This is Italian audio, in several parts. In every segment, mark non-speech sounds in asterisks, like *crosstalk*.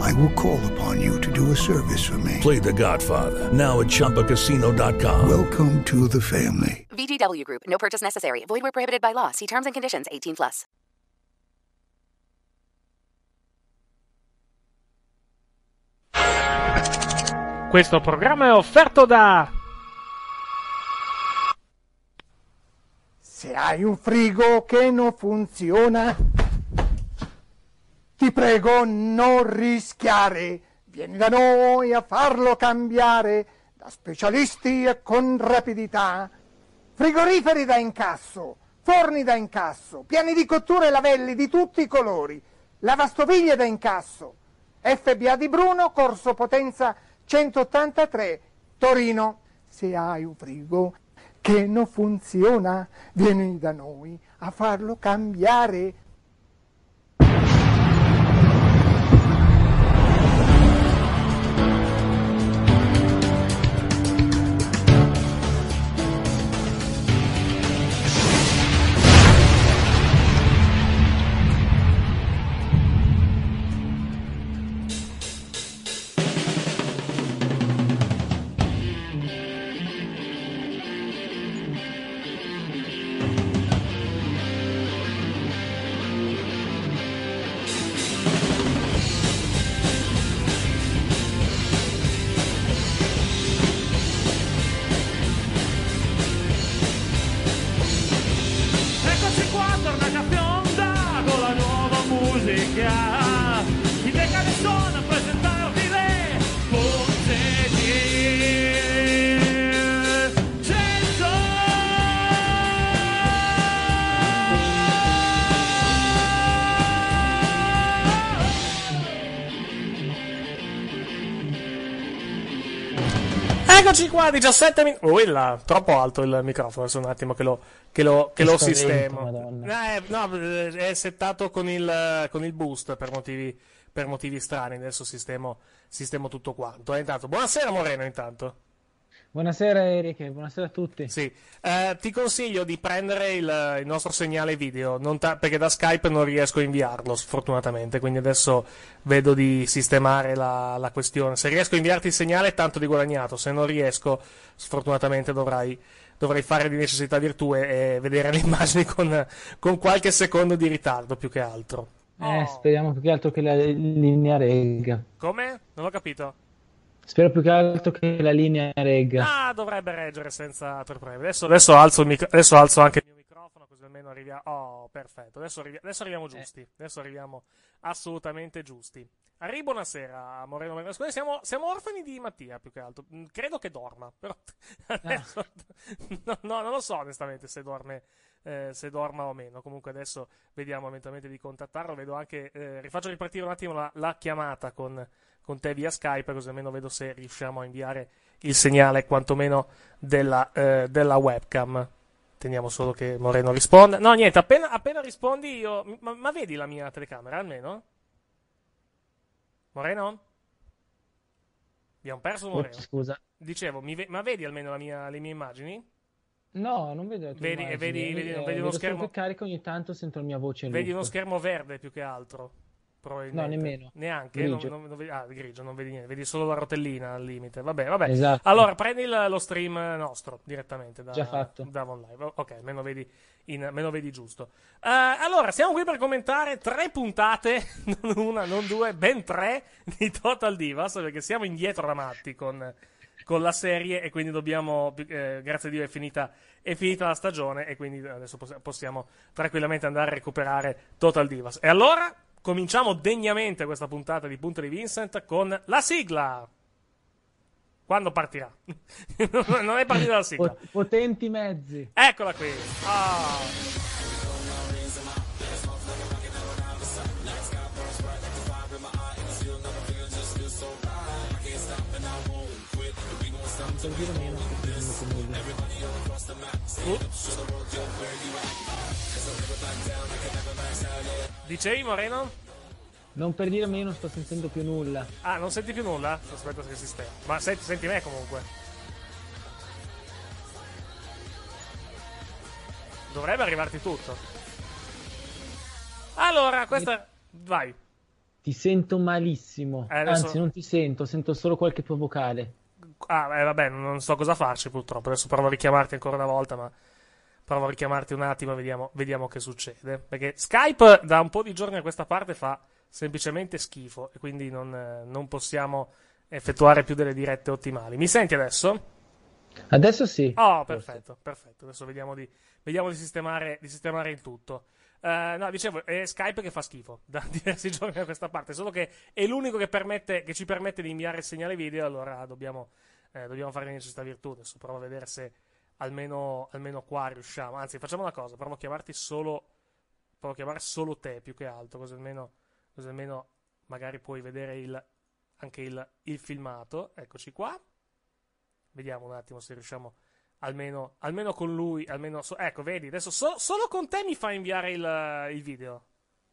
I will call upon you to do a service for me. Play The Godfather now at ChumbaCasino.com. Welcome to the family. VGW Group. No purchase necessary. Void where prohibited by law. See terms and conditions. 18 plus. Questo programma è offerto da Se hai un frigo che non funziona, ti prego non rischiare. Vieni da noi a farlo cambiare da specialisti e con rapidità. Frigoriferi da incasso, forni da incasso, piani di cottura e lavelli di tutti i colori, lavastoviglie da incasso. FBA di Bruno, Corso Potenza 183, Torino. Se hai un frigo che non funziona, vieni da noi a farlo cambiare. Eccoci qua, 17 minuti. Oh, là, troppo alto il microfono. Adesso un attimo che lo, che lo, che lo sistemo. Eh, no, eh, è settato con il, con il boost per motivi, per motivi strani. Adesso sistemo, sistemo tutto quanto. Eh, intanto, buonasera Moreno, intanto. Buonasera Eric, buonasera a tutti. Sì, eh, ti consiglio di prendere il, il nostro segnale video, ta- perché da Skype non riesco a inviarlo, sfortunatamente, quindi adesso vedo di sistemare la, la questione. Se riesco a inviarti il segnale, tanto di guadagnato, se non riesco, sfortunatamente dovrai, dovrai fare di necessità virtù e, vedere *laughs* le immagini con, con qualche secondo di ritardo, più che altro. Eh, speriamo più che altro che la linea regga. Come? Non ho capito. Spero più che altro che la linea regga. Ah, dovrebbe reggere senza troppi problemi. Adesso, adesso alzo, micro- adesso alzo anche il mio microfono, così almeno arriviamo. Oh, perfetto. Adesso, arrivi- adesso arriviamo giusti. Adesso arriviamo assolutamente giusti. Arri, buonasera, Moreno. Moreno. Scusa, siamo, siamo orfani di Mattia più che altro. Mm, Credo che dorma, però *laughs* adesso no, no, non lo so onestamente se dorme. eh, se dorma o meno. Comunque adesso vediamo eventualmente di contattarlo. Vedo anche. eh, rifaccio ripartire un attimo la, la chiamata con, con te via Skype, così almeno vedo se riusciamo a inviare il segnale quantomeno della, eh, della webcam. Teniamo solo che Moreno risponda. No, niente, appena, appena rispondi io. Ma, ma vedi la mia telecamera almeno? Moreno? Abbiamo perso Moreno. Ops, scusa. Dicevo, ve- ma vedi almeno la mia- le mie immagini? No, non vedo le tue Vedi- immagini. vedi- vedi- Eh, vedi uno schermo? che carica ogni tanto sento la mia voce Vedi uno schermo verde più che altro. No, nemmeno. Neanche? Grigio. Non- non- non ah, grigio, non vedi niente. Vedi solo la rotellina al limite. Vabbè, vabbè. Esatto. Allora, prendi il- lo stream nostro direttamente da, Già fatto. da Von Live. Ok, me lo vedi, in- me lo vedi giusto. Eh, allora, siamo qui per commentare tre puntate, *laughs* non una, non due, ben tre di Total Divas, perché siamo indietro da matti con, con la serie e quindi dobbiamo, eh, grazie a Dio è finita, è finita la stagione e quindi adesso poss- possiamo tranquillamente andare a recuperare Total Divas. E allora cominciamo degnamente questa puntata di Punto di Vincent con la sigla. Quando partirà? *laughs* non è partita la sigla. Pot- potenti mezzi. Eccola qui. Ah. Per dire meno, nulla. Dicevi Moreno? Non per dire meno, sto sentendo più nulla. Ah, non senti più nulla? Aspetta che sistema. Ma senti, senti me comunque. Dovrebbe arrivarti tutto. Allora, questa. Vai. Ti sento malissimo. Eh, adesso- Anzi, non ti sento, sento solo qualche tuo vocale. Ah, eh, vabbè, non so cosa farci purtroppo. Adesso provo a richiamarti ancora una volta, ma provo a richiamarti un attimo e vediamo, vediamo che succede. Perché Skype da un po' di giorni a questa parte fa semplicemente schifo e quindi non, non possiamo effettuare più delle dirette ottimali. Mi senti adesso? Adesso sì. Oh, perfetto, perfetto. Adesso vediamo di, vediamo di, sistemare, di sistemare il tutto. Eh, no, dicevo, è Skype che fa schifo *laughs* da diversi giorni a questa parte, solo che è l'unico che, permette, che ci permette di inviare il segnale video, allora dobbiamo, eh, dobbiamo fare questa virtù. Adesso provo a vedere se almeno, almeno qua riusciamo. Anzi, facciamo una cosa, provo a chiamarti solo, provo a chiamare solo te più che altro, così almeno, così almeno magari puoi vedere il, anche il, il filmato. Eccoci qua. Vediamo un attimo se riusciamo almeno, almeno con lui, almeno so- ecco, vedi, adesso so- solo con te mi fa inviare il, il video.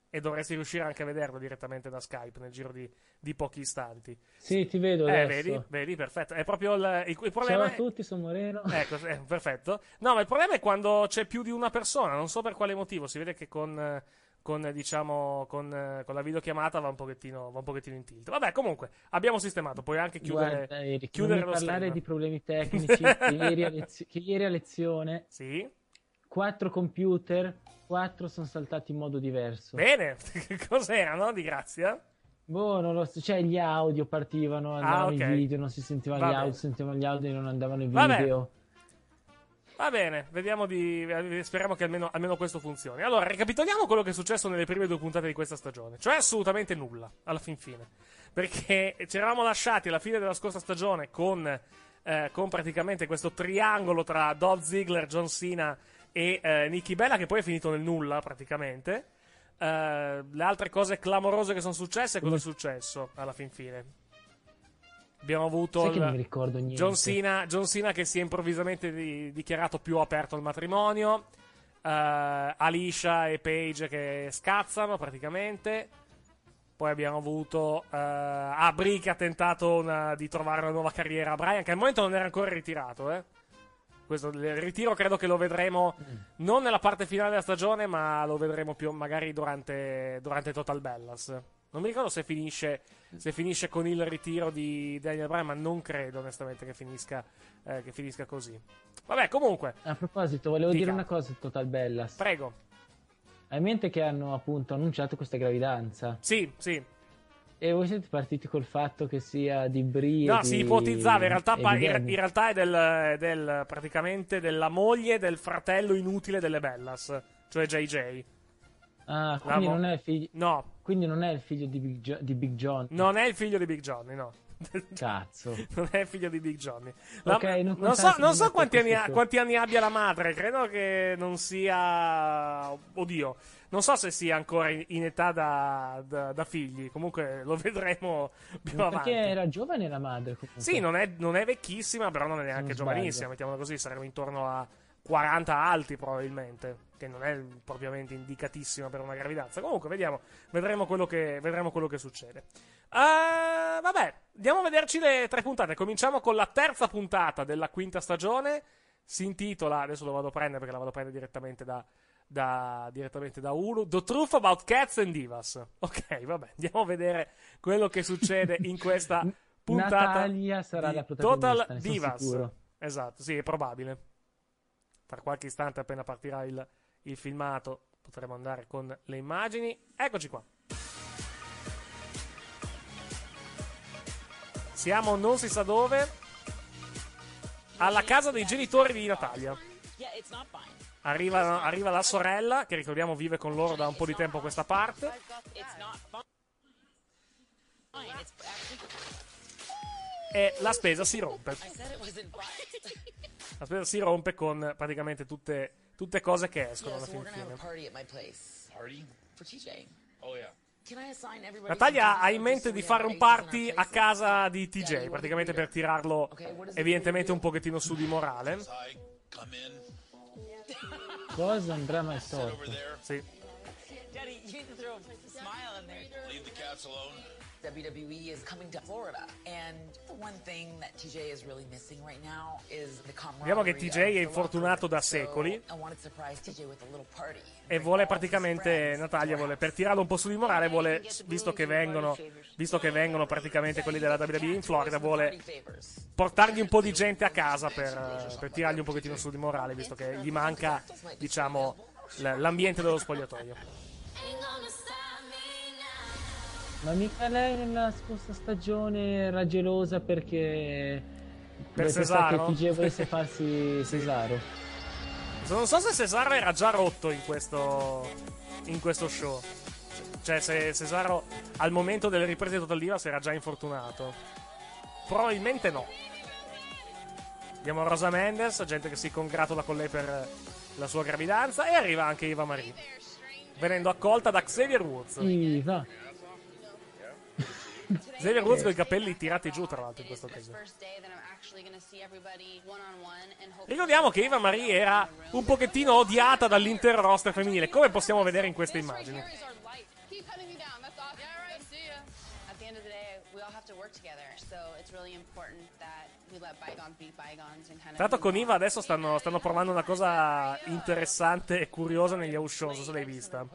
E dovresti riuscire anche a vederlo direttamente da Skype nel giro di, di pochi istanti. Sì, ti vedo Eh, adesso. vedi, vedi, perfetto. È proprio il, il, il Ciao problema. a è- tutti, sono Moreno. *laughs* Ecco, eh, perfetto. No, ma il problema è quando c'è più di una persona, non so per quale motivo. Si vede che con, con, diciamo, con, con la videochiamata va un, pochettino, va un pochettino in tilt. Vabbè, comunque, abbiamo sistemato. Puoi anche chiudere, Guarda, Eric, chiudere parlare stream. di problemi tecnici. *laughs* che, ieri a lezio- che ieri a lezione Sì. Quattro computer, quattro sono saltati in modo diverso. Bene, *laughs* cos'erano di grazia? Boh, non lo so, cioè gli audio partivano, andavano Ah, ok. i video, non si sentivano Va gli bene. audio, sentivano gli audio e non andavano i video. Va bene, vediamo di. eh, Speriamo che almeno, almeno questo funzioni. Allora, ricapitoliamo quello che è successo nelle prime due puntate di questa stagione. Cioè, assolutamente nulla, alla fin fine. Perché ci eravamo lasciati alla fine della scorsa stagione con, eh, con praticamente questo triangolo tra Dolph Ziggler, John Cena e eh, Nikki Bella, che poi è finito nel nulla, praticamente. Eh, le altre cose clamorose che sono successe, cosa è successo alla fin fine? Abbiamo avuto. Il-. John Cena, John Cena che si è improvvisamente di- dichiarato più aperto al matrimonio. eh, Alicia e Paige che scazzano praticamente. Poi abbiamo avuto eh, ah, Brie che ha tentato una- di trovare una nuova carriera a Brian, che al momento non era ancora ritirato. Eh. Questo, il ritiro credo che lo vedremo non nella parte finale della stagione, ma lo vedremo più magari durante, durante Total Bellas. Non mi ricordo se finisce, se finisce con il ritiro di Daniel Bryan, ma non credo onestamente che finisca, eh, che finisca così. Vabbè, comunque, A proposito, volevo Dica. dire una cosa su Total Bellas. prego. Hai in mente che hanno appunto annunciato questa gravidanza? Sì, sì. E voi siete partiti col fatto che sia di Brie No, si di- ipotizzava, in realtà, pa- in, realtà è del, del- praticamente della moglie del fratello inutile delle Bellas, cioè JJ. Ah, quindi mo- non, è il figlio... No, quindi non è il figlio di Big, Jo- di Big John. non è il figlio di Big Johnny, no. *laughs* Cazzo. non è il figlio di Big Johnny. La- non non so, non so quanti, anni, ha- quanti anni abbia la madre, credo che non sia... Oddio, non so se sia ancora in, età da, da- da figli, comunque lo vedremo più Ma avanti. Perché era giovane la madre comunque. Sì, non è, non è vecchissima, però non è neanche non giovanissima, mettiamola così, saremo intorno a 40 alti probabilmente, che non è propriamente indicatissima per una gravidanza. Comunque, vediamo, vedremo quello che, vedremo quello che succede. Eh, vabbè, andiamo a vederci le tre puntate. Cominciamo con la terza puntata della quinta stagione. Si intitola, adesso lo vado a prendere perché la vado a prendere direttamente da, da, direttamente da Hulu. The Truth About Cats and Divas. Ok, vabbè, andiamo a vedere quello che succede in *laughs* questa puntata. Natalia sarà la protagonista, Total Divas. sicuro. Esatto, sì, è probabile. Tra qualche istante, appena partirà il, il filmato, potremo andare con le immagini. Eccoci qua. Siamo non si sa dove. alla casa dei genitori di Natalia. Arriva, arriva la sorella, che ricordiamo vive con loro da un po' di tempo a questa parte. E la spesa si rompe. La spesa si rompe con praticamente tutte, tutte cose che escono alla fin fine. Natalia ha in mente di fare un party a casa di TJ, praticamente per tirarlo evidentemente un pochettino su di morale. Cosa andrà mai storto? Sì. Daddy, you need to throw a smile in there. Leave the cats alone. WWE is coming to Florida, and the one thing that TJ is really missing right now is the Vediamo che TJ è infortunato da secoli. E vuole praticamente Natalia vuole per tirarlo un po' su di morale vuole visto che vengono visto che vengono praticamente quelli della WWE in Florida vuole portargli un po' di gente a casa per, per tirargli un pochettino su di morale visto che gli manca diciamo l'ambiente dello spogliatoio Ma mica lei nella scorsa stagione era gelosa perché... Per Cesaro? che TJ volesse farsi Cesaro. non so se Cesaro era già rotto in questo in questo show cioè se Cesaro al momento delle riprese di Total Divas era già infortunato probabilmente no Abbiamo Rosa Mendes, gente che si congratula con lei per la sua gravidanza e arriva anche Eva Marie, venendo accolta da Xavier Woods. Iva. Xavier Woods con i capelli tirati giù, tra l'altro, in questa occasione. Ricordiamo che Eva Marie era un pochettino odiata dall'intero roster femminile, come possiamo vedere in queste immagini. Keep cutting me down. That's awesome. Yeah, right. See ya. At the end of the day, we all have to work together. So it's really important that we let bygones be bygones and kind of. Tra l'altro con Iva adesso stanno, stanno provando una cosa interessante e curiosa negli house show, non so se l'hai vista.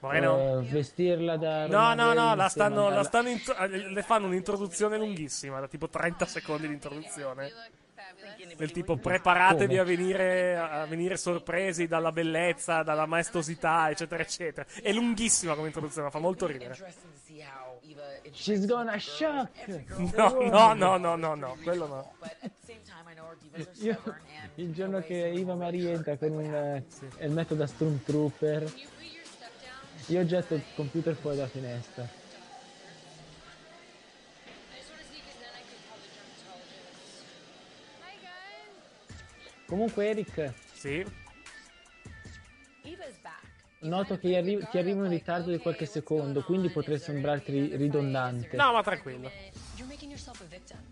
Moreno? Eh, vestirla da... No, no, no, la stanno, la stanno intro- eh, le fanno un'introduzione lunghissima, da tipo 30 secondi di introduzione. Del tipo preparatevi a venire, a venire sorpresi dalla bellezza, dalla maestosità, eccetera, eccetera. È lunghissima come introduzione, ma fa molto ridere. She's gonna shock! No, no, no, no, no, no, quello no. Io, il giorno che Iva Maria entra con un eh, elmetto da Stormtrooper, io getto il computer fuori dalla finestra. Comunque Eric, Sì? Noto che arri- ti arriva in ritardo di qualche secondo, quindi potrei sembrarti ri- ridondante. No, ma tranquillo.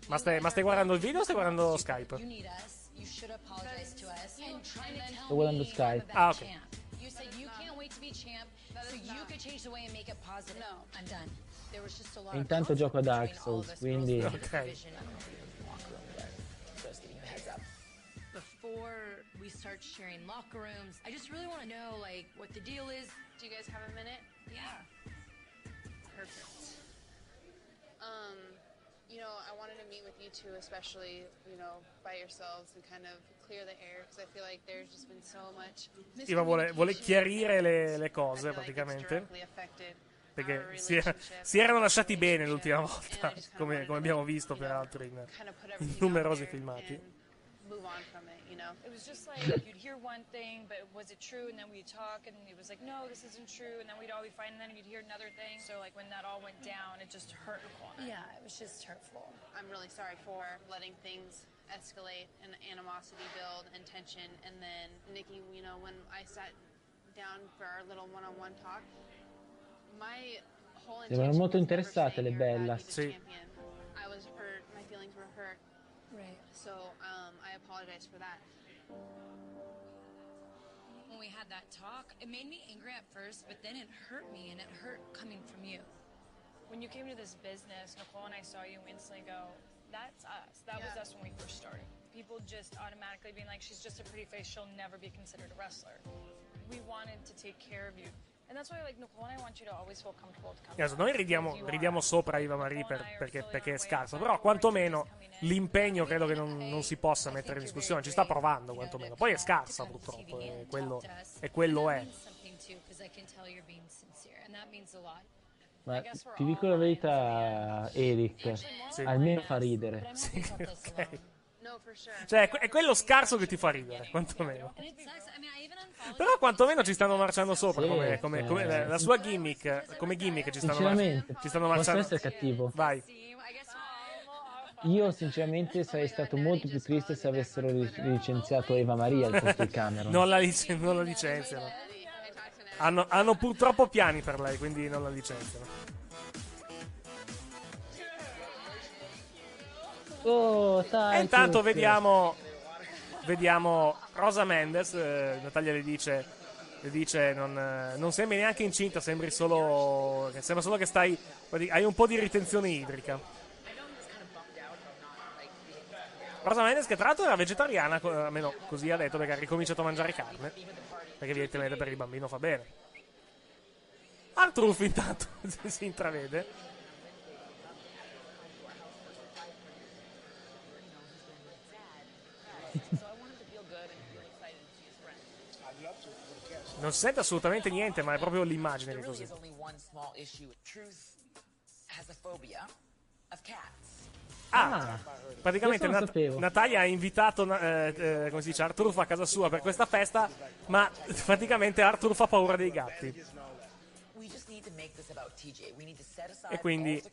Ma stai, ma stai guardando il video o stai guardando Skype? Sto guardando Skype. Ah, ok. champ. You said you can't wait to be champ, intanto gioco a Dark between all of Souls, us quindi... girls. Ok. Just giving you a heads up. Before we start sharing locker rooms, I just really want to know like what the deal is. Do you guys have a minute? Yeah. Perfect. Um, you know, I wanted to meet with you two, especially, you know, by yourselves and kind of clear the air because I feel like there's just been so much. Iva vuole, vuole chiarire le, le cose, praticamente. Perché si, era- si erano lasciati bene l'ultima volta, come, come abbiamo visto peraltro in, in numerosi filmati. Know. It was just like you'd hear one thing, but was it true? And then we'd talk, and it was like, no, this isn't true. And then we'd all be fine, and then you'd hear another thing. So like when that all went down, it just hurt Nicole. and Yeah, it was just hurtful. I'm really sorry for letting things escalate and animosity build and tension. And then, Nikki, you know, when I sat down for our little one-on-one talk, my whole Sembrano intention molto was never interessate le Bella. Sì. champion. I was hurt. My feelings were hurt. Right. So um, I apologize for that. When we had that talk, it made me angry at first, but then it hurt me, and it hurt coming from you. When you came to this business, Nicole and I saw you instantly go, that's us. That was us when we first started. People just automatically being like, she's just a pretty face, she'll never be considered a wrestler. We wanted to take care of you. And that's why, like, Nicole and I want you to always feel comfortable to come Adesso noi ridiamo, ridiamo sopra Iva Marie per- perché, perché è scarsa, però quantomeno l'impegno credo che non, non si possa mettere in discussione, ci sta provando quantomeno. Poi è scarsa purtroppo, e quello, e quello è. Ma ti dico la verità, Eric, almeno fa ridere. Sì, ok. Cioè, è que- è quello scarso che ti fa ridere, quantomeno. Però quantomeno ci stanno marciando sopra, Sì, come, come- come cioè- la, la sua gimmick, come gimmick ci stanno, Sinceramente, mar- ci stanno marciando. essere cattivo? Vai. Io sinceramente sarei stato molto più triste se avessero licenziato Eva Maria al posto di Cameron. Non la, lic- non la licenziano. Hanno, hanno purtroppo piani per lei, quindi non la licenziano. Oh, E intanto vediamo, vediamo Rosa Mendes. eh, Natalia le dice, le dice non, eh, non sembri neanche incinta, sembri solo, sembra solo che stai, hai un po' di ritenzione idrica. Rosa Mendes che tra l'altro era vegetariana, almeno così ha detto perché ha ricominciato a mangiare carne. Perché evidentemente per il bambino fa bene. Artruff intanto *laughs* si intravede. Non si sente assolutamente niente, ma è proprio l'immagine che è così. There's only one small issue. Truth has a phobia of cats. Ah, praticamente Nat-. Natalia ha invitato eh, eh, come si dice, Artruff a casa sua per questa festa, ma *laughs* praticamente Artruff ha paura dei gatti. E quindi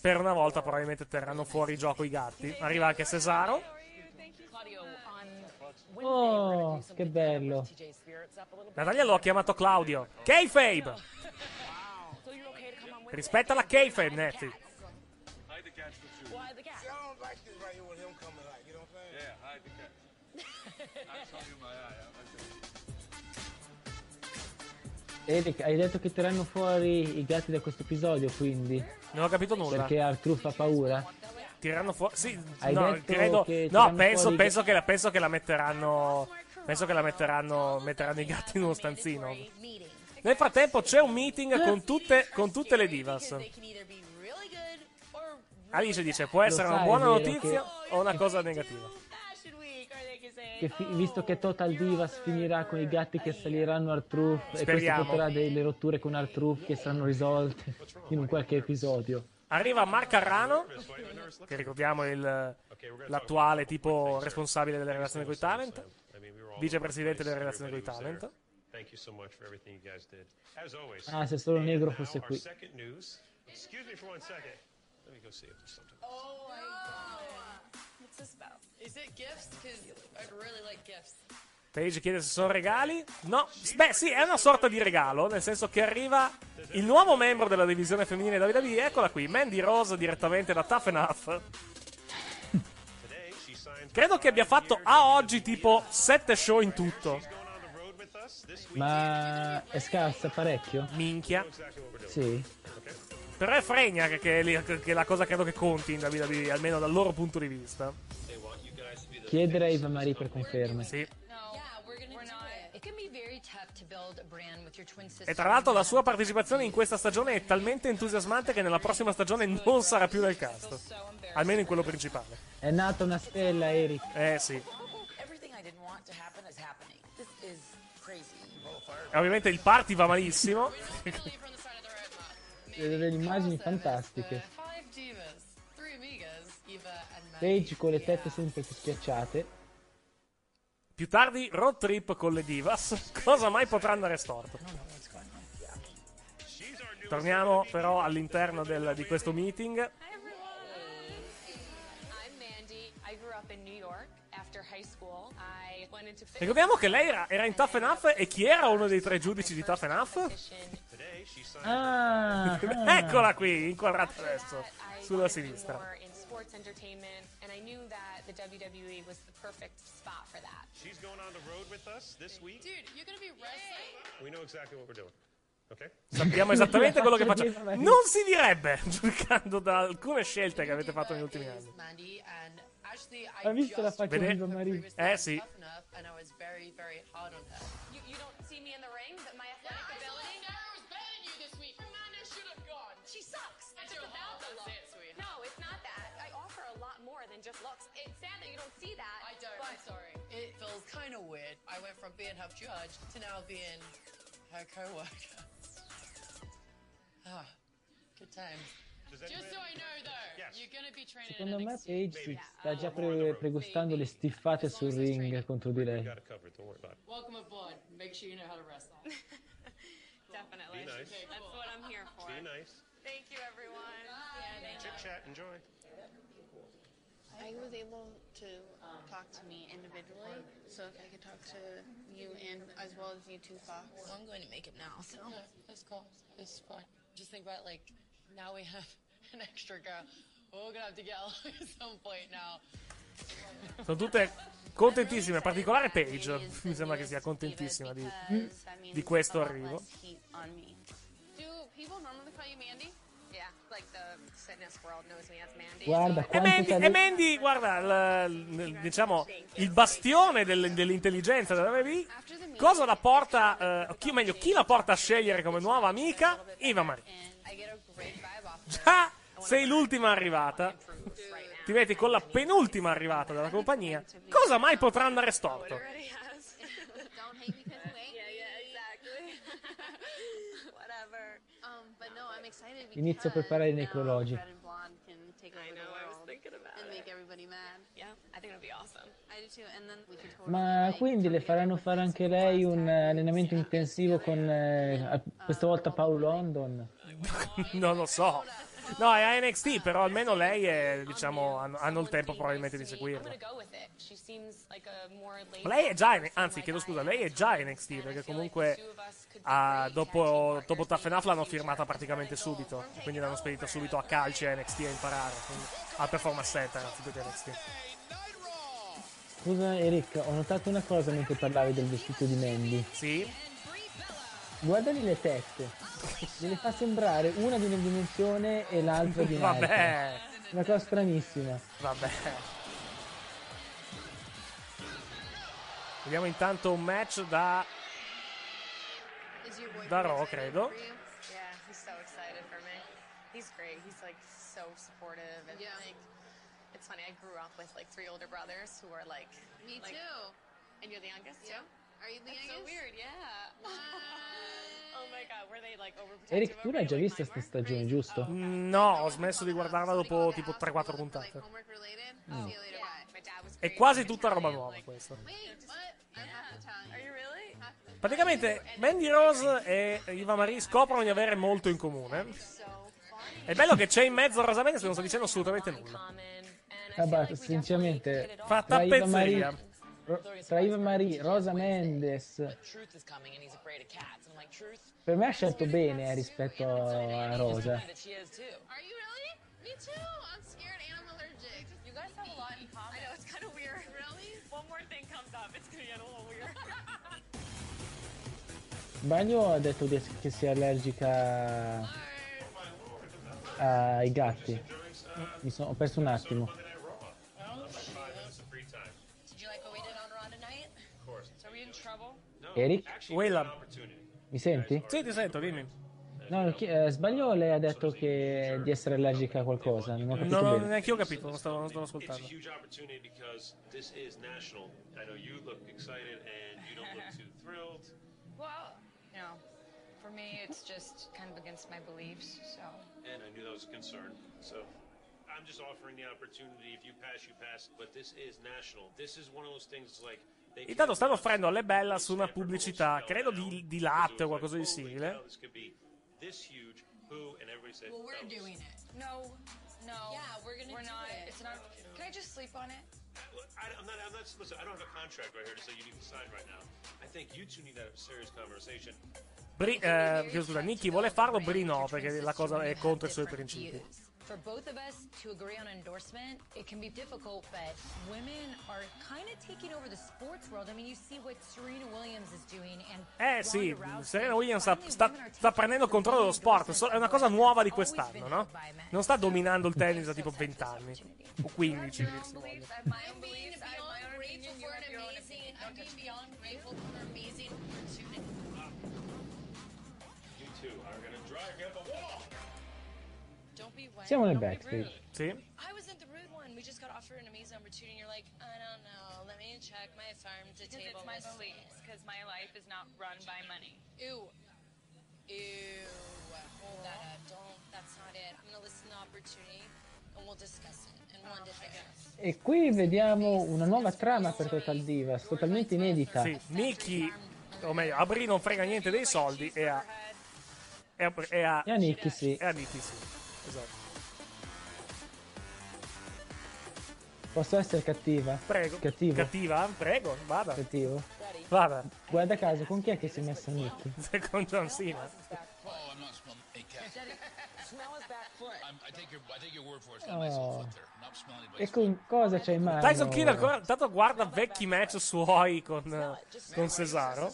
per una volta probabilmente terranno fuori gioco i gatti. Arriva anche Cesaro. Oh, che bello. Natalia lo ha chiamato Claudio. Kayfabe! *laughs* Rispetta la like, *laughs* Eric, hai detto che terranno fuori i gatti da questo episodio, quindi? Non ho capito nulla. Perché Artruff ha paura? Tireranno fuori. Sì, Hai no, credo. No, penso, penso, che la, penso che la metteranno. Penso che la metteranno. Metteranno i gatti in uno stanzino. Nel frattempo c'è un meeting con tutte, con tutte le divas. Alice dice: Può essere una buona notizia che- o una cosa negativa? Che fi- visto che Total Divas finirà con i gatti che saliranno Artruff e questo porterà delle rotture con Artruff che saranno risolte in un qualche episodio. Arriva Mark Carrano, che ricordiamo il, l'attuale tipo responsabile delle relazioni con i talent, vicepresidente delle relazioni con i talent. Ah, se solo Negro fosse qui. Excuse me for one second. Let me go see if there's something. Oh my god. What's this about? Is it gifts? Because I'd really like gifts. Paige chiede se sono regali. No, beh, sì, è una sorta di regalo, nel senso che arriva il nuovo membro della divisione femminile WWE. Eccola qui, Mandy Rose direttamente da Tough Enough. Credo che abbia fatto a oggi tipo 7 show in tutto. Ma è scarsa parecchio? Minchia. Sì. Però è fregna che, che, che è la cosa credo che conti in WWE, almeno dal loro punto di vista. Chiedere a Eva Marie per conferme. Sì. E tra l'altro la sua partecipazione in questa stagione è talmente entusiasmante che nella prossima stagione non sarà più nel cast. Almeno in quello principale. È nata una stella, Eric. Eh sì. E ovviamente il party va malissimo. Delle immagini fantastiche. And Maddie. Paige con le tette sempre più schiacciate. Più tardi road trip con le divas. *laughs* Cosa mai potrà andare storto? Torniamo però all'interno del- di questo meeting. Ricordiamo che lei era, era in Tough Enough e chi era uno dei tre giudici di Tough Enough? Ah, *laughs* Eccola qui, inquadrata adesso, sulla sinistra. The WWE was the perfect spot for that. She's going on the road with us this week. Dude, you're gonna be wrestling? We know exactly what we're doing. Okay? Sappiamo esattamente quello che facciamo. Non si direbbe, *laughs* giudicando da alcune scelte che avete fatto negli ultimi anni. Hai visto la faccia di Eva Marie? Eh sì. just looks. Don't see that. I don't. But I'm sorry. It feels kind of weird. I went from being her judge to now being her co-worker. Ah. Good times. Just so I know though, you're gonna be training Secondo in me NXT. Paige si sta già pre- pregustando le stiffate sul ring contro di lei. Got it covered. Don't worry about it. Welcome aboard. Make sure you know how to wrestle. *laughs* Definitely. Be nice. That's what I'm here for. Be nice. Thank you, everyone. Yeah, thank Chit chat. Enjoy. I was able to talk to me individually, so if I could talk to you and as well as you two Fox. Well, I'm going to make it now, so that's cool. It's fine. Just think about like now we have *laughs* an extra girl. We're gonna have to get *laughs* along at some point now. Sono tutte contentissime, in particolare Paige. Mi sembra che sia contentissima di, di questo arrivo. Do people normally call you Mandy? Guarda E quanti Mandy, e Mandy, guarda, il- il- diciamo, il bastione del- dell'intelligenza della WWE, cosa la porta, eh, chi, o meglio, chi la porta a scegliere come nuova amica? Eva Marie. Già sei l'ultima arrivata, ti metti con la penultima arrivata della compagnia, cosa mai potrà andare storto? Don't hate because you ain't. Yeah, yeah, exactly. Whatever. Um, but no, I'm excited because Inizio a preparare i now necrologi. Red and blonde can take over I know, the I was world thinking about and it. make everybody mad. Yeah, I think it'll be awesome. I do too, and then we can totally Ma quindi le faranno fare anche lei un eh, allenamento intensivo con eh, a- questa volta Paolo London? *laughs* non lo so. No, è a NXT, però almeno lei è, diciamo, hanno, hanno il tempo probabilmente di seguirla. a lei è già, anzi, chiedo scusa, lei è già NXT, perché comunque ah, dopo, dopo Enough l'hanno firmata praticamente subito, quindi l'hanno spedita subito a calci a NXT a imparare, quindi, al Performance Center, anziché NXT. Scusa Eric, ho notato una cosa mentre parlavi del vestito di Mandy. Sì? Guardali le tette. Me le fa sembrare una di una dimensione e l'altra di *laughs* un'altra. Vabbè. Una cosa stranissima. Vabbè. Vediamo intanto un match da, da Raw, credo. Yeah, he's so excited for me. He's great. He's like so supportive and Yeah. like it's funny. I grew up with like three older brothers who are like Me like- too. And you're the youngest Yeah. too? Are you the That's so weird, yeah. *laughs* oh my god, were they like overprotective Eric, tu l'hai già vista sta stagione, giusto? No, ho smesso di guardarla dopo tipo 3-4 puntate. Mm. È great. quasi tutta roba nuova questa. Wait, what? I'm half Italian. Are you really? Praticamente Mandy Rose e Eva Marie scoprono di avere molto in comune. È bello che c'è in mezzo Rosa Mendes che non sta dicendo assolutamente nulla. Vabbè, sinceramente, Fa tra Iva tappezzeria. Marie, Ro- tra Iva Marie, Rosa Mendes, per me ha scelto bene eh, rispetto a Rosa. Sbaglio ha detto che sia allergica ai gatti. Mi sono, ho perso un attimo. Eric? Willa. Mi senti? Sì, ti sento, dimmi. No, chi- eh, sbaglio lei ha detto che di essere allergica a qualcosa. Non ho capito Non ho bene. neanche io capito, non stavo, non stavo ascoltando. Well, for me, it's just kind of against my beliefs, so. And I knew that was a concern. So I'm just offering the opportunity. If you pass, you pass. But this is national. This is one of those things like Intanto stanno offrendo alle Bellas una pubblicità, credo di, di latte o qualcosa di simile. this could be this huge. Who and everybody said. Well, we're doing it. No, no. Yeah, we're gonna We're do not. it. It's not. Can I just sleep on it? I, I'm not. I'm not. Listen, I don't have a contract right here to say you need to sign right now. I think you two need to have a serious conversation. Bri, eh, scusa, Nicky vuole farlo, Bri no, perché la cosa è contro i suoi principi. For both of us to agree on endorsement, it can be difficult, but women are kind of taking over the sports world. I mean, you see what Serena Williams is doing, and Eh sì. Serena Williams sta, sta- sta prendendo il controllo dello sport, è una cosa nuova di quest'anno, no? Non sta dominando il tennis da tipo 20 anni, o 15 dir si voglia. I'm being beyond grateful for an amazing. I'm being beyond grateful for an amazing opportunity. You two are gonna drive me up Siamo nel backstage. Sì? I wasn't the rude one. We just got offered an amazing opportunity. You're like, I don't know. Let me check my farm to Because table it's my list. beliefs, because my life is not run by money. Ew. Ew. Hold that up. Don't. That's not it. I'm gonna listen to the opportunity, and we'll discuss it in one discussion. E qui vediamo una nuova trama per Total Divas, totalmente inedita. Sì, Nicky, o meglio, a Brie non frega niente dei soldi e a. E a, e a, E a Nicky sì. e a Nicky sì. Esatto. Posso essere cattiva? Prego. Cattivo. Cattiva? Prego, vada. Cattivo. Vada. Guarda caso, con chi è che si è messa Nicky? *laughs* Con John Cena. Oh, Oh. E con cosa c'è in mano? Tyson Kidd ancora intanto guarda vecchi match suoi con, con Cesaro.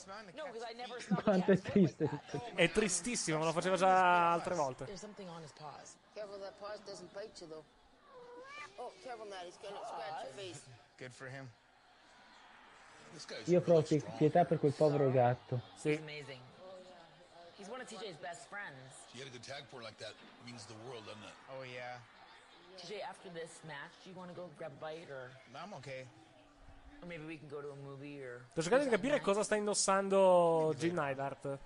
Quanto è triste. È tristissimo, me lo faceva già altre volte. There's something on his paws. Careful that paws doesn't bite you, though. Oh, careful now. He's gonna scratch your face. Good for him. this guy's Io provo pie- pietà per quel povero gatto. He's amazing. He's one of TJ's best friends. To get a good tag for like that means the world, doesn't it? Oh, yeah. TJ, after this match, do you want to go grab a bite or? I'm okay. Or maybe we can go to a movie or. Sto cercando di capire cosa sta indossando Jim Neidhart.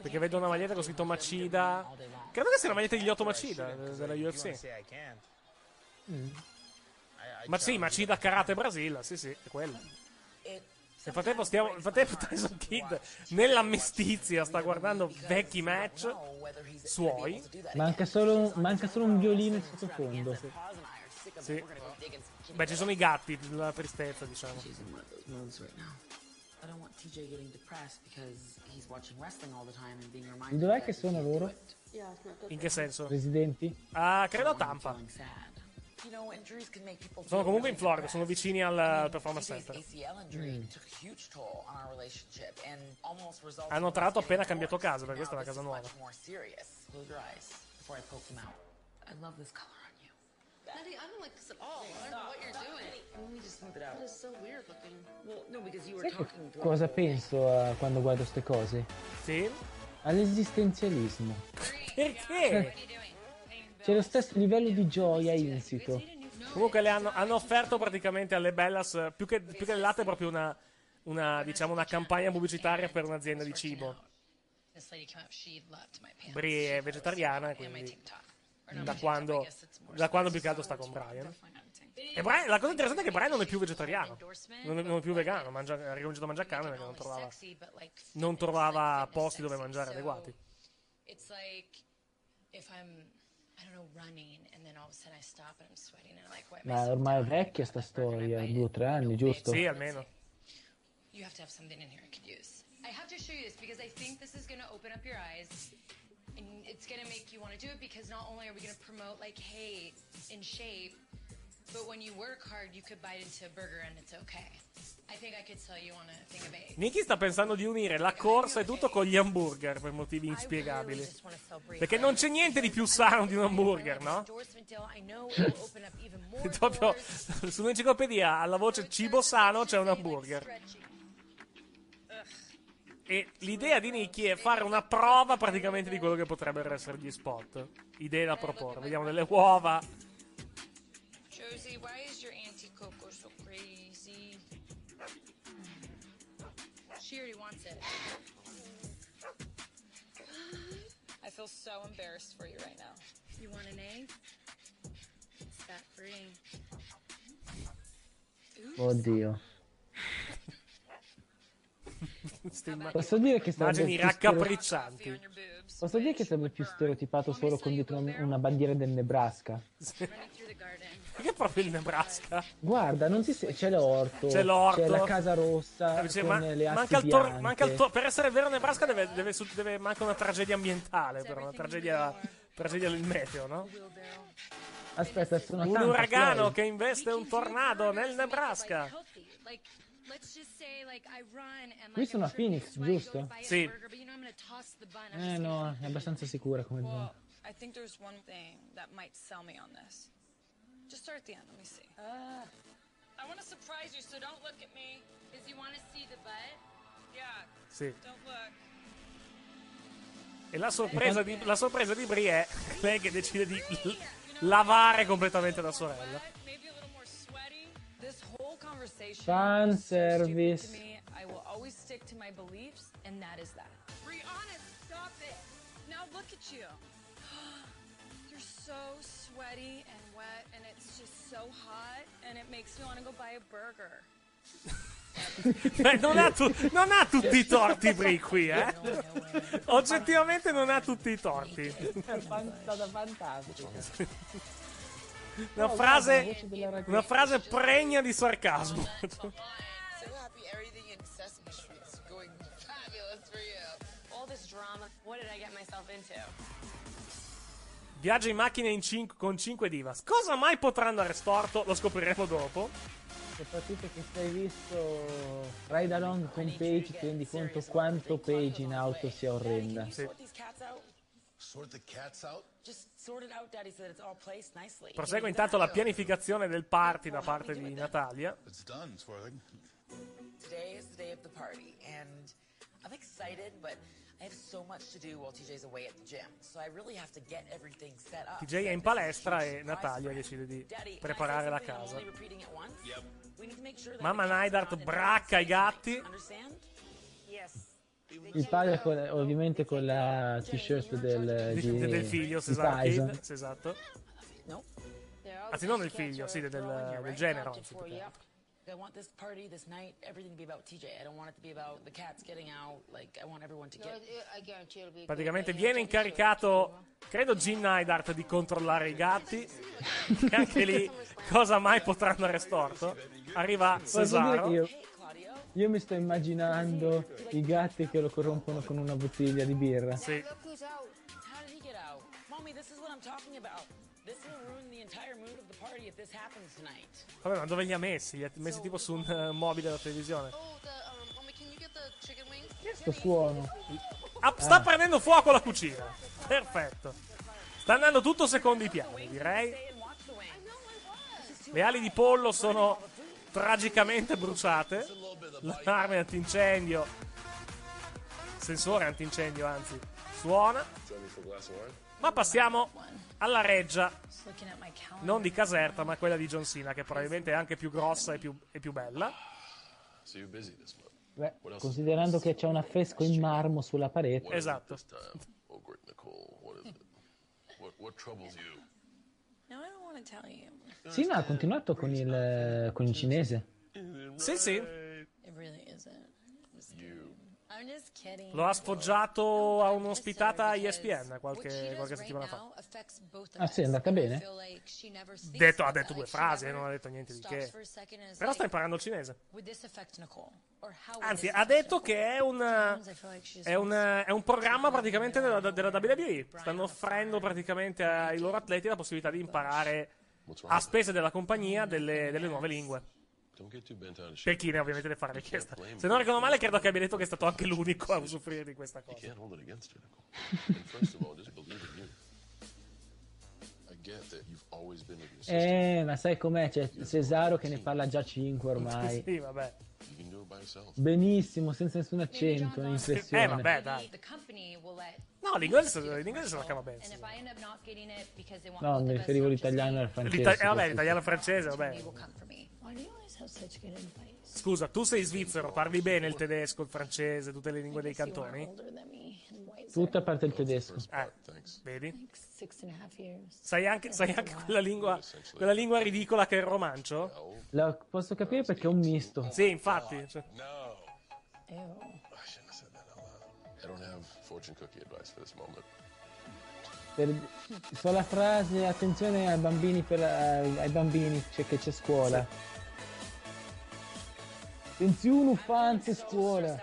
Perché vedo una maglietta con scritto Macida. Credo che sia la maglietta di Lyoto Macida de- della UFC. Mm. I, I Ma sì, Macida Karate Brasil, sì sì, è quello. Nel frattempo, stiamo, nel frattempo *laughs* Tyson Kidd nella mestizia sta guardando vecchi match suoi. Manca solo, manca solo un violino in sottofondo. Sì. Beh, ci sono i gatti, la tristezza, diciamo. Dov'è che he sono loro? In che senso? Residenti? Ah, credo a Tampa. Feeling sad. You know, injuries can make people Sono comunque in Florida, sono vicini al Performance Center. Mm. Hanno tra l'altro appena cambiato casa, perché questa è una casa nuova. I. I love this color on you. Daddy, I don't like this at all. I don't know what you're doing. Let me just smooth it out. That is so weird looking. Well, no, because you were Sai che talking through cosa penso eh, quando guardo queste cose? Sì? All'esistenzialismo. Perché? C'è lo stesso livello di gioia insito. Comunque le hanno, hanno offerto praticamente alle Bellas, più che, più che le latte, proprio una, una, diciamo, una campagna pubblicitaria per un'azienda di cibo. Brie è vegetariana, quindi da quando, da quando più che altro sta con Brian. E Brian, la cosa interessante è che Brian non è più vegetariano, non è, non è più vegano, mangia, ha ricominciato a mangiare carne perché non trovava, non trovava posti dove mangiare adeguati. Ma myself ormai è vecchia sta storia, due o tre anni, giusto? Sì, almeno. You have to have something in here I could use. I have to show you this because I think this is going to open up your eyes and it's going to make you want to do it because not only are we going to promote like, hey, in shape, Nicky sta pensando di unire la corsa e tutto con gli hamburger per motivi inspiegabili. Perché non c'è niente di più sano di un hamburger, no? *laughs* Proprio sull'enciclopedia alla voce cibo sano c'è un hamburger. E l'idea di Nicky è fare una prova praticamente di quello che potrebbero essere gli spot. Idee da proporre. Vediamo delle uova. Josie, why is your Auntie Coco so crazy? She already wants it. I feel so embarrassed for you right now. You want an egg? It's fat free. Oddio. Sti imma- Posso dire che sarebbe Immagini più stereo- raccapriccianti. Posso dire che sarebbe più stereotipato solo con dietro un- una bandiera del Nebraska. *laughs* Perché proprio il Nebraska? Guarda, non si se- c'è l'orto, C'è l'orto. c'è la casa rossa Cioè, con ma- manca il tor- manca il tor- per essere vero Nebraska deve, deve, su- deve manca una tragedia ambientale, però una tragedia, tragedia del meteo, no? Aspetta, sono Un uragano che investe un tornado nel Nebraska. Qui sono a Phoenix, giusto? Sì. Eh no, è abbastanza sicura come Well, zona. I think there's one thing that might sell me on this. Just start at the end. Let me see. I want to surprise you, so don't look at me. Is you want to see the butt? Yeah. Sì. Don't look. E la sorpresa di, la sorpresa di Brie è *laughs* lei che decide di lavare completamente la sorella. Fan service. I will always stick to my beliefs, and that is that. Honest. Stop it. now look at you. *gasps* You're so sweaty and so hot, and it makes me want to go buy a burger. Beh, *laughs* non, ha tu- non ha tutti i torti Bri qui, eh? Oggettivamente non ha tutti i torti. È stata fantastica. Una frase, una frase pregna di sarcasmo. All this drama. What did I get myself into? Viaggia in macchina in cinque- con 5 divas. Cosa mai potrà andare storto? Lo scopriremo dopo. Soprattutto che se hai visto Ride Along con Page ti rendi conto quanto Page in auto sia orrenda. Nicely. Prosegue intanto la pianificazione del party da parte di Natalia. Today is the day of the party, and I'm excited, but I have so much to do while TJ's away at the gym. So I really have to get everything set up. TJ è in palestra e Natalia decide di preparare la casa. Mamma in bracca i gatti. Il padre con- ovviamente con la t-shirt del, Di- di, del figlio, di Cesar Tyson. Kid, sì, esatto. No. Anzi, non del figlio, sì, del, del genero. anzi. I want this party, this night, everything to be about TJ. I don't want it to be about the cats getting out. Like, I want everyone to get. Praticamente viene incaricato, credo, Gene Neidhart di controllare i gatti. e *laughs* anche lì, cosa mai potrà andare storto? Arriva Cesaro. io, io mi sto immaginando i gatti che lo corrompono con una bottiglia di birra. Sì. How did he get out? Mommy, this is what I'm talking about. Vabbè, ma dove li ha messi? Li ha messi tipo su un eh, mobile da televisione. Oh, the, um? Questo suono. Ah, sta prendendo fuoco la cucina. Perfetto. Sta andando tutto secondo i piani, direi. Le ali di pollo sono tragicamente bruciate. L'arma antincendio. Sensore antincendio, anzi, suona. Ma passiamo alla reggia, non di Caserta, ma quella di John Cena, che probabilmente è anche più grossa e più, e più bella. Beh, considerando che c'è un affresco in marmo sulla parete. Esatto. Oh, great Nicole. What is it? What, what troubles you? No, I don't want to tell you. Sì, no, ha continuato con il, con il cinese. Sì, sì. It really isn't. You. I'm just kidding. Lo ha sfoggiato a un'ospitata ESPN qualche, qualche settimana fa. Ah sì, è andata bene? Detto, ha detto due frasi, eh, non ha detto niente di che. Però sta imparando il cinese. Anzi, ha detto che è un, è un, è un programma praticamente della, della WWE. Stanno offrendo praticamente ai loro atleti la possibilità di imparare a spese della compagnia delle, delle nuove lingue. Ne ovviamente deve fare richiesta. Se non ricordo male, credo che abbia detto che è stato anche l'unico a usufruire di questa cosa. Eh, ma sai com'è? C'è Cesaro che ne parla già 5 ormai. *laughs* Sì, vabbè. Benissimo, senza nessun accento, un'impressione. Eh, vabbè, dai. No, l'inglese, l'inglese se la cava bene. No, mi riferivo all'italiano e al francese. L'ita- eh, vabbè, l'italiano francese, vabbè. Scusa, tu sei svizzero, parli bene il tedesco, il francese, tutte le lingue dei cantoni? Tutto a parte il tedesco. Eh, vedi? Sai anche, sai anche quella, lingua, quella lingua ridicola che è il romancio? La posso capire perché è un misto. Sì, infatti. cioè- this moment. Per, so la frase attenzione ai bambini, per, ai, ai bambini cioè che c'è scuola. Attenzione fanze scuola.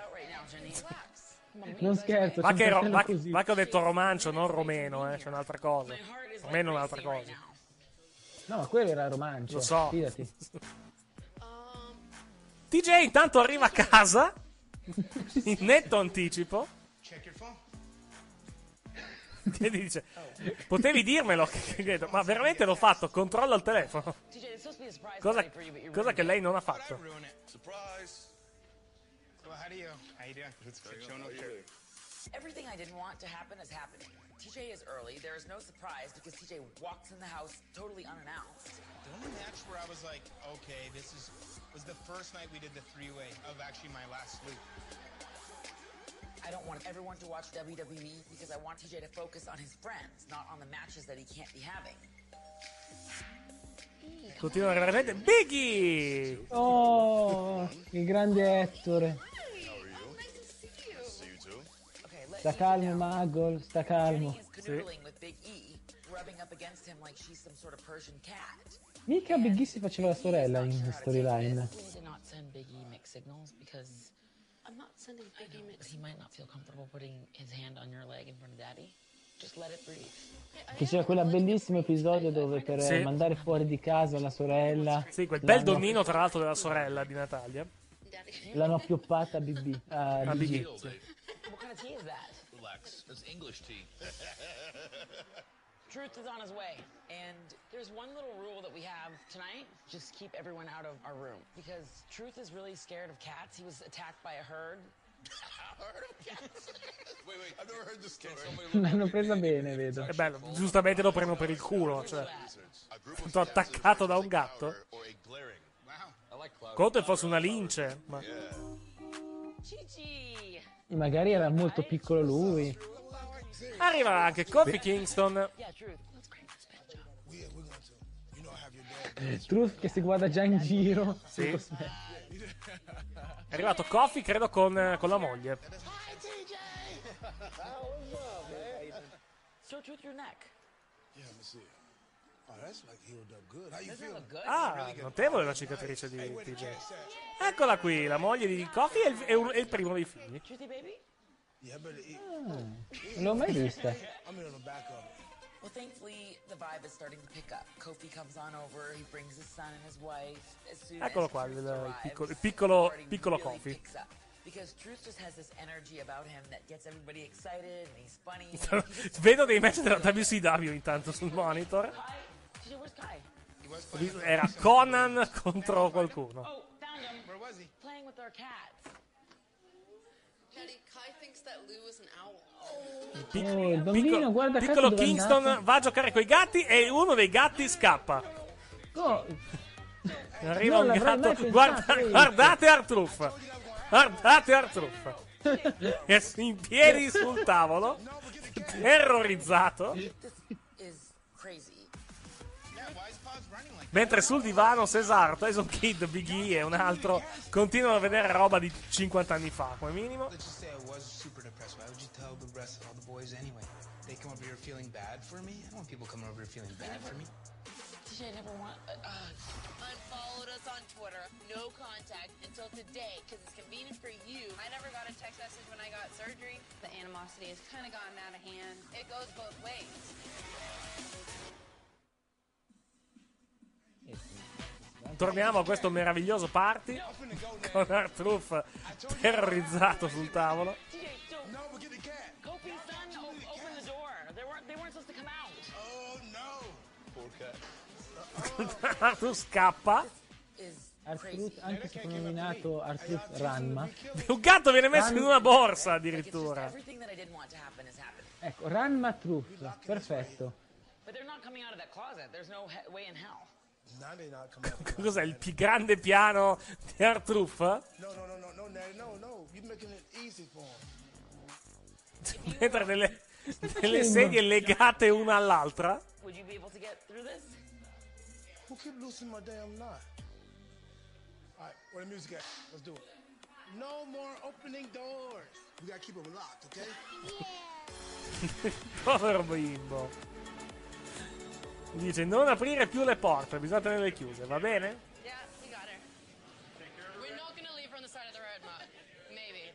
Non scherzo, c'è che, ro- così. va che ho detto romancio, non romeno, eh, c'è un'altra cosa. Romeno è un'altra cosa. No, ma quello era romancio. Lo so. Fidati. *laughs* TJ intanto arriva a casa, *laughs* in netto anticipo, Check your phone. *laughs* e dice, potevi dirmelo, ma veramente l'ho fatto, controlla il telefono. Cosa, cosa che lei non ha fatto. Everything I didn't want to happen is happening. TJ is early. There is no surprise because TJ walks in the house totally unannounced. The only match where I was like, okay, this is was the first night we did the three way of actually my last loop. I don't want everyone to watch WWE because I want TJ to focus on his friends, not on the matches that he can't be having. Continua gente. Biggie! Oh, il grande Ettore. Sta calmo, Magol, sta calmo. E, cat. Mica Big E si faceva la sorella in storyline. Sending know, but he might not feel comfortable putting his hand on your leg in front of Daddy. Just let it breathe. Che c'era quel bellissimo episodio dove per Sì. mandare fuori di casa la sorella. Sì, quel bel donnino, tra l'altro, della sorella di Natalia. L'hanno appioppata a BB. A E. E, sì. What kind of tea is that? Relax. That's English tea. *laughs* Truth is on his way. And there's one little rule that we have tonight. Just keep everyone out of our room. Because Truth is really scared of cats. He was attacked by a herd. *laughs* *laughs* L'hanno presa bene, vedo. È bello, giustamente lo prendo per il culo. Cioè, tutto attaccato da un gatto. Conto fosse una lince. Ma... Magari era molto piccolo lui. Arriva anche Kofi Kingston. Yeah, Truth. Che si guarda già in giro. Sì. È arrivato Kofi, credo, con, con la moglie. Ah, notevole la cicatrice di TJ. Eccola qui, la moglie di Kofi e il, il primo dei figli. Yeah. Non l'ho mai vista. Well, thankfully, the vibe is starting to pick up. Kofi comes on over. He brings his son and his wife. As soon Eccolo as qua, il, arrives, piccolo, il piccolo, piccolo really Kofi. Because Truth just has this energy about him that gets everybody excited and he's funny. *laughs* Vedo dei match della WCW intanto sul monitor. Era Conan contro qualcuno. Oh, found him. Where was he? Playing with our cats. Daddy, Kai thinks that Lou is an owl. Pic- Oh, il bambino, piccolo guarda piccolo Kingston andato. va a giocare con i gatti e uno dei gatti scappa. Oh, Arriva un gatto. Guarda- guardate Artruff. Guardate Artruff. È in piedi sul tavolo, terrorizzato. Mentre sul divano Cesar, Tyson Kid, Big E e un altro continuano a vedere roba di 50 anni fa, come minimo. Rest of all the boys anyway? They come over here feeling bad for me? I don't want people coming over here feeling bad for me. TJ never want. Uh, uh, Unfollowed us on Twitter. No contact until today because it's convenient for you. I never got a text message when I got surgery. The animosity has kind of gotten out of hand. It goes both ways. Torniamo a questo meraviglioso party con Artruff terrorizzato sul tavolo. *laughs* Artruff scappa. Artruth, anche se nominato Artruth Ranma. Un gatto viene messo in Ran- una borsa addirittura. Ecco, Ranma Truth, perfetto. In. *laughs* Cos'è il più grande piano di Artruff? No, no, no, no, no, no, no. You're making it easy for him. Mentre delle, delle sedie legate una all'altra. Would you be able to get through this? Who keep loosening my damn knot? All right, where the music at? Let's do it. No more opening doors. We gotta keep them locked, okay? *laughs* Povero bimbo. Dice non aprire più le porte, bisogna tenerle chiuse, va bene? Yeah, we got her. We're not gonna leave her on the side of the road, Ma. Maybe.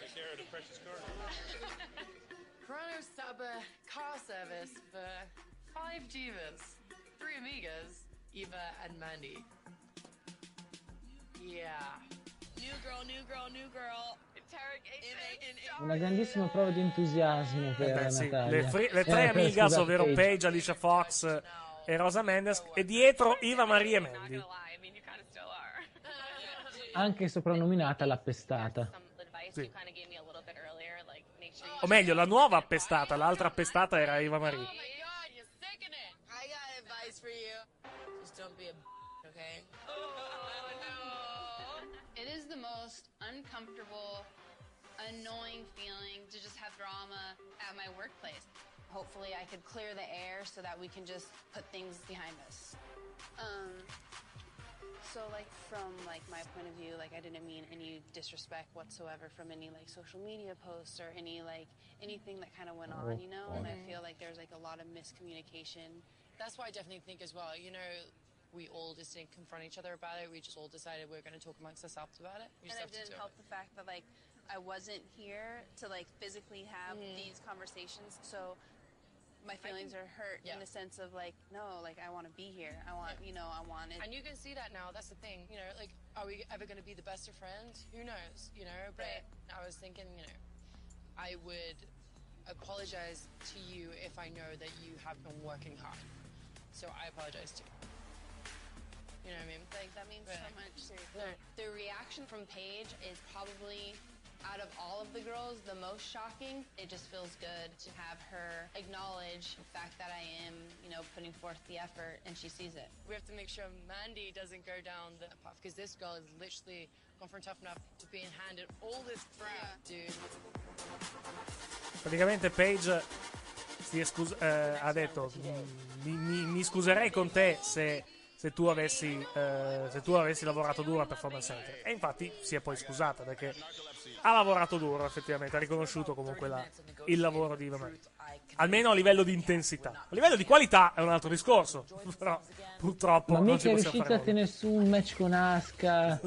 Take care of the precious car. *laughs* Chrono Saba car service for five divas, three amigas, Eva and Mandy. Yeah. New girl, new girl, new girl. Una grandissima prova di entusiasmo per Eh beh, sì, le, fri- le Eh, tre per- amigas, ovvero Paige. Alicia Fox e Rosa Mendes, e dietro Iva Maria e Mandy. *laughs* Anche soprannominata l'appestata. Sì. O meglio, la nuova appestata, l'altra appestata era Iva Maria. Uncomfortable annoying feeling to just have drama at my workplace. Hopefully, I could clear the air so that we can just put things behind us. Um, so like from like my point of view, like I didn't mean any disrespect whatsoever from any like social media posts or any like anything that kind of went on, you know. And I Mhm. feel like there's like a lot of miscommunication. That's why I definitely think as well, you know, we all just didn't confront each other about it. We just all decided we are going to talk amongst ourselves about it. And it didn't help it. the fact that like I wasn't here to like physically have Mhm. these conversations, so my feelings are hurt in the sense of like no, like I want to be here. I want you know I want it. And you can see that now. That's the thing. You know, like, are we ever going to be the best of friends? Who knows? You know, but I was thinking, you know, I would apologize to you if I know that you have been working hard. So I apologize to you. You know what I mean? Like that means so Right. much. The, the reaction from Paige is probably out of all of the girls the most shocking. It just feels good to have her acknowledge the fact that I am, you know, putting forth the effort and she sees it. We have to make sure Mandy doesn't go down the path because this girl is literally gone from tough enough to being handed all this crap, dude. Praticamente Paige si è scus- eh, ha detto "Mm, mi, mi- mi scuserei con te se, se tu avessi, eh, se tu avessi lavorato duro a Performance Center. E infatti si è poi scusata perché ha lavorato duro effettivamente, ha riconosciuto comunque la- il lavoro di Marie. Almeno a livello di intensità. A livello di qualità è un altro discorso, *laughs* però purtroppo Ma non ci è possiamo riuscito fare a nulla. tenere su un match con Asuka,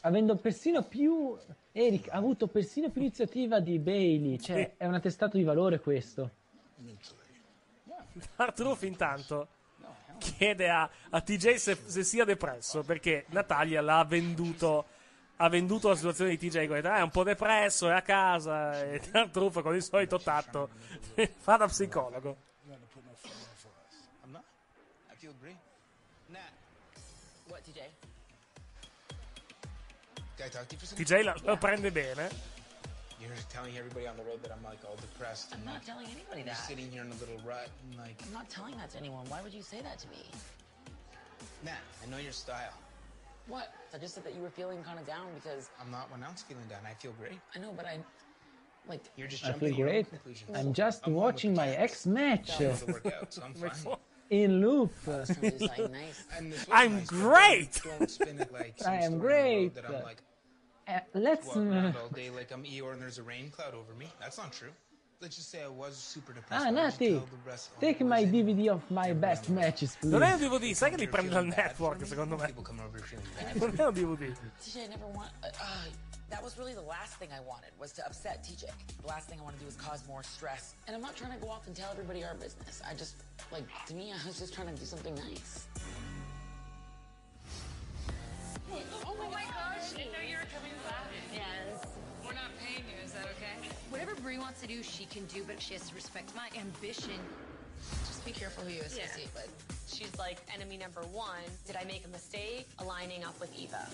avendo persino più. Eric ha avuto persino più iniziativa di Bailey. Cioè, Sì. è un attestato di valore questo. *laughs* Artruth intanto chiede a, a TJ se, se sia depresso perché Natalia l'ha venduto ha venduto la situazione di TJ come ah, è un po' depresso è a casa e *laughs* Artruth con il solito tatto *laughs* fa da psicologo? TJ la, lo prende bene You're telling everybody on the road that I'm like all depressed. I'm and, not like, telling anybody that. I'm sitting here in a little rut and like. I'm not telling that to anyone. Why would you say that to me? Nat, I know your style. What? I just said that you were feeling kind of down because I'm not when I'm feeling down. I feel great. I know, but I like You're just I feel to your own great. conclusions. I'm just watching my ex match That was a workout, so I'm *laughs* fine. in loop. And I'm nice, great. Don't spin it like *laughs* some I am story on the road great. That I'm like Uh, let's. walking uh, around all day like I'm Eeyore and there's a rain cloud over me. That's not true. Let's just say I was super depressed. Ah, but I just Nati, tell the rest, take my DVD of my best matches, please. non è un DVD sai che li prende dal network secondo me non è un DVD TJ, I never want. Uh, uh, that was really the last thing I wanted was to upset TJ. The last thing I want to do is cause more stress. And I'm not trying to go off and tell everybody our business. I just like to me, I was just trying to do something nice. Oh my gosh, I didn't know you were coming back. Yes. We're not paying you, is that okay? Whatever Brie wants to do, she can do, but she has to respect my ambition. Just be careful who you associate with. She's like enemy number one. Did I make a mistake aligning up with Eva?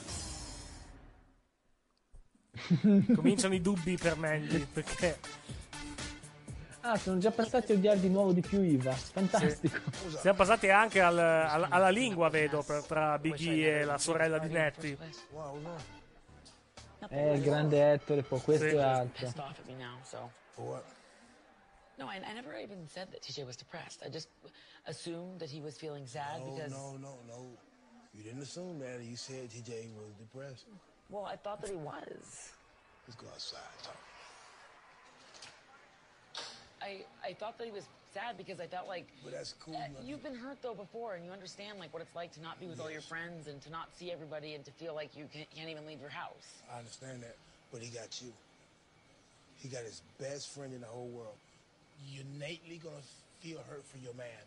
*laughs* cominciano i dubbi per Mandy perché Ah, sono già passati a odiare di nuovo di più Iva. Fantastico. siamo passati anche al- al- alla lingua vedo per- tra Biggie e la sorella di Nettie Eh, il grande Ettore, poi questo Sì. è altro. Pissed off at me now, so. No, I, I never even said that TJ was depressed. I just assumed that he was feeling sad No, because. no, no, no. You didn't assume that. You said TJ was depressed. Well, I thought that he was. Let's go outside. Talk. I, I thought that he was sad because I felt like. But that's cool. Uh, you've been hurt though before, and you understand like what it's like to not be with all your friends and to not see everybody and to feel like you can't, can't even leave your house. I understand that, but he got you. He got his best friend in the whole world. You're innately gonna feel hurt for your man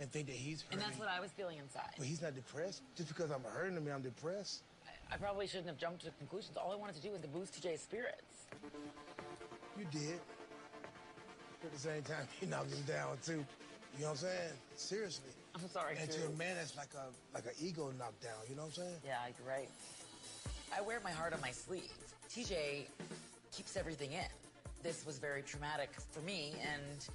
and think that he's hurting. And that's what I was feeling inside. But he's not depressed. Just because I'm hurting him, I'm depressed. I probably shouldn't have jumped to conclusions. All I wanted to do was to boost TJ's spirits. You did. At the same time, *laughs* he knocked him down too. You know what I'm saying? Seriously. I'm sorry. And to too. a man, that's like a like an ego knockdown. You know what I'm saying? Yeah, you're right. I wear my heart on my sleeve. TJ keeps everything in. This was very traumatic for me, and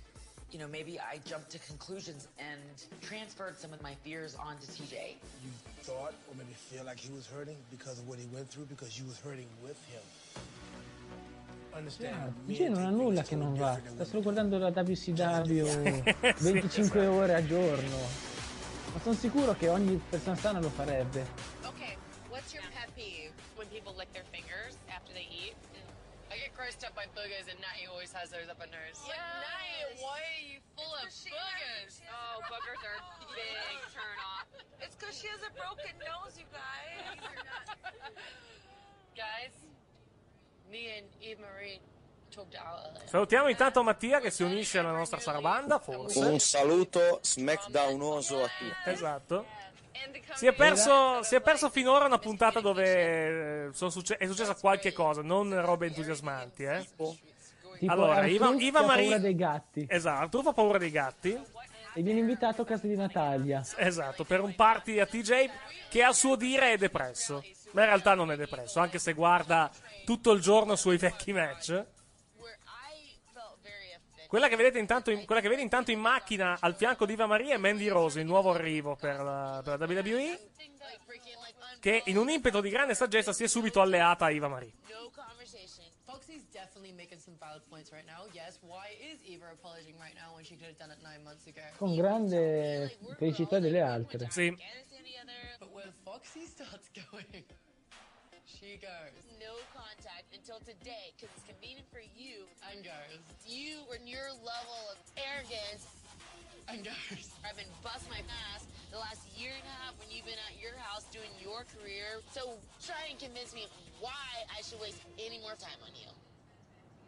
you know maybe I jumped to conclusions and transferred some of my fears onto TJ. You thought or maybe feel like he was hurting because of what he went through because you was hurting with him. G non ha nulla che non va, sta solo guardando la WCW 25 *laughs* ore al giorno. Ma sono sicuro che ogni persona sana lo farebbe. Okay, what's your pet peeve when people lick their fingers after they eat? I get grossed up by boogers, and Natty always has those up her nose. Like, Natty, why are you full of boogers? Oh, boogers are a *laughs* big turn off. It's because she has a broken nose, you guys. *laughs* guys, me and Eve Marie talked out earlier. Salutiamo intanto Mattia che si unisce alla nostra sarabanda, forse. Un saluto smackdownoso a tutti. Esatto. Si è, perso, si è perso finora una puntata dove eh, sono succe- è successa qualche cosa, non robe entusiasmanti, eh. Tipo Allora, Iva, Iva Marie- paura dei gatti. Esatto, Arturo fa paura dei gatti. E viene invitato a casa di Natalia. Esatto, per un party a TJ che a suo dire è depresso. Ma in realtà non è depresso, anche se guarda tutto il giorno sui vecchi match. Quella che, vedete intanto in, quella che vede intanto in macchina al fianco di Iva Maria è Mandy Rose, il nuovo arrivo per la, per la WWE. Che in un impeto di grande saggezza si è subito alleata a Iva Marie. No conversation. Foxy's definitely making some valid points right now. Yes, why is Eva apologizing right now when she could have done it nine months ago? Con grande felicità delle altre. Sì. But when Foxy starts *laughs* going, she goes. No contact until today, because it's convenient for you. And goes. You and your level of arrogance. And goes. *laughs* I've been bust my ass the last year and a half when you've been at your house doing your career. So try and convince me why I should waste any more time on you.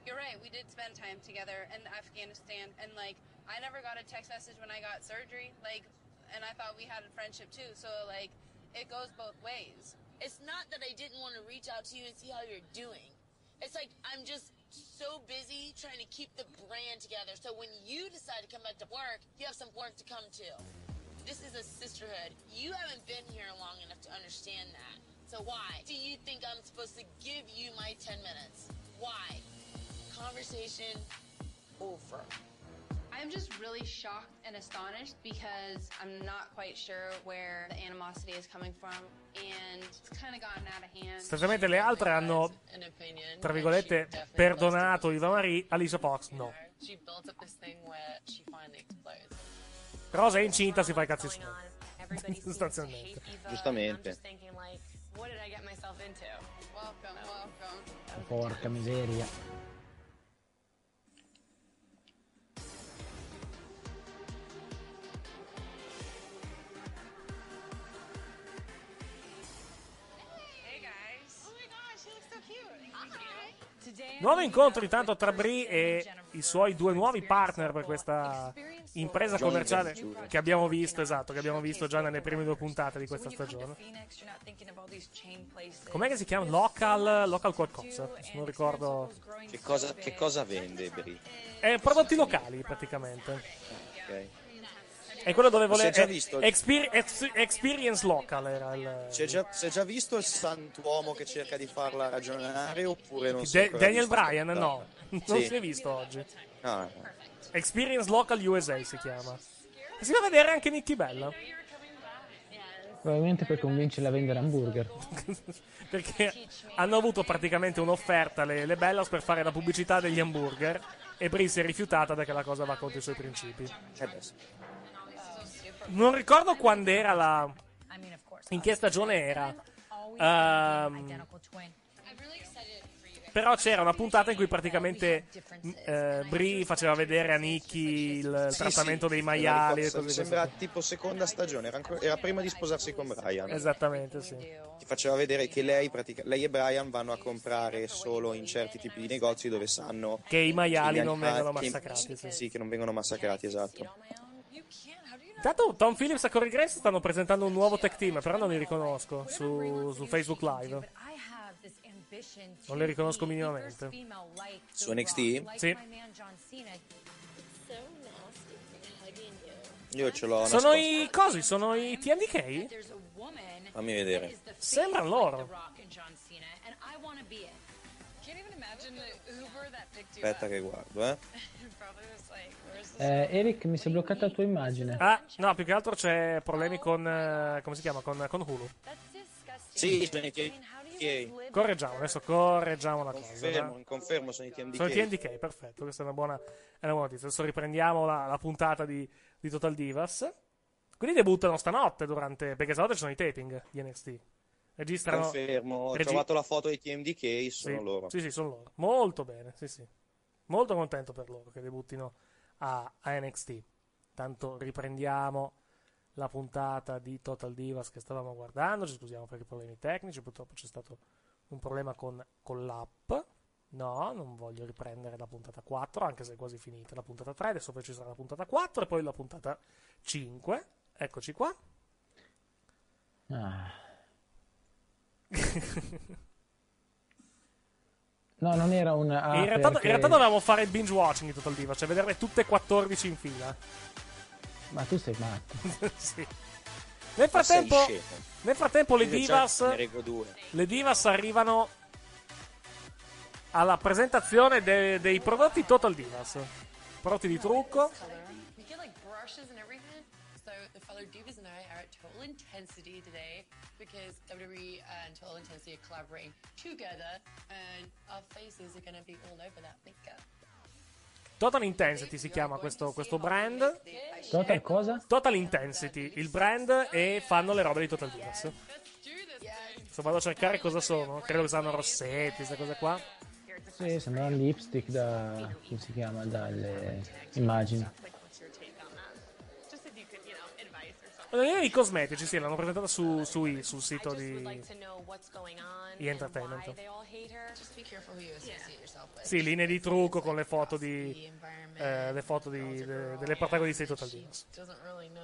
You're right. We did spend time together in Afghanistan, and like, I never got a text message when I got surgery. Like, and I thought we had a friendship too. So like, it goes both ways. It's not that I didn't want to reach out to you and see how you're doing. It's like I'm just so busy trying to keep the brand together. So when you decide to come back to work, you have some work to come to. This is a sisterhood. You haven't been here long enough to understand that. So why do you think I'm supposed to give you my 10 minutes? Why? Conversation over. I'm just really shocked and astonished because I'm not quite sure where the animosity is coming from, Stranamente le altre hanno, tra virgolette, perdonato Iva Marie, Alicia Fox no. Rosa è incinta, si fa i cazzi suoi. *laughs* Sostanzialmente. Giustamente. Thinking like, Nuovo incontro intanto tra Brie e i suoi due nuovi partner per questa impresa commerciale che abbiamo visto, esatto, che abbiamo visto già nelle prime due puntate di questa stagione. Com'è che si chiama? Local, local qualcosa, non ricordo. Che cosa, che cosa vende Brie? È prodotti locali praticamente. Ok. È quello dove Si è voleva. già visto. Exper- ex- experience local era il. Si è, già, si è già visto il santuomo che cerca di farla ragionare oppure non si è Da- ancora Daniel? Bryan, no, non Sì. si è visto oggi. No, Experience Local USA si chiama. Si va a vedere anche Nicky Bella. Probabilmente per convincerla a vendere hamburger. *laughs* Perché hanno avuto praticamente un'offerta le, le Bellas per fare la pubblicità degli hamburger. E Brie si è rifiutata perché la cosa va contro i suoi principi. Eh beh. Non ricordo quando era la. In che stagione era. Ehm, però c'era una puntata in cui praticamente eh, Brie faceva vedere a Nicky il, Sì, trattamento sì, dei maiali e cose così. Sembra tipo seconda stagione, era, ancora- era prima di sposarsi con Brian. Esattamente, sì. Ti faceva vedere che lei, pratica- lei e Brian vanno a comprare solo in certi tipi di negozi dove sanno Che i maiali non vengono che- massacrati, sì. Sì, che non vengono massacrati, esatto. Intanto Tom Phillips e Corey Grace stanno presentando un nuovo tech team, però non li riconosco su, su Facebook Live. Non li riconosco minimamente. Su NXT? Sì. Io ce l'ho Sono nascosto. i cosi, sono i TNDK? Fammi vedere. Sembrano loro. Aspetta che guardo, eh. Eh, Eric, mi si è bloccata la tua immagine. Ah, no, più che altro c'è problemi con. eh, come si chiama? Con, con Hulu. Sì, NXT. TMDK. Correggiamo, adesso correggiamo la cosa. Confermo, eh. confermo, sono i TMDK. Sono i TMDK, perfetto, questa è una buona, è una buona notizia. Adesso riprendiamo la, la puntata di, di Total Divas. Quindi debuttano stanotte durante, perché stanotte ci sono i taping di NXT. Registrano... Confermo, ho regi- trovato la foto dei TMDK, sono sì, loro. Sì, sì, sono loro. Molto bene, sì, sì. Molto contento per loro che debuttino a, a NXT. Tanto riprendiamo la puntata di Total Divas che stavamo guardando. Ci scusiamo per i problemi tecnici. Purtroppo c'è stato un problema con, con l'app. No, non voglio riprendere la puntata 4, anche se è quasi finita la puntata 3. Adesso poi ci sarà la puntata 4 e poi la puntata 5. Eccoci qua. Ah. *laughs* No, non era un. ah, in, realtà, perché- in realtà dovevamo fare il binge watching di Total Divas, cioè vederle tutte e 14 in fila. Ma tu sei matto. *laughs* sì. Nel frattempo, nel frattempo le Divas, le Divas arrivano alla presentazione de- dei prodotti Total Divas. Prodotti di trucco. So the fellow Divas and I are at Total Intensity today because WWE and Total Intensity are collaborating together, and our faces are going to be all over that makeup. Total Intensity si chiama questo, questo brand. Total cosa? Total Intensity, il brand, e fanno le robe di Total Divas. Se vado a cercare cosa sono, credo che saranno rossetti, queste cose qua. Sì, sembra un lipstick da. come si chiama? Dalle immagini. La linea di cosmetici, sì, l'hanno presentata su, su I, sul sito di E Entertainment. Sì, linee di trucco con le foto di. eh, le foto di, de- delle protagoniste di Total Divas.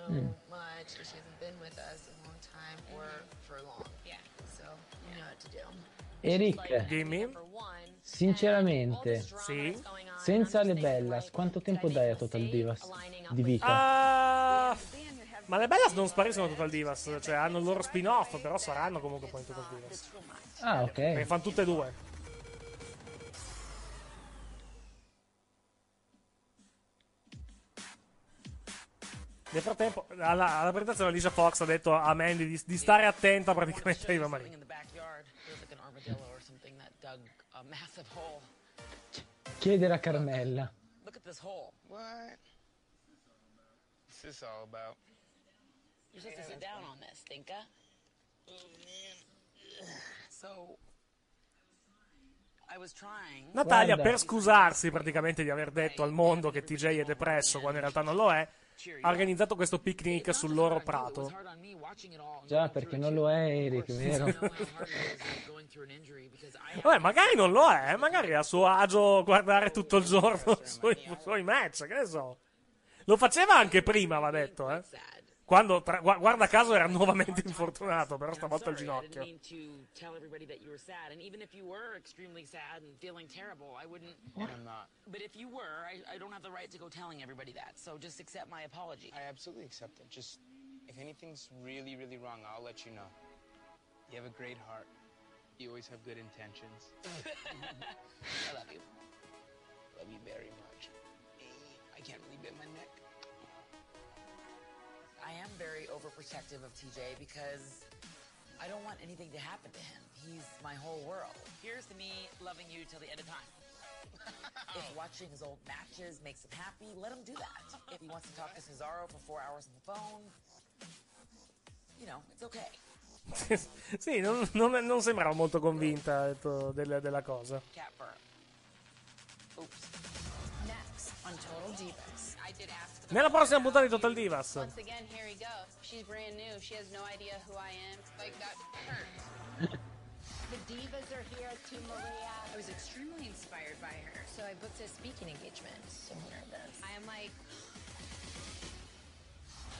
Mm. much, or she hasn't been with us a long time or for long. Yeah. So you know what to do. Eric, Dimmi. sinceramente, Sì. senza le Bellas, quanto tempo dai a Total Divas di vita? Ah, ma le Bellas non spariscono Total Divas, cioè hanno il loro spin-off, però saranno comunque poi in Total Divas. Ah, ok. Perché fanno tutte e due. Nel frattempo, alla, alla presentazione Alicia Fox ha detto a Mandy di, di stare attenta praticamente a Eva Marie. Chiedere a Carmella. Look at this hole. What? What's this all about? You're supposed to sit down on this, Tinka. So, I. Natalia, per scusarsi praticamente di aver detto al mondo che TJ è depresso quando in realtà non lo è, ha organizzato questo picnic sul loro prato. Già, perché non lo è Eric, vero? Vabbè, magari non lo è, magari è a suo agio guardare tutto il giorno i suoi, suoi match, che ne so. Lo faceva anche prima, va detto, eh. Quando, tra- guarda caso, era *laughs* nuovamente infortunato, però stavolta il I didn't ginocchio. mean to tell everybody that you were sad, and even if you were extremely sad and feeling terrible, I wouldn't. And I'm not. But if you were, I, I don't have the right to go telling everybody that. So just accept my apology. I absolutely accept it. Just if anything's really, really wrong, I'll let you know. You have a great heart. You always have good intentions. *laughs* I love you. Love you very much. I can't really bend my neck. I am very overprotective of TJ because I don't want anything to happen to him. He's my whole world. Here's to me loving you till the end of time. *laughs* if watching his old matches makes him happy, let him do that. If he wants to talk to Cesaro for four hours on the phone, you know, it's okay. *laughs* sì, non, non, non sembrava molto convinta detto, del- della cosa. Cat fur. Next on Total Divas. Nella prossima puntata di Total Divas. *laughs* The are here to Maria. I was extremely inspired by her, so I booked a speaking engagement. I am like,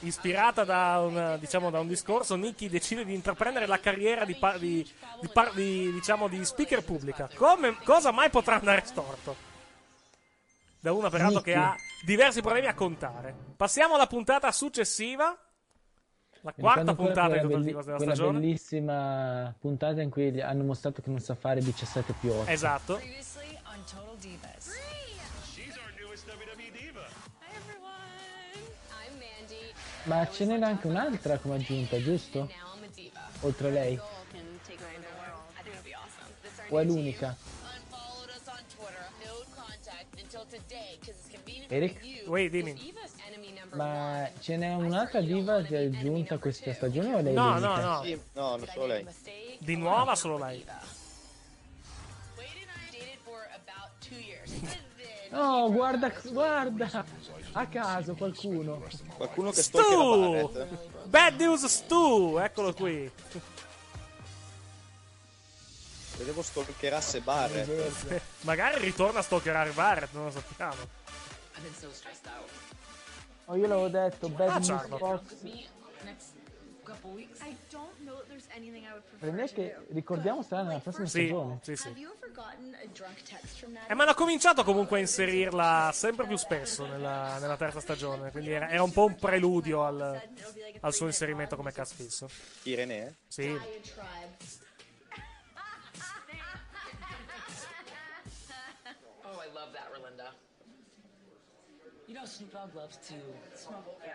*gasps* Ispirata da un, diciamo, da un discorso, Nikki decide di intraprendere la carriera di, pa- di- di par- di, diciamo, di speaker pubblica. Come, cosa mai potrà andare storto? Da una peraltro che ha diversi problemi a contare. Passiamo alla puntata successiva. La quarta puntata di quella Total Divas della quella stagione. bellissima puntata in cui hanno mostrato che non sa fare 17 più 8. Esatto. Ma ce n'era anche un'altra come aggiunta, giusto? Oltre a lei. O è l'unica? Eric? Wait, dimmi. Ma ce n'è un'altra diva che è giunta questa stagione o lei No, no, no. Sì, no, non solo lei. Di nuova solo lei. No, guarda, guarda! *laughs* A caso qualcuno. Qualcuno che Stu! Barrett. Bad News Stu! Eccolo qui. Vedevo stalkerasse Barrett. *laughs* Magari ritorna a stalkerare Barrett, non lo sappiamo. I've been so stressed out. Oh, io l'avevo detto, Bad Ah, News. Fox. Me next couple weeks. I don't know that there's anything I would prefer Per me to che ricordiamo sarà nella prossima Sì, stagione. sì, sì. Eh, ma hanno cominciato comunque a inserirla sempre più spesso nella, nella terza stagione, quindi era, era un po' un preludio al, al suo inserimento come cast fisso. Irene? Sì. You know, Snoop Dogg loves to smoke. Yeah.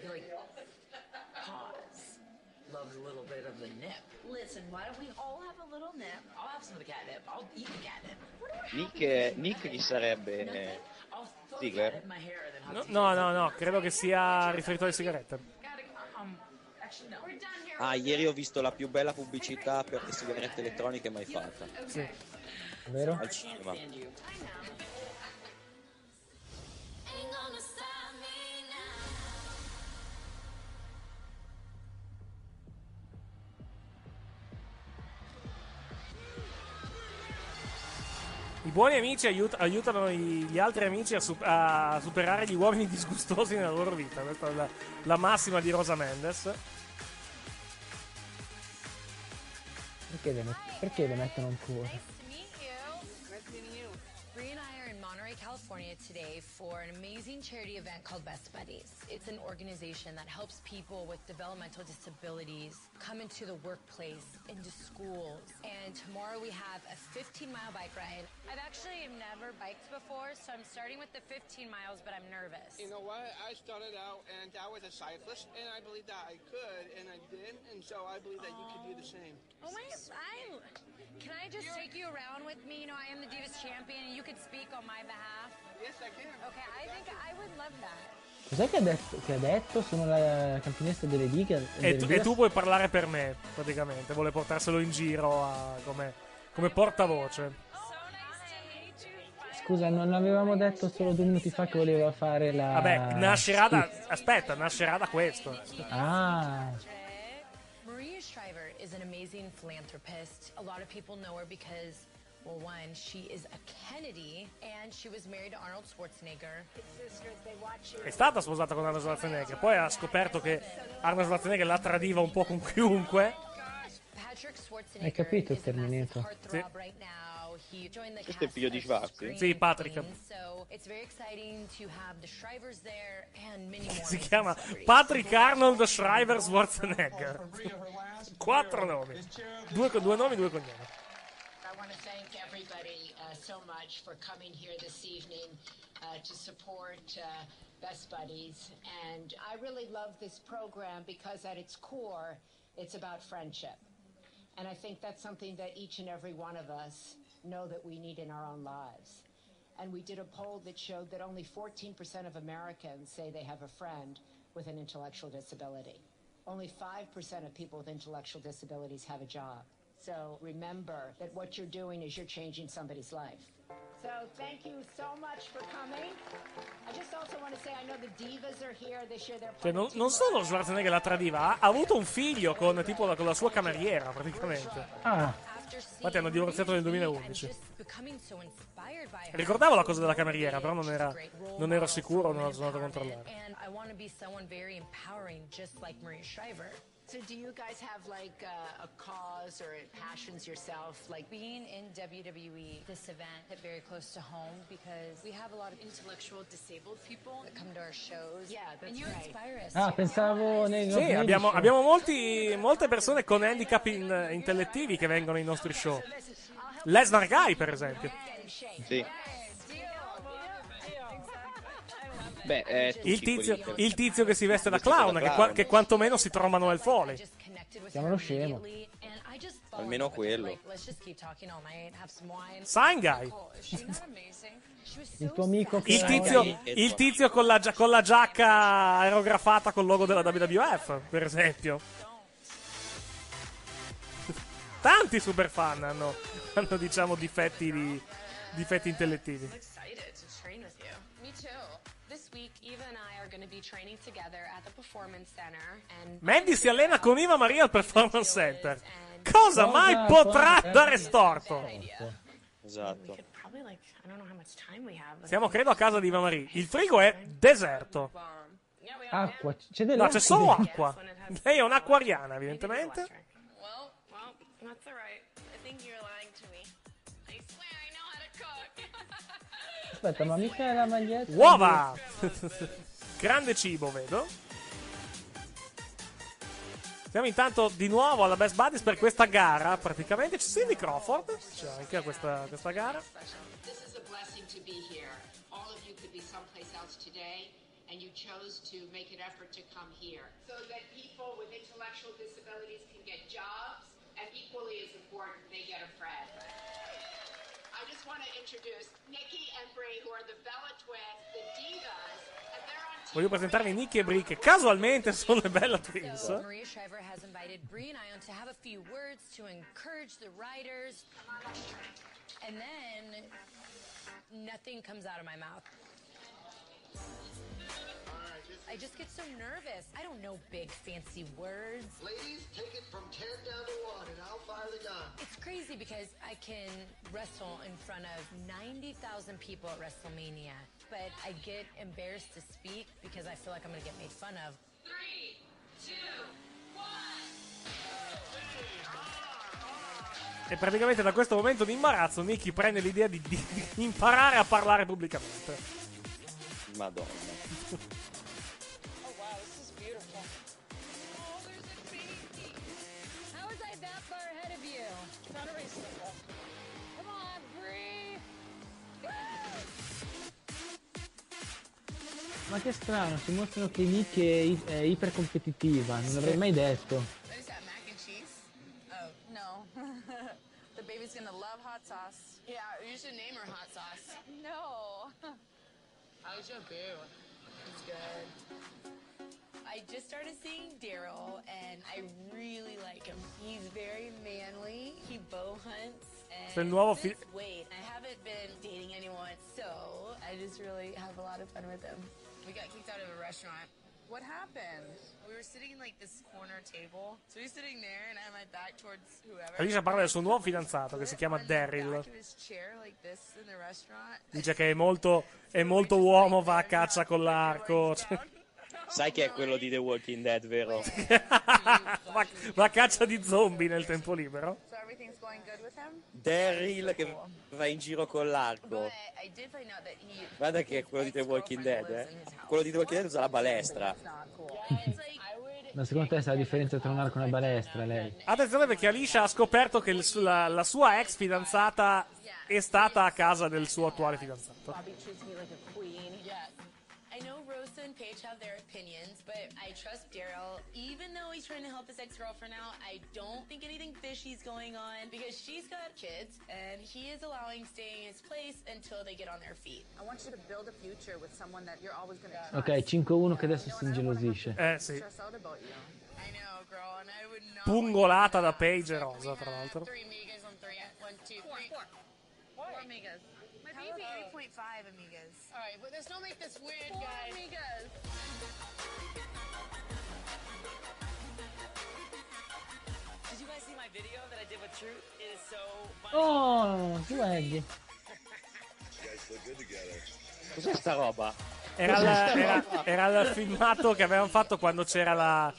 He like pause. Loves a little bit of the nip. Listen, why don't we all have a little nip? I'll have some of the catnip. I'll eat the catnip. Nick, Nick chi sarebbe? eh, Ziggler? No, no, no, no, credo che sia riferito alle sigarette. Um. Ah, ieri ho visto la più bella pubblicità per le sigarette elettroniche mai fatta. Sì. Vero? Al cinema. I buoni amici aiut- aiutano gli altri amici a, su- a superare gli uomini *laughs* disgustosi nella loro vita. Questa è la, la massima di Rosa Mendes. Perché le, met- perché le mettono un cuore? California today for an amazing charity event called Best Buddies. It's an organization that helps people with developmental disabilities come into the workplace, into schools. And tomorrow we have a 15 mile bike ride. I've actually never biked before, so I'm starting with the 15 miles, but I'm nervous. You know what? I started out and I was a cyclist, and I believed that I could, and I did, and so I believe that you could do the same. Oh my, I, can I just take you around with me? You know, I am the Divas champion and you could speak on my behalf. Yes, I can. Okay, I think I would love that. Cos'è che ha detto? Che ha detto? Sono la campionessa delle dighe. E tu, e tu puoi parlare per me, praticamente. Vuole portarselo in giro a- come, come portavoce. Scusa, non avevamo detto solo due minuti fa che voleva fare la. Vabbè, nascerà da. Aspetta, nascerà da questo. Ah, Maria Shriver is an amazing philanthropist. A lot of people know her because, well, one, she is a Kennedy and she was married to Arnold Schwarzenegger. È stata sposata con Arnold Schwarzenegger, poi ha scoperto che Arnold Schwarzenegger la tradiva un po' con chiunque. Schwarzenegger hai capito il joined the Questo è il figlio di? Scream Sì, Patrick. Si chiama Patrick Arnold Shriver Schwarzenegger. Quattro nomi. Due, due nomi, due cognomi. I want to thank everybody uh, so much for coming here this evening uh, to support uh, Best Buddies. And I really love this program because at its core, it's about friendship. And I think that's something that each and every one of us know that we need in our own lives. And we did a poll that showed that only 14% of Americans say they have a friend with an intellectual disability. Only 5% of people with intellectual disabilities have a job. So remember that what you're doing is you're changing somebody's life. So thank you so much for coming. I just also want to say I know the divas are here this year. They're Cioè, non, non solo Schwarzenegger la tradiva, ha, avuto un figlio con, tipo, la, con la sua cameriera, praticamente. Ah. Infatti hanno divorziato nel 2011. Becoming so inspired by her. Ricordavo la cosa della cameriera, però non, era, non ero sicuro, non sono andato a controllare. And. So do you guys have like uh, a cause or passions yourself? Like Being in WWE, this event hit very close to home because we have a lot of intellectual disabled people that come to our shows. Yeah, and that's you right. inspire us. Ah, pensavo nei Sì, abbiamo, abbiamo molti, molte persone con handicap in- intellettivi che vengono ai nostri show. Lesnar Guy, per esempio. Sì. Beh, è Il tizio, il tizio che si veste da clown, che, qua- che quantomeno si trova Manuel Foley. connected with Chiamalo scemo. Almeno quello. Was Il tuo amico che Il tizio, il tizio con, la, con la giacca aerografata col logo della WWF, per esempio. Tanti super fan hanno, *laughs* hanno diciamo, difetti, di, difetti intellettivi. Mandy si allena con Eva Maria al Performance Center. Cosa mai potrà dare storto? Esatto. but- Siamo, credo, a casa di Eva Maria. Il frigo è deserto. Acqua, c'è No, c'è solo acqua. Lei è un'acquariana, evidentemente. *laughs* Aspetta, ma mica è la maglietta. Uova! *laughs* Grande cibo, vedo. Siamo intanto di nuovo alla Best Buddies per questa gara. Praticamente c'è Cindy Crawford. C'è anche a questa, questa gara. And you chose to make an effort to come here. So that people with intellectual disabilities can get jobs, and equally as important, they get a friend. I just want to introduce Nikki and Brie, who are the Bella Twins, the Divas, and they're on Voglio presentarvi Nicky e Brie, che casualmente sono le Bella Twins. So Maria Shriver has invited Brie and Ion to have a few words to encourage the writers. And then nothing comes out of my mouth. I just get so nervous. I don't know big fancy words. Ladies, take it from 10 down to 1 and I'll fire the gun. It's crazy because I can wrestle in front of 90,000 people at WrestleMania, but I get embarrassed to speak because I feel like I'm going to get made fun of. Three, two, one. E praticamente da questo momento di imbarazzo Nicky prende l'idea di, di- di imparare a parlare pubblicamente. Madonna. *laughs* Ma che strano, si mostrano che Nick è, i- è ipercompetitiva, non l'avrei mai detto. *laughs* The baby's gonna love hot sauce. Yeah, you should name her hot sauce. No. How's your boo? It's good. I just started seeing Daryl, and I really like him. He's very manly. He bow hunts. And nuovo fi- weight. I haven't been dating anyone, so I just really have a lot of fun with him. We got kicked out of a restaurant. What happened? We were sitting in like this corner table. So he's sitting there and I had my back towards whoever. Alicia parla del suo nuovo fidanzato che si chiama Daryl. Back of his chair like this in the restaurant. Dice che è molto, è molto uomo, va a caccia con l'arco. Sai che è quello di The Walking Dead, vero? va, va a caccia di zombie nel tempo libero. So everything's going good with him? Daryl che va in giro con l'arco. Guarda che è quello di The Walking Dead, eh. Quello di The Walking Dead usa la balestra. Ma secondo te sa la differenza tra un arco e una balestra, lei? Attenzione perché Alicia ha scoperto che il la, la sua ex fidanzata è stata a casa del suo attuale fidanzato. Bobby treats me like a queen. Yes. I know Rosa and Paige have their opinions, but I trust Daryl. Even though he's trying to help his ex-girlfriend out, I don't think anything fishy's going on because she's got kids and he is allowing staying in his place until they get on their feet. I want you to build a future with someone that you're always going to Ok, 5-1 che adesso si ingelosisce. Eh sì. Pungolata da Paige e Rosa, tra l'altro. Three. Four. Four amigas. My baby. 8.5 amigas. All right, but let's not make this weird, Four guys. amigas. Did you guys see my video that I did with Truth? It is so funny. Oh, good together. Cos'è sta roba? Era il, era- era il filmato che avevamo fatto quando c'era la.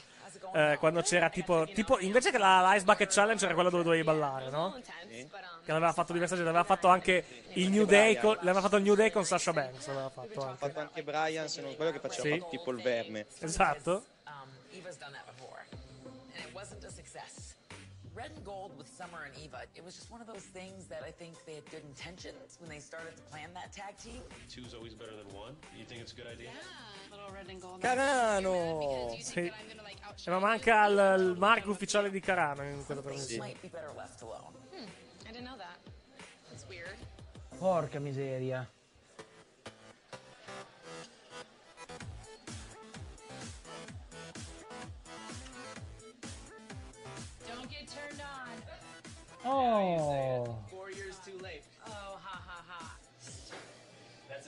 Eh, quando c'era tipo, tipo. Invece che la l'Ice Bucket Challenge era quella dove dovevi ballare, no? Che l'aveva fatto diversa gente. Aveva fatto anche il New Day. Con, l'aveva fatto il New Day con Sasha Banks. Aveva fatto anche. fatto anche Brian, se non sbaglio, che faceva Sì. tipo il verme. Esatto. Um, red and gold with Summer and Eva, it was just one of those things that I think they had good intentions when they started to plan that tag team. Two's always better than one. You think it's a good idea? Little red and gold. Carano! Sì. Ma manca il, il marco ufficiale di Carano in quella trasmissione. Might be better left alone. Hmm, I didn't know that. That's weird. Porca miseria.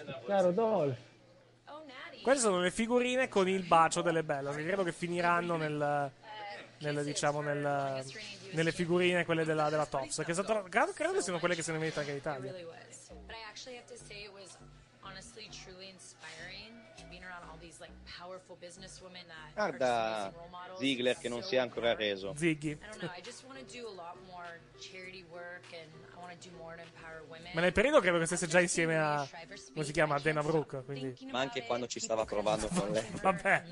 Enough. caro Dolph. Oh. Queste sono le figurine con il bacio delle belle, che credo che finiranno nel, nel, diciamo, nel, nelle figurine quelle della, della Tops. Che stato- credo, credo che siano quelle che se ne mette anche in It Italia. really was. But I actually have to say it was honestly truly inspiring Guarda. Ziggler che non si è ancora reso. Ziggy. I don't know, I just want to do a lot more charity work and I want to do more to empower women. Ma nel periodo credo che stesse già insieme a. come si chiama? Dana Brooke. Quindi. Ma anche quando ci stava provando con lei. *laughs* Vabbè.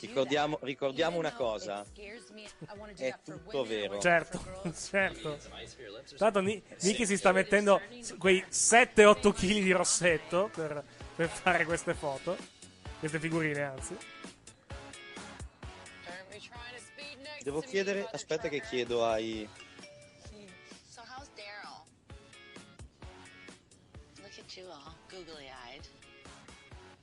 Ricordiamo, ricordiamo una cosa. È tutto vero. Certo, *laughs* certo. Tra l'altro Ni- Niki si sta mettendo quei 7-8 kg di rossetto per, per fare queste foto. Queste figurine, anzi. Devo chiedere, aspetta che chiedo ai... So how's Daryl? Look at you all googly-eyed.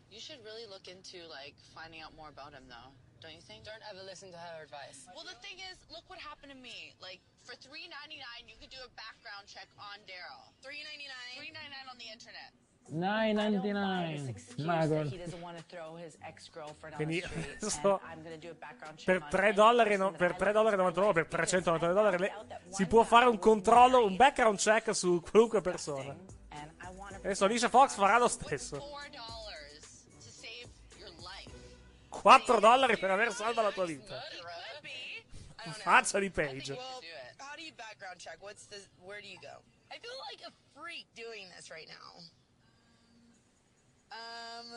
You should really look into like finding out more about him though. Don't you think? Don't ever listen to her advice. Well, the thing is, look what happened to me. Like for three ninety nine, you could do a background check on Daryl. Three ninety nine. Three ninety nine on the internet. 999. Magon. Quindi the street, adesso and I'm going to do a background check per on 3 him. dollari, no- per 3 dollari 99, per 399 dollari le- si può fare un controllo, un background check su qualunque persona. Adesso Alicia Fox farà lo stesso. Four dollars to save your life. 4 dollari per aver salvato la tua vita. Faccia di Page. How do you background check? What's the? Where do you go? I feel like a freak doing this right now. Um,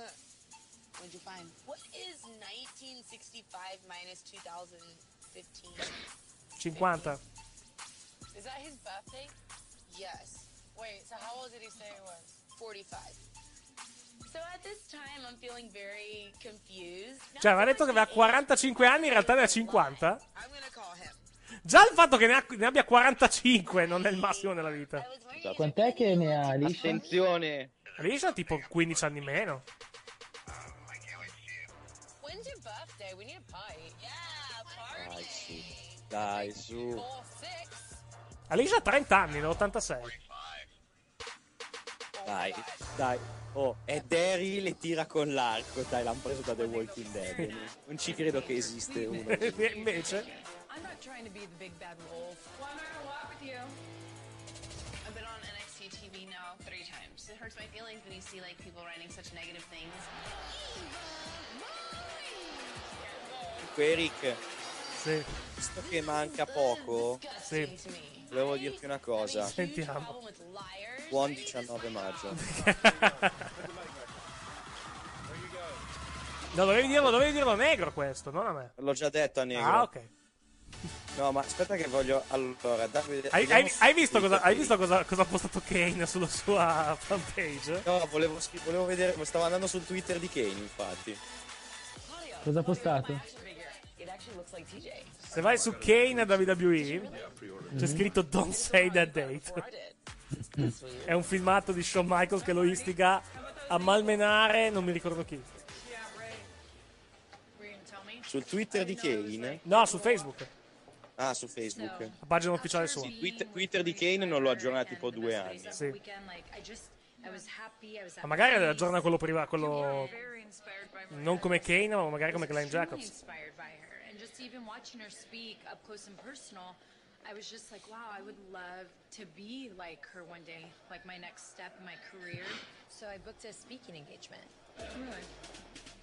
what'd you find? What is 1965 minus 2015? 50. Is that his birthday? Yes. Wait, so how old did he say he was? 45. So at this time, I'm feeling very confused. Cioè, aveva detto che aveva 45 anni, in realtà ne ha 50. I'm gonna call him. Già il fatto che ne, ha- ne abbia 45 non è il massimo della vita. Quant'è che ne ha Alicia? Attenzione. Alicia ha tipo 15 anni meno. Dai, su. Dai, su. Alicia ha 30 anni, nell'86. Dai, dai. Oh, è Daryl e tira con l'arco. Dai, l'hanno preso da The Walking Dead. Non ci credo che esiste uno. *laughs* Invece, I'm not trying to be the big bad wolf. Well, I'm not gonna walk with you. TV now three times. It hurts my feelings when you see like people writing such negative things. Comunque, Eric, sì. visto che manca poco, Sì. volevo dirti una cosa. Sentiamo. Buon 19 maggio. *laughs* No, dovevi dirlo, dovevi dirlo negro questo, non a me. L'ho già detto a Negro. Ah, ok. No, ma aspetta che voglio... Allora, Davide... Hai, hai- hai visto, cosa, hai visto cosa, cosa ha postato Kane sulla sua fanpage? No, volevo, volevo vedere... Stavo andando sul Twitter di Kane, infatti. Cosa ha postato? Se vai su Kane WWE, c'è scritto Don't say that date. È un filmato di Shawn Michaels che lo istiga a malmenare, non mi ricordo chi. Sul Twitter di Kane? No, su Facebook. Ah, su Facebook. La pagina ufficiale sua. Sì, Twitter, Twitter di Kane non lo aggiorna tipo due anni. Sì. Ma magari aggiorna quello privato, quello non come Kane, ma magari come Glenn Jacobs. I was just like, wow, I would love to be like her one day, like my next step in my career. So I booked a speaking engagement. Really?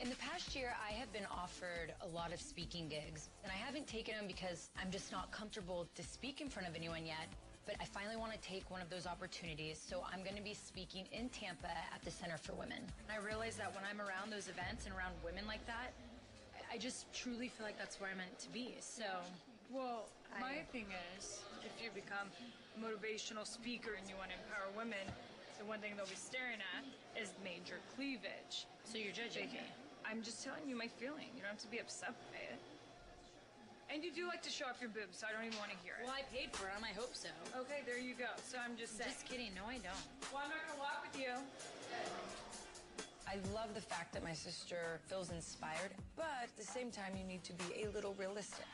In the past year, I have been offered a lot of speaking gigs, and I haven't taken them because I'm just not comfortable to speak in front of anyone yet. But I finally want to take one of those opportunities, so I'm going to be speaking in Tampa at the Center for Women. And I realize that when I'm around those events and around women like that, I- I just truly feel like that's where I'm meant to be. So Well, my thing is, if you become a motivational speaker and you want to empower women, the one thing they'll be staring at is major cleavage. So you're judging me? I'm just telling you my feeling. You don't have to be upset by it. And you do like to show off your boobs, so I don't even want to hear it. Well, I paid for them. I hope so. Okay, there you go. So I'm just saying. Just kidding. No, I don't. Well, I'm not gonna walk with you. I love the fact that my sister feels inspired, but at the same time, you need to be a little realistic.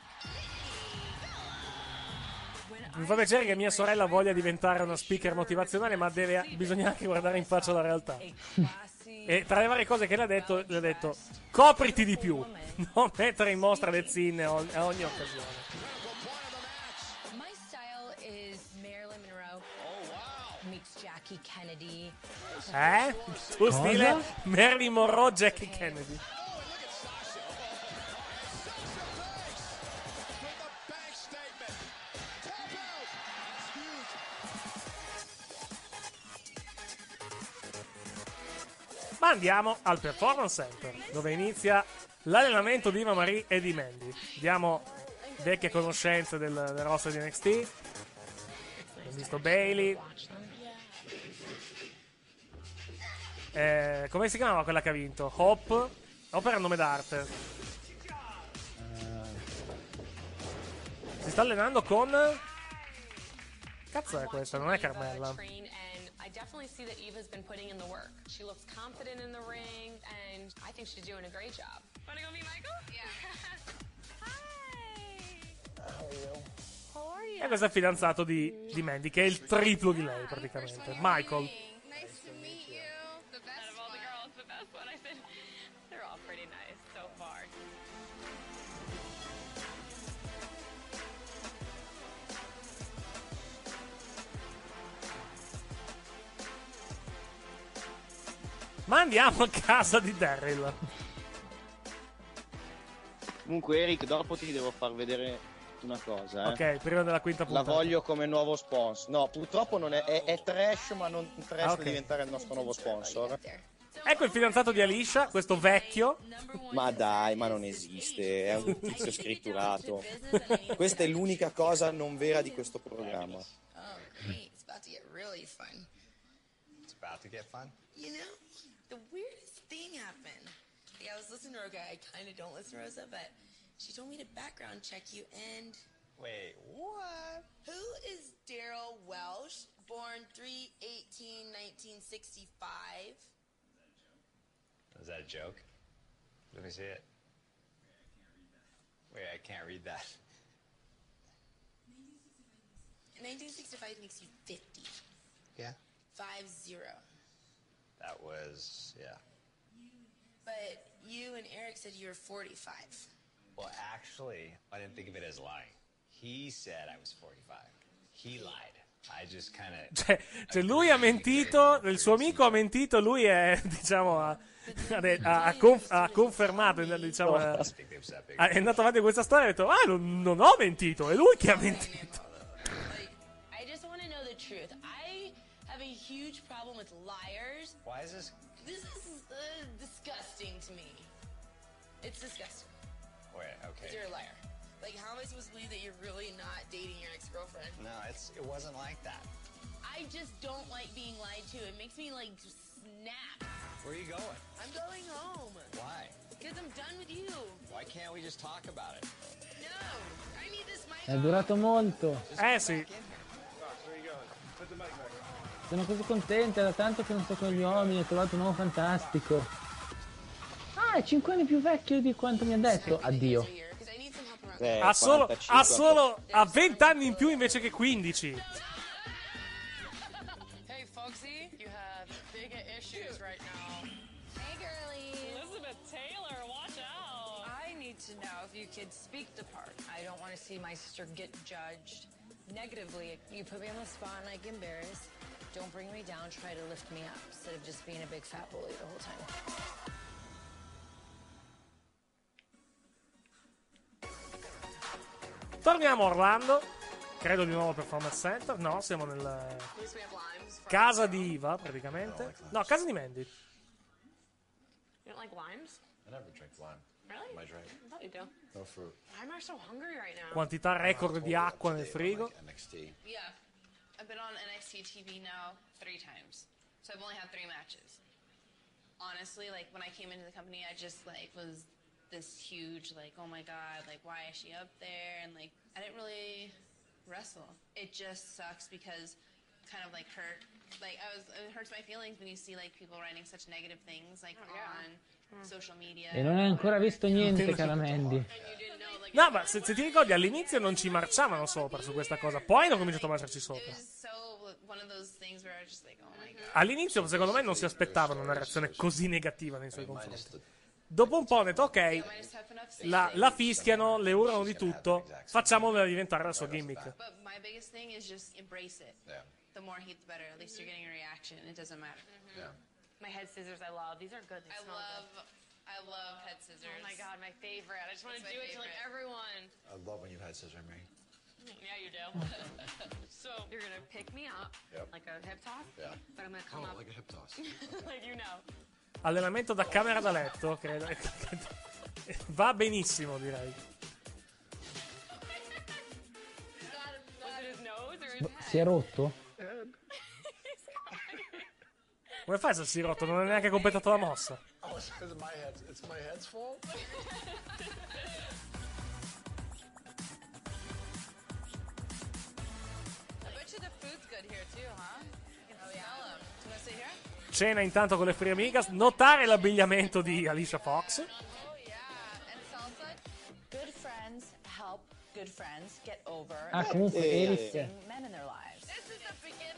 Mi fa piacere che mia sorella voglia diventare una speaker motivazionale, ma deve, bisogna anche guardare in faccia la realtà. E tra le varie cose che le ha detto, le ha detto: copriti di più, *laughs* non mettere in mostra le zinne a ogni, occasione. Jackie Kennedy. Eh? Tuo Cosa? stile Marilyn Monroe, Jackie Kennedy. Ma andiamo al Performance Center, dove inizia l'allenamento di Eva Marie e di Mandy. Diamo vecchie conoscenze del, del roster di NXT. Abbiamo visto Bailey. Eh, come si chiamava quella che ha vinto? Hop? Hop era il nome d'arte. Si sta allenando con. Cazzo è questa? Non è Carmella. Definitely see that Eva's been putting in the work. She looks confident in the ring and I think she's doing a great job. Wanna go meet Michael? Yeah. How are you? E questo è il fidanzato di, di Mandy, che è il triplo di lei praticamente. Michael. Ma andiamo a casa di Daryl. Comunque, Eric, dopo ti devo far vedere una cosa. eh. Ok, prima della quinta La puntata. voglio come nuovo sponsor. No, purtroppo non è, è, è trash, ma non trash Ah, ok. da diventare il nostro nuovo sponsor. Ecco il fidanzato di Alicia, questo vecchio. Ma dai, ma non esiste, è un tizio scritturato. Questa è l'unica cosa non vera di questo programma. Oh, great. It's about to get really fun. It's about to get fun. You know, the weirdest thing happened. Like, I was listening to Rosa. I kind of don't listen to Rosa, but she told me to background check you. And Wait, what? who is Daryl Welsh, born 3 18 1965? Is that a joke? Let me see it. Wait, I can't read that. 1965 makes you 50. Yeah. 5 0. That was, yeah. But you and Eric said you were 45. Well, actually, I didn't think of it as lying. He said I was 45. He lied. I just kind of. *laughs* Cioè, cioè, lui ha mentito, il suo amico ha mentito, lui è, *laughs* diciamo, ha, ha de- ha- ha conf- ha confermato, diciamo, ha- è andato avanti con questa storia e ha detto, ah, non, non ho mentito, è lui che ha mentito. I just want to know the truth. I have a huge problem with liars. Why is this? This is uh, disgusting to me. It's disgusting. Wait, Because okay. you're a liar. Like, how am I supposed to believe that you're really not dating your ex-girlfriend? No, it's it wasn't like that. I just don't like being lied to. It makes me like snap. Where are you going? I'm going home Why? because I'm done with you. Why can't we just talk about it? No, I need this mic. È durato molto. Eh sì. Sono così contenta, da tanto che non sto con gli uomini, ho trovato un uomo fantastico. Ah, è 5 anni più vecchio di quanto mi ha detto. Addio. Eh, Ha solo, 45 ha solo ha 20 anni in più invece che 15. Hey, Foxy, you have bigger issues right now. Hey, girlie. Elizabeth Taylor, watch out. I need to know if you kids speak the part. I don't want to see my sister get judged negatively. You put me on the spot and I get embarrassed. Don't bring me down, try to lift me up instead of just being a big fat bully the whole time. Torniamo a Orlando. Credo di nuovo Performance Center. No, siamo nel. Casa di Iva, praticamente. No, casa di Mandy. You don't like limes? I never drink lime. Really? Am I right? I thought you do. No, for I'm so hungry right now. Quantità record di acqua nel frigo. Yeah. I've been on NXT TV now three times. So I've only had three matches. Honestly, like when I came into the company, I just like was this huge like, oh my god, like why is she up there? And like I didn't really wrestle. It just sucks because kind of like hurt like I was it hurts my feelings when you see like people writing such negative things like oh, on social media. E non hai ancora visto niente, cara Mandy. No, ma se, se ti ricordi all'inizio non ci marciavano sopra su questa cosa, poi hanno cominciato a marciarci sopra. Oh god. All'inizio, secondo me, non si aspettavano una reazione così negativa nei suoi confronti. Dopo un po' ho detto, ok, la, la fischiano, le urlano di tutto, facciamola diventare la sua gimmick. The more heat, the better. At least you're getting a reaction. It doesn't matter. My head scissors, I love. These are good. They I smell love, good. I love head scissors. Oh my god, my favorite. I just want to do it to like favorite. everyone. I love when you had scissor me. Yeah, you do. *laughs* so you're gonna pick me up Yep. like a hip toss, Yeah. but I'm gonna come Oh, up like a hip toss. *laughs* like you know. Allenamento da camera da letto, credo. Va benissimo, direi. Si è rotto? Come fai se si è rotto? Non ha neanche completato la mossa. Oh, it's my head. It's my head's fault. Cena intanto con le Free Amigas. Notare l'abbigliamento di Alicia Fox. Ah, comunque, the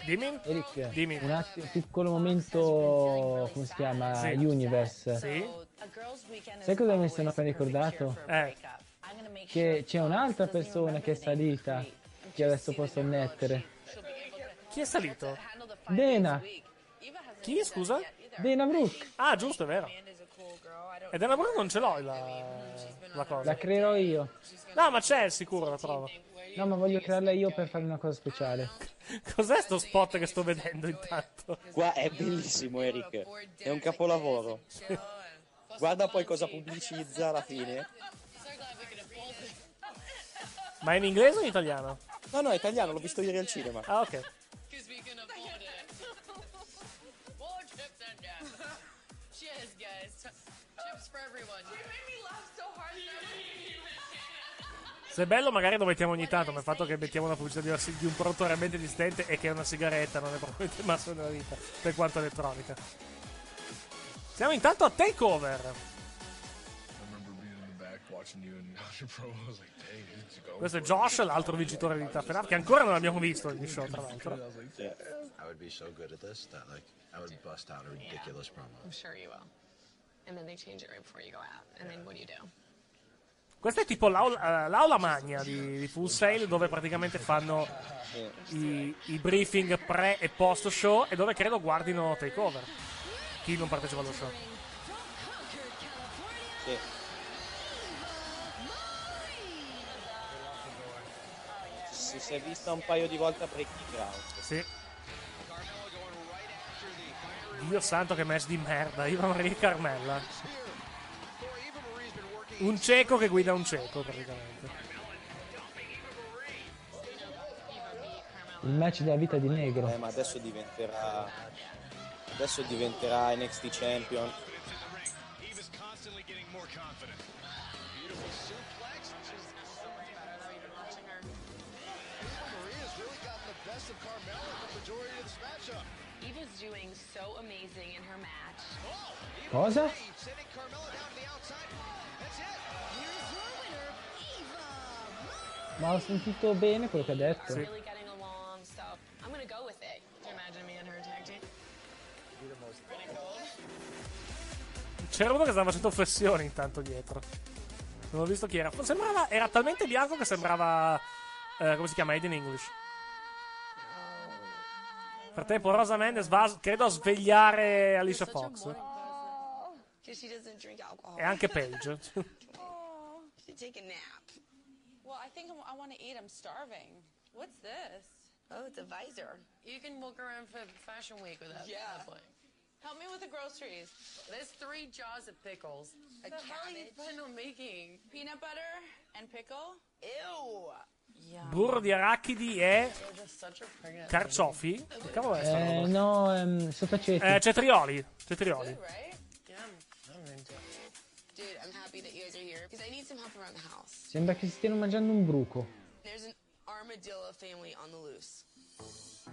Dimmi? Eric, Dimmi. un attimo, piccolo momento, come si chiama? Sì. Universe. Sì. Sai cosa mi sono appena ricordato? Eh. Che c'è un'altra persona che è salita, che adesso posso ammettere. Chi è salito? Dena. Chi, scusa? Dana Brooke. Ah, giusto, è vero. E Dana Brooke non ce l'ho la, la cosa. La creerò io. No, ma c'è sicuro la prova. No, ma voglio crearla io per fare una cosa speciale. *laughs* Cos'è sto spot che sto vedendo intanto? Qua è bellissimo, Eric. È un capolavoro. Guarda poi cosa pubblicizza alla fine. Ma è in inglese o in italiano? No, no, è italiano, l'ho visto ieri al cinema. Ah, ok. Chips for everyone. You made me laugh so hard. Se è bello, magari lo mettiamo ogni tanto. Ma il fatto che mettiamo una pubblicità di, di un prodotto realmente esistente e che è una sigaretta non è probabilmente il *laughs* massimo della vita per quanto elettronica. Siamo intanto a takeover. In. Questo è Josh, l'altro vincitore di Enough, che ancora non abbiamo visto negli show, tra l'altro. I would be so good at this that like I would bust out a ridiculous promo. I'm sure you will. And then they change it right before you go out. And then what do you do? Questa è tipo l'aula, eh, l'aula magna di, di Full Sail, dove praticamente fanno i, i briefing pre e post show e dove credo guardino takeover. Chi non partecipa allo show. Sì. Si, si è vista un paio di volte a Breaking Ground. Sì. Dio santo che match di merda. Eva Maria Carmella. Un cieco che guida un cieco, praticamente. Il match della vita di negro. Eh, ma adesso diventerà. Adesso diventerà NXT Champion. Eva's constantly getting more confident. Beautiful suplex. Maria's really gotten the best of Carmella for the majority of this matchup. Eva's doing so amazing in her match. Cosa? Ma ho sentito bene quello che ha detto. C'era uno che stava facendo flessioni intanto dietro. Non ho visto chi era. Sembrava, era talmente bianco che sembrava. eh, come si chiama? Aiden English. Frattempo Rosa Mendes va, credo, a svegliare Alicia Fox. E anche *laughs* Paige. Think I'm, I want to eat. I'm starving. What's this? Oh, it's a visor. You can walk around for Fashion Week with that. Yeah. that. Help me with the groceries. There's three jars of pickles. A the hell are you cabbage. on making? Peanut butter and pickle? Ew. Burro di arachidi e carciofi? Che cavolo è sta Eh, roba? no, ehm, sottaceti. Eh, cetrioli. Cetrioli. Right? Yum. I'm into it. Dude, I'm happy that you guys are here because I need some help around the house. Sembra che si stiano mangiando un bruco.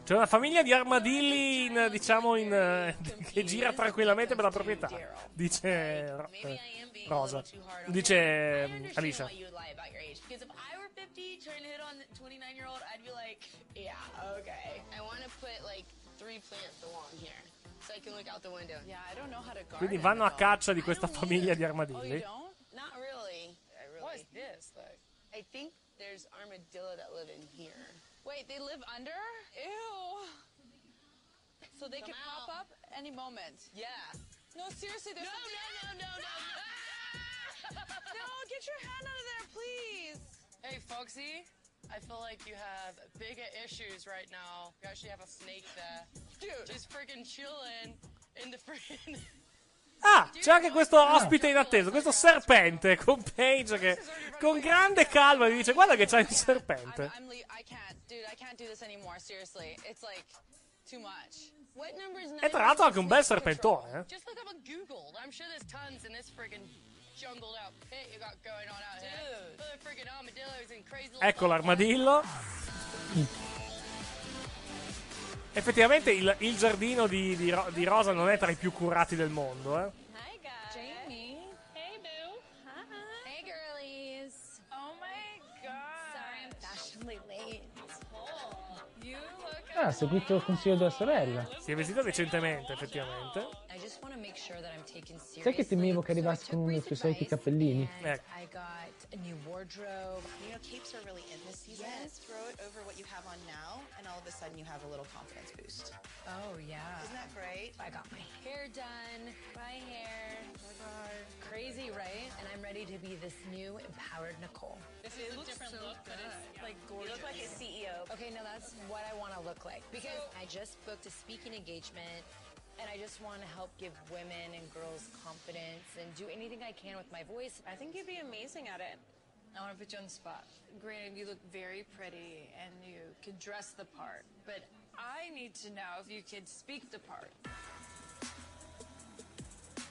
C'è una famiglia di armadilli, in, diciamo, in, eh, che gira tranquillamente per la proprietà. Dice Ro- eh, Rosa. Dice eh, Alicia. why you would lie about your age. Because if I were 50 trying to hit on the 29 year old, I'd be like, yeah, okay. I want to put like three plants along here so I can look out the window. Yeah, I don't know how to garden. Quindi vanno a caccia di questa famiglia di Oh, armadilli. This? Like, I think there's armadillo that live in here. wait, they live under? Ew. So they Come could pop up any moment. Yeah. No, seriously, there's No, something- no, no, no, *laughs* no, get your hand out of there, please. Hey, Foxy. I feel like you have bigger issues right now. You actually have a snake there. Dude. Just freaking chilling in the *laughs* freaking. Ah, c'è anche questo ospite inatteso, questo serpente con Paige che con grande calma gli dice guarda che c'hai un serpente. E tra l'altro anche un bel serpentone. Eh. Ecco l'armadillo. Effettivamente il, il giardino di, di Ro- di Rosa non è tra i più curati del mondo. Eh. Hi guys. Jamie. Hey boo. Hey, girlies. Oh my god. Sorry I'm fashionably late. You look Ah, ha seguito il consiglio della sorella. Si è vestita decentemente, effettivamente. I just want to make sure that I'm taken seriously. Sai che temevo che arrivasse con uno dei suoi soliti cappellini? Ecco. I got a new wardrobe. You know, capes are really in this season. Yes. Throw it over what you have on now, and all of a sudden you have a little confidence boost. Oh yeah. Isn't that great? I got my hair done. My hair. Oh my god. Crazy, right? And I'm ready to be this new empowered Nicole. This is a different look, but it's like gorgeous. You look like a CEO. Okay, now that's what I want to look like because I just booked a speaking engagement and I just want to help give women and girls confidence and do anything I can with my voice. I think you'd be amazing at it. I want to put you on the spot. Granted, you look very pretty and you could dress the part, but I need to know if you could speak the part.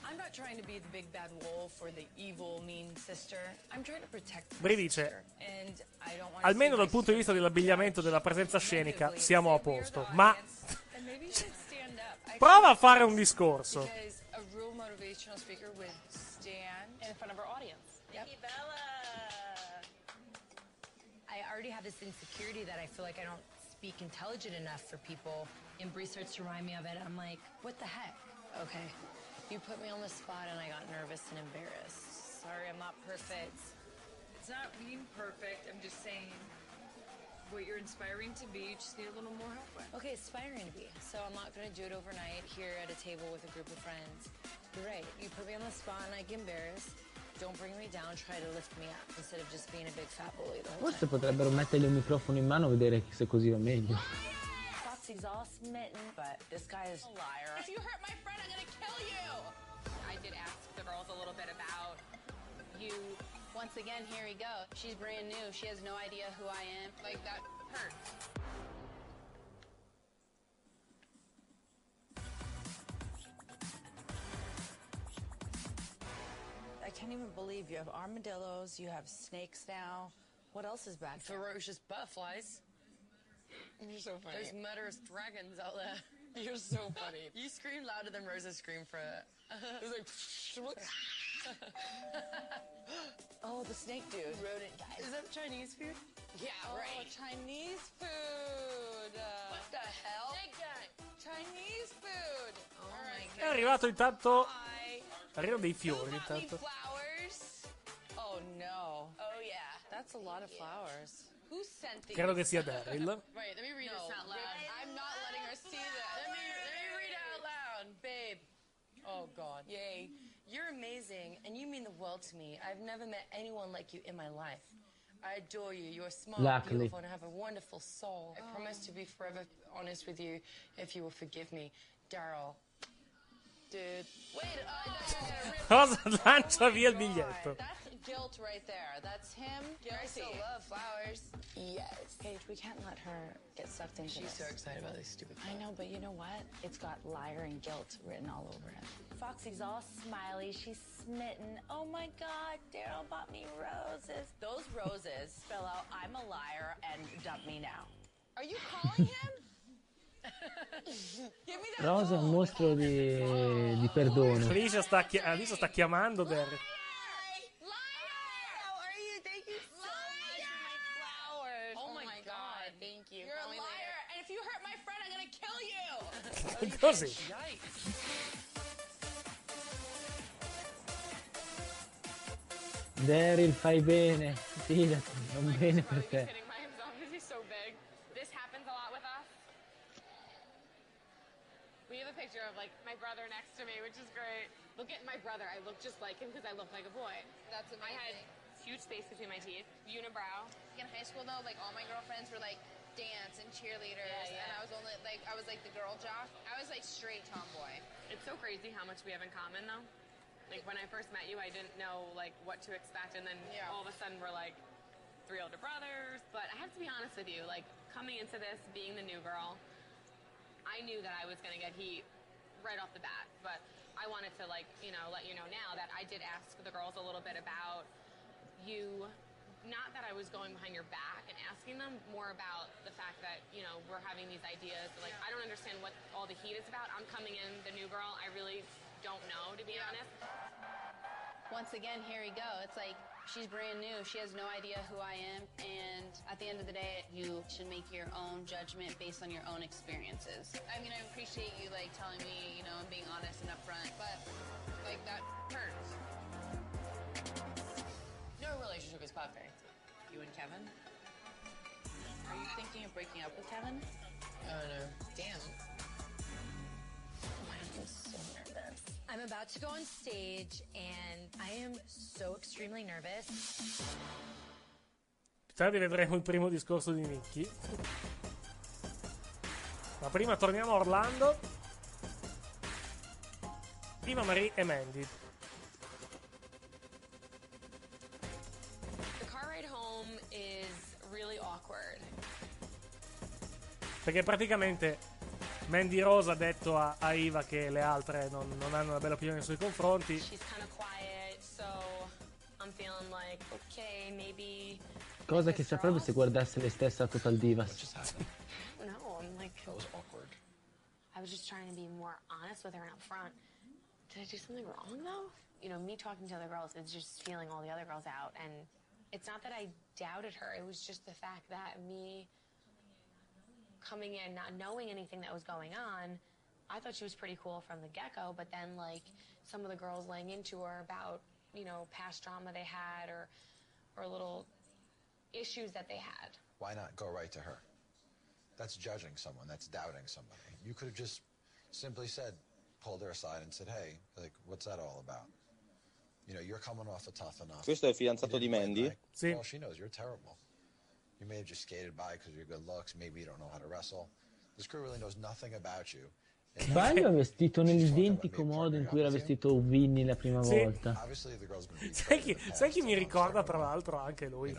I'm not trying to be the big bad wolf or the evil, mean sister. I'm trying to protect my Bri dice, sister. And I don't want to almeno see dal my punto di vista dell'abbigliamento della presenza scenica, siamo a posto. Ma prova a fare un discorso. Because a real motivational speaker would stand in front of our audience. Yep. I already have this insecurity that I feel like I don't speak intelligent enough for people. And Bree starts to remind me of it. I'm like, what the heck? Okay. You put me on the spot and I got nervous and embarrassed. Sorry, I'm not perfect. It's not being perfect. I'm just saying what you're inspiring to be. You just need a little more help with. Okay, aspiring to be. So I'm not gonna do it overnight here at a table with a group of friends. You're right. You put me on the spot and I get embarrassed. Don't bring me down. Try to lift me up instead of just being a big fat bully the whole Forse time. potrebbero mettergli un microfono in mano e vedere se così va meglio. Foxy's all smitten, but this guy is a liar. If you hurt my friend, I'm gonna kill you. I did ask the girls a little bit about You, once again, here we go. She's brand new. She has no idea who I am. like that hurts. I can't even believe you have armadillos, you have snakes now. What else is back there? Ferocious butterflies. You're so funny. There's murderous dragons out there. You're so funny. *laughs* You scream louder than Rosa screamed for it. It was like, *laughs* *laughs* Oh, the snake dude. rodent guys. Is that Chinese food? Yeah, Oh, right. Chinese food. What the hell? Snake guy. Chinese food. Oh my È arrivato intanto. Arrivano dei fiori intanto. Oh no. Oh yeah. That's a lot of flowers. Who sent these? Credo che sia Daryl. *laughs* Wait, let me read No, this out loud. I'm not letting her see that. Let me, let me read it out loud. Babe. Oh, God. Yay. You're amazing, and you mean the world to me. I've never met anyone like you in my life. I adore you. You're smart, Luckily. beautiful, and have a wonderful soul. I promise to be forever honest with you if you will forgive me. Daryl. Dude. Wait, uh, no, no, no, rip- Rosa lancia via il biglietto. That's guilt right there. That's him. I still love flowers. Yes. Paige, we can't let her get sucked into She's this. so excited about these stupid thing. I know, but you know what? It's got liar and guilt written all over it. Foxy's all smiley. She's smitten. Oh my God, Daryl bought me roses. Those roses spell out I'm a liar and dump me now. Are you calling *laughs* him? Give that Rosa è un mostro di, oh. di perdono. Alicia sta, chi- Alicia sta chiamando Derry. How are you? Thank you so much for my flowers. Oh my God, thank you. You're a Call me liar, and if you hurt my friend, I'm gonna kill you. Così. Daryl, fai bene. Fidati, non bene per te. Kidding by himself because he's so big. This happens a lot with us. We have a picture of like my brother next to me, which is great. Look at my brother. I look just like him because I look like a boy. That's I had huge space between my teeth, unibrow. In high school, though, like all my girlfriends were like dance and cheerleaders, Yeah, yeah. and I was only like I was like the girl jock. I was like straight tomboy. It's so crazy how much we have in common, though. Like when I first met you, I didn't know like what to expect, and then yeah. all of a sudden we're like three older brothers. But I have to be honest with you, like coming into this, being the new girl, I knew that I was gonna get heat right off the bat. But I wanted to like you know let you know now that I did ask the girls a little bit about you. Not that I was going behind your back and asking them, more about the fact that you know we're having these ideas. Like I don't understand what all the heat is about. I'm coming in the new girl. I really don't know to be honest. Once again, here we go. It's like she's brand new. She has no idea who I am, and at the end of the day, you should make your own judgment based on your own experiences. I mean, I appreciate you like telling me, you know, and being honest and upfront, but like that hurts. No relationship is perfect. You and Kevin? Are you thinking of breaking up with Kevin? Oh no. Damn. I'm so nervous. I'm about to go on stage and I am so extremely nervous. Più tardi vedremo il primo discorso di Nicky. Ma prima torniamo a Orlando. Prima Marie e Mandy. Perché praticamente Mandy Rosa ha detto a, a Iva che le altre non, non hanno una bella opinione nei suoi confronti. Quiet, so like, okay, maybe. Cosa che saprebbe se guardasse lei stessa a Total Divas. No, I'm like. That was awkward. I was just trying to be more honest with her and upfront. Did I do something wrong though? You know, me talking to other girls is just feeling all the other girls out, and it's not that I doubted her. It was just the fact that me coming in not knowing anything that was going on. I thought she was pretty cool from the get go, but then like some of the girls laying into her about you know past drama they had or or little issues that they had. Why not go right to her? That's judging someone. That's doubting somebody. You could have just simply said, pulled her aside and said, "Hey, like, what's that all about?" You know, you're coming off a tough enough. Questo è il fidanzato di Mandy? Sì. Well, she knows you're terrible. You may have just skated by because of your good looks. Maybe you don't know how to wrestle. This crew really knows nothing about you. Sbaglio *laughs* è vestito nell'identico modo in cui era vestito Vinny la prima Sì. volta. Obviously, the girl's gonna be Sai chi, sai chi mi ricorda, tra l'altro, anche lui?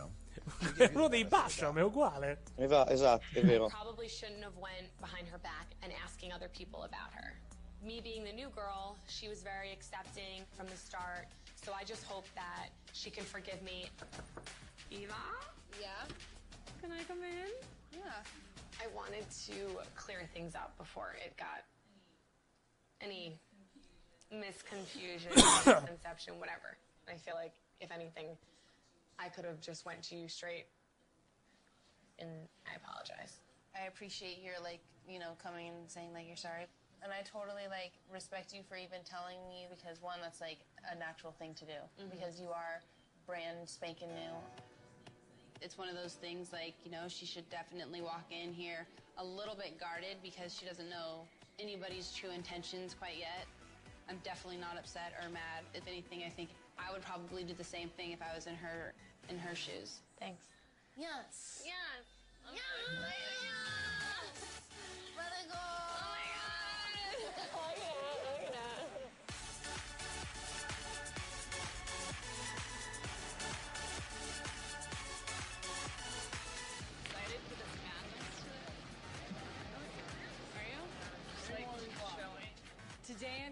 È *laughs* uno dei Basham, è uguale. Esa- esatto, è vero. Probably shouldn't have went behind her back and asking other people about her. Me being the new girl, she was very accepting from the start. So I just hope that she can forgive me. Eva? Yeah. Can I come in? Yeah. I wanted to clear things up before it got any misconfusion, *coughs* misconception, whatever. I feel like if anything, I could have just went to you straight, and I apologize. I appreciate your like, you know, coming and saying like you're sorry. And I totally like respect you for even telling me because one, that's like a natural thing to do Mhm. because you are brand spanking new. It's one of those things like, you know, she should definitely walk in here a little bit guarded because she doesn't know anybody's true intentions quite yet. I'm definitely not upset or mad. If anything, I think I would probably do the same thing if I was in her in her shoes. Thanks. Yes. Yes. Yes.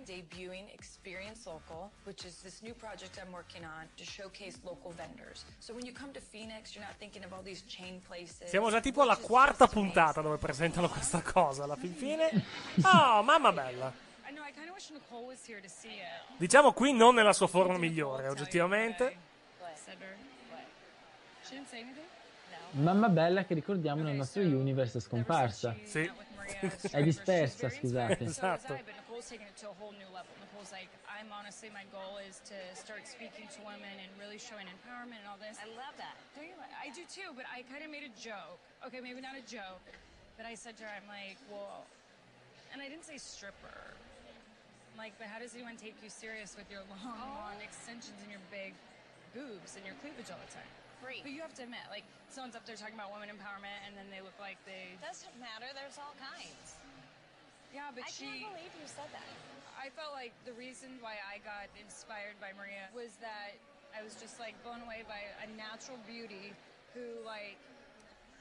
Debuting Experience Local, which is this new project I'm working on to showcase local vendors. So when you come to Phoenix, you're not thinking of all these chain places. Siamo già tipo alla quarta puntata dove presentano questa cosa. Alla fin fine. Oh, mamma bella. Diciamo qui non nella sua forma migliore, oggettivamente. Mamma bella che ricordiamo nel nostro universe è scomparsa. Sì. È dispersa, scusate. Esatto. Nicole's taking it to a whole new level. Nicole's like, I'm honestly, my goal is to start speaking to women and really showing empowerment and all this. I love that. Don't you? I do too, but I kind of made a joke. Okay, maybe not a joke, but I said to her, I'm like, well, and I didn't say stripper. I'm like, but how does anyone take you serious with your long, oh. long extensions and your big boobs and your cleavage all the time? Free. But you have to admit, like, someone's up there talking about women empowerment, and then they look like they. Doesn't matter. There's all kinds. Yeah, but I she. can't believe you said that. I felt like the reason why I got inspired by Maria was that I was just like blown away by a natural beauty who like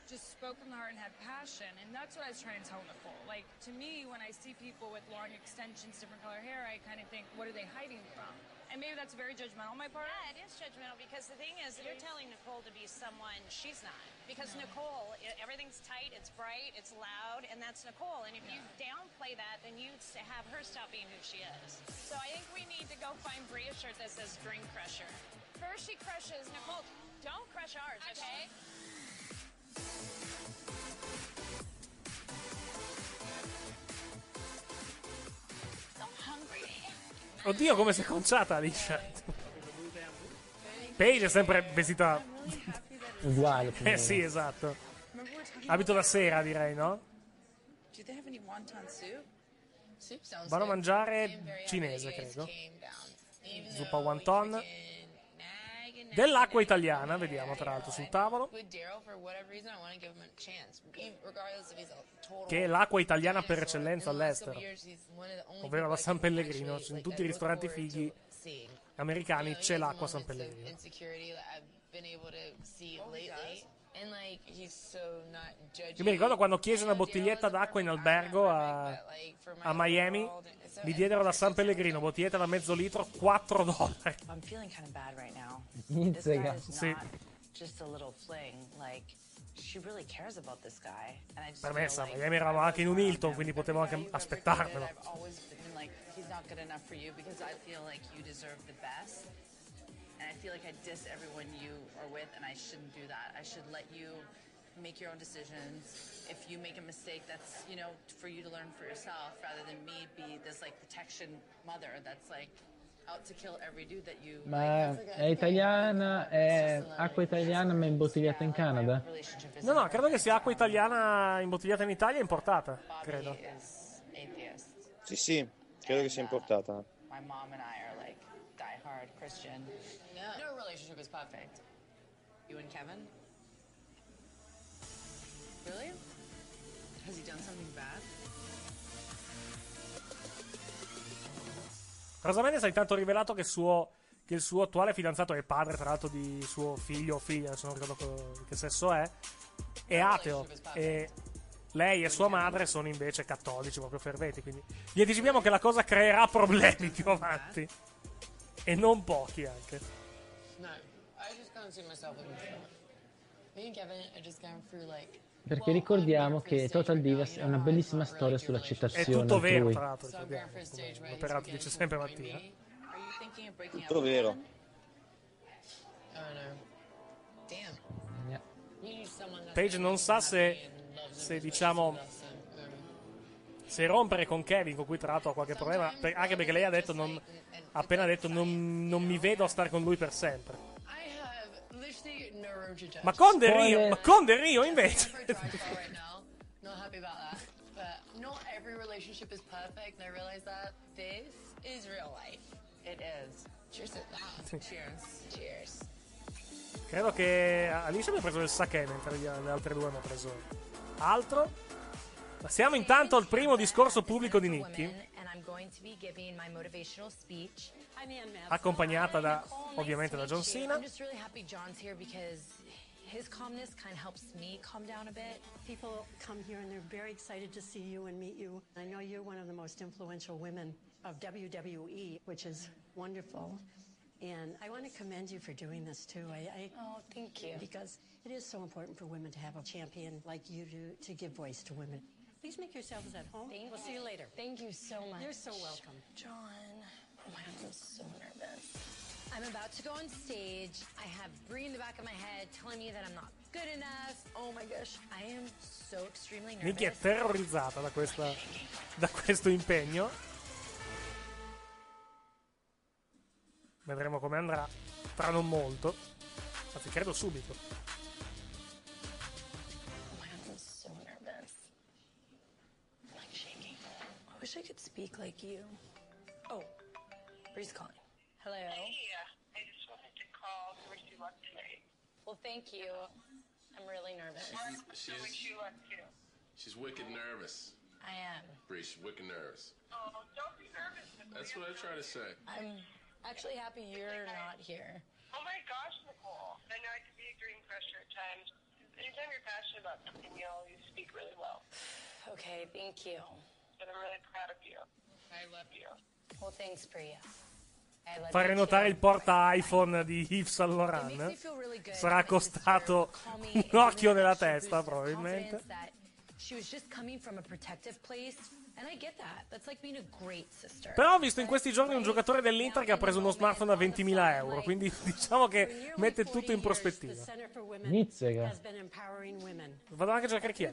just spoke from the heart and had passion. And that's what I was trying to tell Nicole. Like to me, when I see people with long extensions, different color hair, I kind of think, what are they hiding from? And maybe that's very judgmental on my part. Yeah, it is judgmental because the thing is, you're telling Nicole to be someone she's not. Because Nicole, everything's tight, it's bright, it's loud, and that's Nicole. And if you downplay that, then you have her stop being who she is. So I think we need to go find Bria's shirt that says Dream Crusher. First she crushes Nicole. Don't crush ours, okay? Oddio, come si è conciata Alicia. Paige è sempre vestita. Uguale. Eh sì, esatto. Abito da sera, direi, no? Vanno a mangiare cinese, credo. Zuppa wonton. you freaking nag and nag Dell'acqua italiana, vediamo tra l'altro sul tavolo. Che è l'acqua italiana per eccellenza all'estero. of Ovvero la San Pellegrino. In tutti i ristoranti fighi americani c'è l'acqua San of Pellegrino. Judgy. Io mi ricordo quando chiesi una bottiglietta d'acqua in albergo a, a Miami. Mi diedero da San *laughs* Pellegrino, bottiglietta da mezzo litro, 4 dollari. I'm feeling kind of bad right now. Inzega. This guy is not just a little fling. Like, she really cares about this guy. And I just Per me, sa, like Miami eravamo anche in un Hilton, quindi potevo anche aspettarmelo. I've always been like, he's not good enough for you because I feel like you deserve the best. And I feel like I diss everyone you are with, and I shouldn't do that. I should let you make your own decisions. If you make a mistake, that's, you know, for you to learn for yourself, rather than me be this, like, protection mother that's, like, out to kill every dude that you Ma è italiana, è acqua italiana ma imbottigliata in Canada? No, no, credo che sia acqua italiana imbottigliata in Italia e importata. Credo. Sì, sì, credo che sia importata. My mom and I are, like, die-hard Christian. No, no relationship is perfect. You and Kevin? Really? Has he done something bad? Rosa Mendes ha intanto rivelato che, suo- che il suo attuale fidanzato è padre, tra l'altro, di suo figlio o figlia, adesso non ricordo co- che sesso è, è ateo. E lei e sua madre sono invece cattolici, proprio ferventi. Quindi vi anticipiamo che la cosa creerà *laughs* problemi più avanti. E non pochi anche. No, I just can't see myself with him. Me and Kevin are just going through like. Perché ricordiamo che Total Divas è una bellissima storia sull'accettazione È tutto vero, altrui. tra l'altro, ricordiamo, come l'operato dice sempre Mattia. Tutto vero. Oh Paige non sa se, se diciamo, se rompere con Kevin, con cui tra l'altro ha qualche problema, per- anche perché lei ha detto, non, ha appena detto, non, non mi vedo a stare con lui per sempre. Ma con Del Rio, ma con Del Rio invece. right now. Not happy about that. But not every relationship is perfect, and I realize that this is real life. It is. Cheers to that. *laughs* Cheers. Cheers. Credo che Alicia abbia preso il sake mentre le altre due hanno preso altro. Passiamo intanto al primo discorso pubblico di Nicky, accompagnata da, ovviamente da John Cena. His calmness kind of helps me calm down a bit. People come here and they're very excited to see you and meet you. I know you're one of the most influential women of WWE, which is wonderful. And I want to commend you for doing this too. I, I oh, thank you. Because it is so important for women to have a champion like you do to give voice to women. Please make yourselves at home. Thank we'll you. see you later. Thank you so much. You're so welcome. John. Oh my God, I'm so nervous. I'm about to go on stage. I have Bree in the back of my head telling me that I'm not good enough. Oh my gosh, I am so extremely nervous. Nicky è terrorizzata da, questa, da questo impegno. Vedremo come andrà tra non molto. Anzi, credo subito. Oh my God, I'm so nervous. I'm like shaking. I wish I could speak like you. Oh, Bree's calling. Hello. Hey, I just wanted to call to wish you luck tonight. Well, thank you. I'm really nervous. She's, To wish you luck too. she's wicked nervous. I am. Bree, she's wicked nervous. Oh, don't be nervous. That's what I try to say. I'm actually happy you're not here. Oh my gosh, Nicole. I know it can be a green pressure at times. Anytime you're passionate about something, you always speak really well. Okay, thank you. But I'm really proud of you. I love you. Well, thanks, Priya. Fare notare il porta iPhone di Yves Saint Laurent sarà costato un occhio nella testa probabilmente. Però ho visto in questi giorni un giocatore dell'Inter che ha preso uno smartphone a 20.000 euro, quindi *laughs* diciamo che mette tutto in prospettiva. Nizzega. Vado anche a cercare chi è.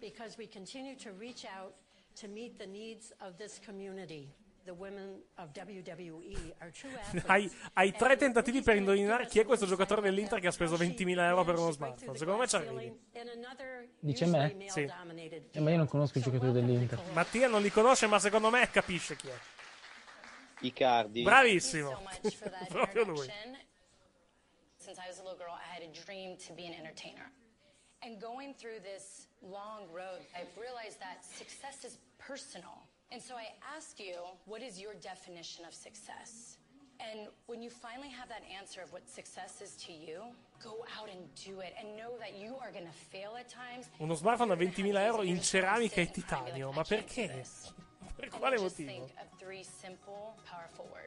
because we continue to reach out to meet the needs of this community. The women of WWE are true *laughs* athletes. Hai, hai tre tentativi per indovinare chi è questo giocatore dell'Inter che ha speso 20.000 euro per uno smartphone. Secondo me ci arrivi. Dice me? Sì. Eh, ma io non conosco i giocatori dell'Inter. Mattia non li conosce, ma secondo me capisce chi è. Icardi. Bravissimo. *laughs* Proprio lui. Since I was a little girl, I had a dream to be an entertainer. And going through this long road, I've realized that success is personal. And so I ask you, what is your definition of success? And when you finally have that answer of what success is to you, go out and do it and know that you are going to fail at times. Uno smartphone a 20.000 euro in ceramica e titanio. Oh, ma perché? *laughs* Per quale motivo? think of three simple.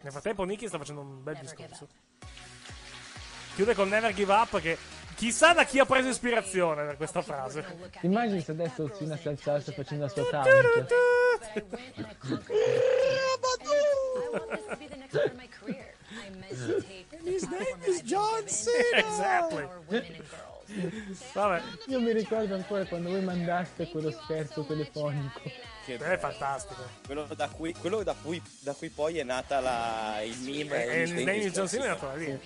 Nel frattempo Nicky sta facendo un bel Never discorso. Chiude con Never Give Up che chissà da chi ha preso ispirazione per questa frase. Immagini se adesso Orsina si alzasse facendo la sua talent. His name is John Cena. Exactly. Vabbè. Io mi ricordo ancora quando voi mandaste quello scherzo telefonico. Che È bello. fantastico. Quello da cui, quello da cui, da cui poi è nata la, il meme. E il di John Cena è nato da lì.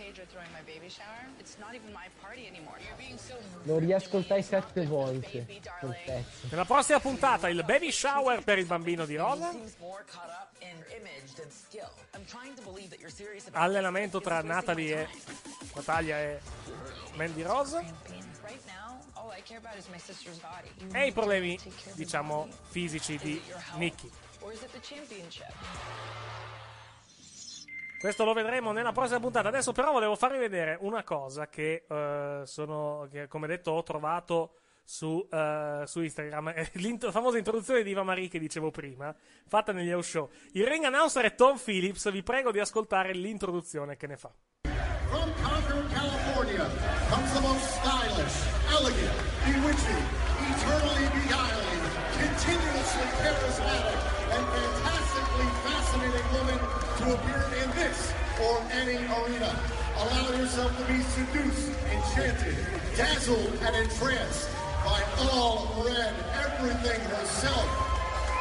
Lo riascoltai sette volte quel pezzo. Nella prossima puntata il baby shower per il bambino di Rosa. Allenamento tra Natalie e Natalia e Mandy Rose. E i problemi, diciamo, fisici di championship? Questo lo vedremo nella prossima puntata. Adesso però volevo farvi vedere una cosa che eh, sono, che, come detto, ho trovato su, eh, su Instagram. *laughs* La famosa introduzione di Iva Marie che dicevo prima, fatta negli house show. Il ring announcer è Tom Phillips. Vi prego di ascoltare l'introduzione che ne fa. From Concord, California, comes the most stylish, elegant, bewitching, eternally beguiling, continuously charismatic, and fantastically fascinating woman to appear in this or any arena. Allow yourself to be seduced, enchanted, dazzled, and entranced by all red everything herself,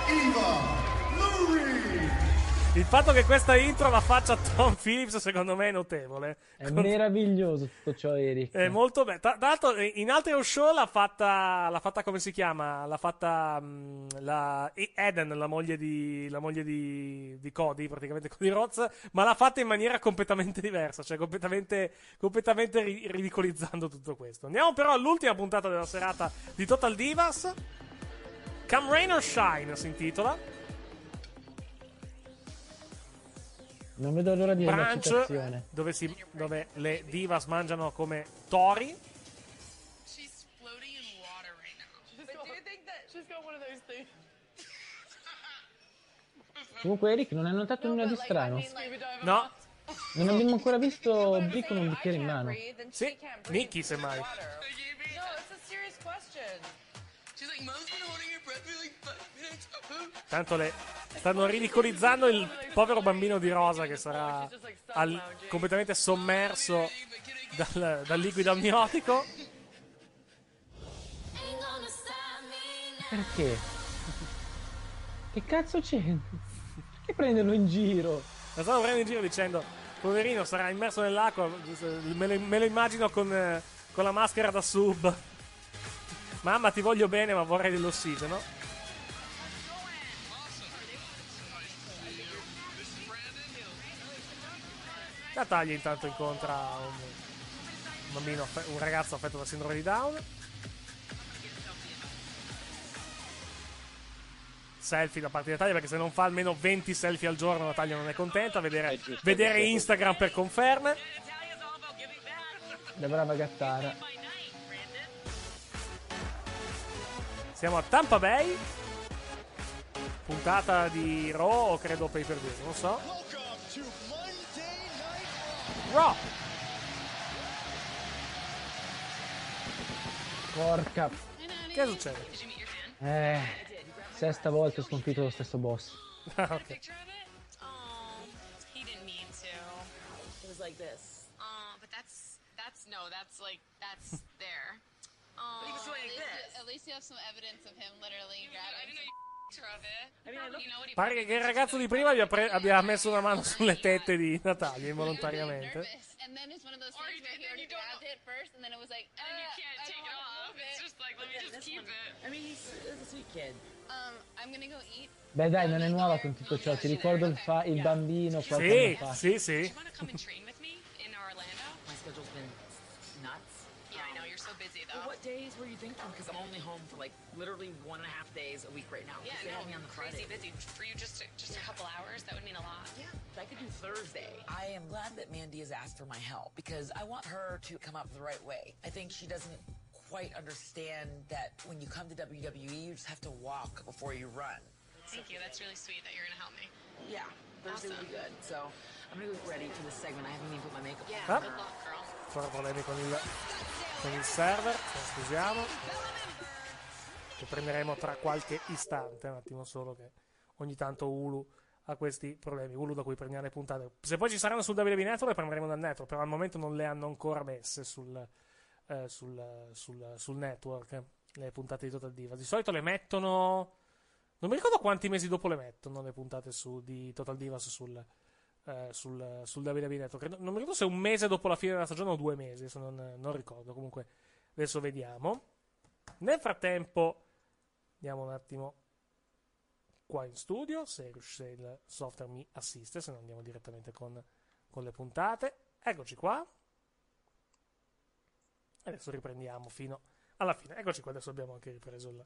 Eva Lurie. Il fatto che questa intro la faccia Tom Phillips, secondo me, è notevole. È meraviglioso tutto ciò, Eric. È molto bello. Tra l'altro, eh, in altri house show l'ha fatta, l'ha fatta come si chiama? L'ha fatta mm, la, Eden, la moglie, di, la moglie di, di Cody, praticamente Cody Rhodes, ma l'ha fatta in maniera completamente diversa, cioè completamente, completamente ri- ridicolizzando tutto questo. Andiamo però all'ultima puntata della serata di Total Divas. Come Rain or Shine si intitola. Non vedo l'ora di vedere la brunch citazione. dove, si- dove le divas mangiano come tori. *laughs* Comunque Eric non hai notato nulla di strano. No, Non abbiamo ancora visto Brie con un bicchiere in mano. Sì, Nicky semmai. Tanto le stanno ridicolizzando il povero bambino di rosa che sarà al- completamente sommerso dal, dal liquido amniotico. Perché? Che cazzo c'è? Perché prenderlo in giro? Lo stavo prendendo in giro dicendo, poverino sarà immerso nell'acqua, me lo, me lo immagino con, eh, con la maschera da sub. Mamma ti voglio bene ma vorrei dell'ossigeno. Natalia intanto incontra un, bambino, un ragazzo affetto da sindrome di Down. Selfie da parte di Natalia perché se non fa almeno 20 selfie al giorno Natalia non è contenta. Vedere, vedere Instagram per conferme. La brava gattara. Siamo a Tampa Bay. Puntata di Raw o credo pay per view, non so. Raw. Porca. Che succede? Eh, sesta volta ho sconfitto lo stesso boss. *laughs* Ah, ok. He didn't mean to. It was like this. Uh, but that's that's no, that's like that's *laughs* there. Oh, At least, at least you have some evidence of him literally grabbing. Pare che il ragazzo di prima abbia, pre- abbia messo una mano sulle tette di Natalia involontariamente. Beh dai, non è nuova con tutto ciò. Ti ricordo il, fa- il bambino Sì, qualche anno fa. sì, sì. Want you're so busy Well, what days were you thinking? Because I'm only home for like literally one and a half days a week right now. Yeah, they no, have me on the crazy Friday. busy. For you, just just a couple hours, that would mean a lot. Yeah, I could do Thursday. I am glad that Mandy has asked for my help because I want her to come up the right way. I think she doesn't quite understand that when you come to WWE, you just have to walk before you run. Thank you. That's really sweet that you're gonna help me. Yeah, Thursday will be good. So I'm gonna get ready for this segment. I haven't even put my makeup on. Ah. Good luck, girl. Sono problemi con il, con il server, scusiamo. Lo prenderemo tra qualche istante, un attimo solo che ogni tanto Hulu ha questi problemi. Hulu da cui prendiamo le puntate. Se poi ci saranno sul WWE Network le prenderemo dal network, però al momento non le hanno ancora messe sul, eh, sul, sul- sul network le puntate di Total Divas. Di solito le mettono... Non mi ricordo quanti mesi dopo le mettono le puntate su, di Total Divas sul, eh, sul, sul WWE Network. Non mi ricordo se un mese dopo la fine della stagione o due mesi, adesso non, non ricordo. Comunque, adesso vediamo. Nel frattempo, andiamo un attimo qua in studio, se, se il software mi assiste, se no andiamo direttamente con, con le puntate. Eccoci qua. Adesso riprendiamo fino alla fine. Eccoci qua, adesso abbiamo anche ripreso il,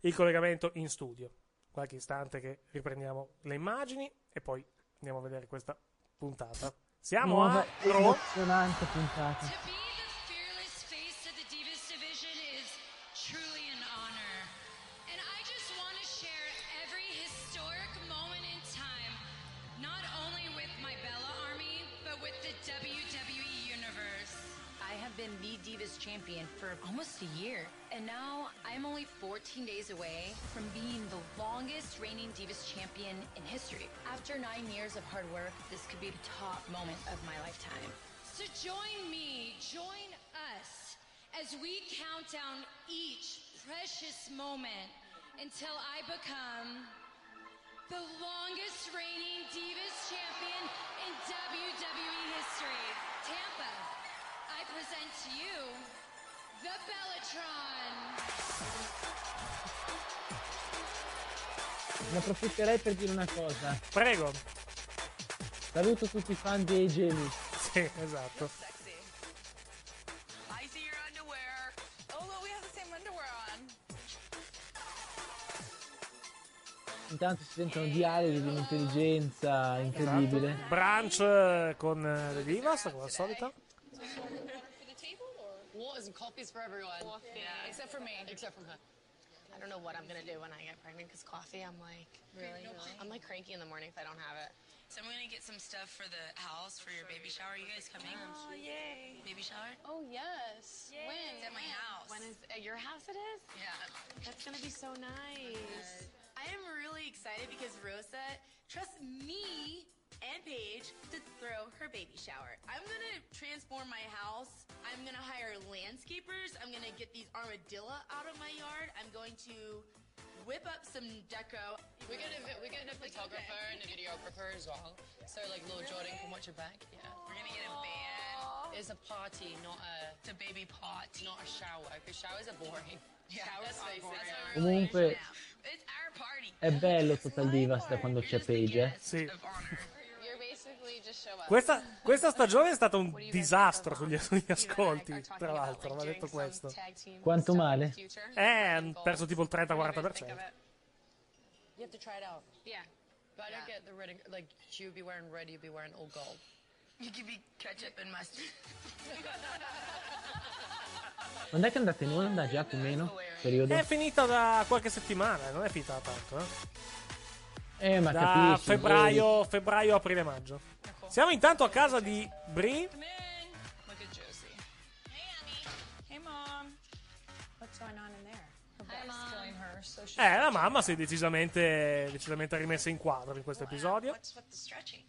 il collegamento in studio. Qualche istante che riprendiamo le immagini e poi andiamo a vedere questa puntata. Siamo Nuova a Raw. emozionante puntata. Champion for almost a year, and now I'm only 14 days away from being the longest reigning Divas champion in history. After nine years of hard work, this could be the top moment of my lifetime. So join me, join us as we count down each precious moment until I become the longest reigning Divas champion in WWE history. Tampa, I present to you the Bellatron. Ne approfitterei per dire una cosa. Prego. Saluto tutti i fan di Lee. Sì, esatto. I see your underwear. Oh, look, we have the same underwear on. Intanto si sentono dialoghi di un'intelligenza incredibile. Brunch eh, con eh, le divas, come al solito. *laughs* Waters and coffees for everyone. Yeah, except for me. Except for her. I don't know what I'm gonna do when I get pregnant because coffee, I'm like, really? I'm like cranky in the morning if I don't have it. So I'm gonna get some stuff for the house for your baby shower. You guys coming? Oh, yay. Baby shower? Oh yes. Yay. When? It's at my house. When is at your house? It is. Yeah. That's gonna be so nice. I am really excited because Rosa trust me and Paige to throw her baby shower. I'm gonna transform my house. I'm gonna hire landscapers. I'm gonna get these armadillo out of my yard. I'm going to whip up some deco. We're gonna we're getting a photographer and a videographer as well. So like Lil Jordan can watch your back. Yeah. We're gonna get a band. It's a party, not a it's a baby pot, not a shower. Because showers are boring. Yeah, showers are boring. Comunque It's our party. è bello Total Divas da quando c'è Paige. eh. Sì. You're basically just show up. Questa, questa stagione è stato un disastro sugli, sugli ascolti, tra l'altro, va detto questo. Quanto male? Eh, hanno perso tipo il 30-40%. You have to try it out. Yeah. But I don't get the red and, like she would be wearing red, you'd be wearing all gold. You could be ketchup and mustard. Quando è che andate in onda già più o meno? Periodo? È finita da qualche settimana, non è finita da tanto, eh. Eh, ma da capisci. febbraio, febbraio, aprile, maggio. Siamo intanto a casa di Bri. Eh, la mamma si è decisamente, decisamente rimessa in quadro in questo episodio. What's with the stretching?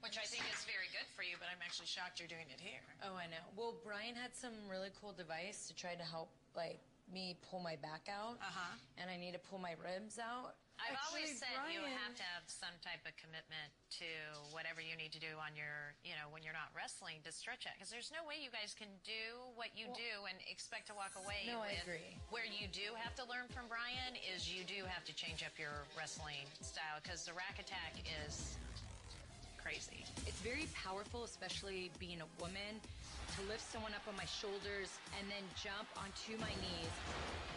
Which I think is very good for you, but I'm actually shocked you're doing it here. Oh, I know. Well, Brian had some really cool device to try to help, like, me pull my back out. Uh-huh. And I need to pull my ribs out. I've always Actually, said you have to have some type of commitment to whatever you need to do on your, you know, when you're not wrestling to stretch it. Because there's no way you guys can do what you Well- do and expect to walk away No, I agree. Where you do have to learn from Brian is you do have to change up your wrestling style because the rack attack is crazy. It's very powerful, especially being a woman, to lift someone up on my shoulders and then jump onto my knees.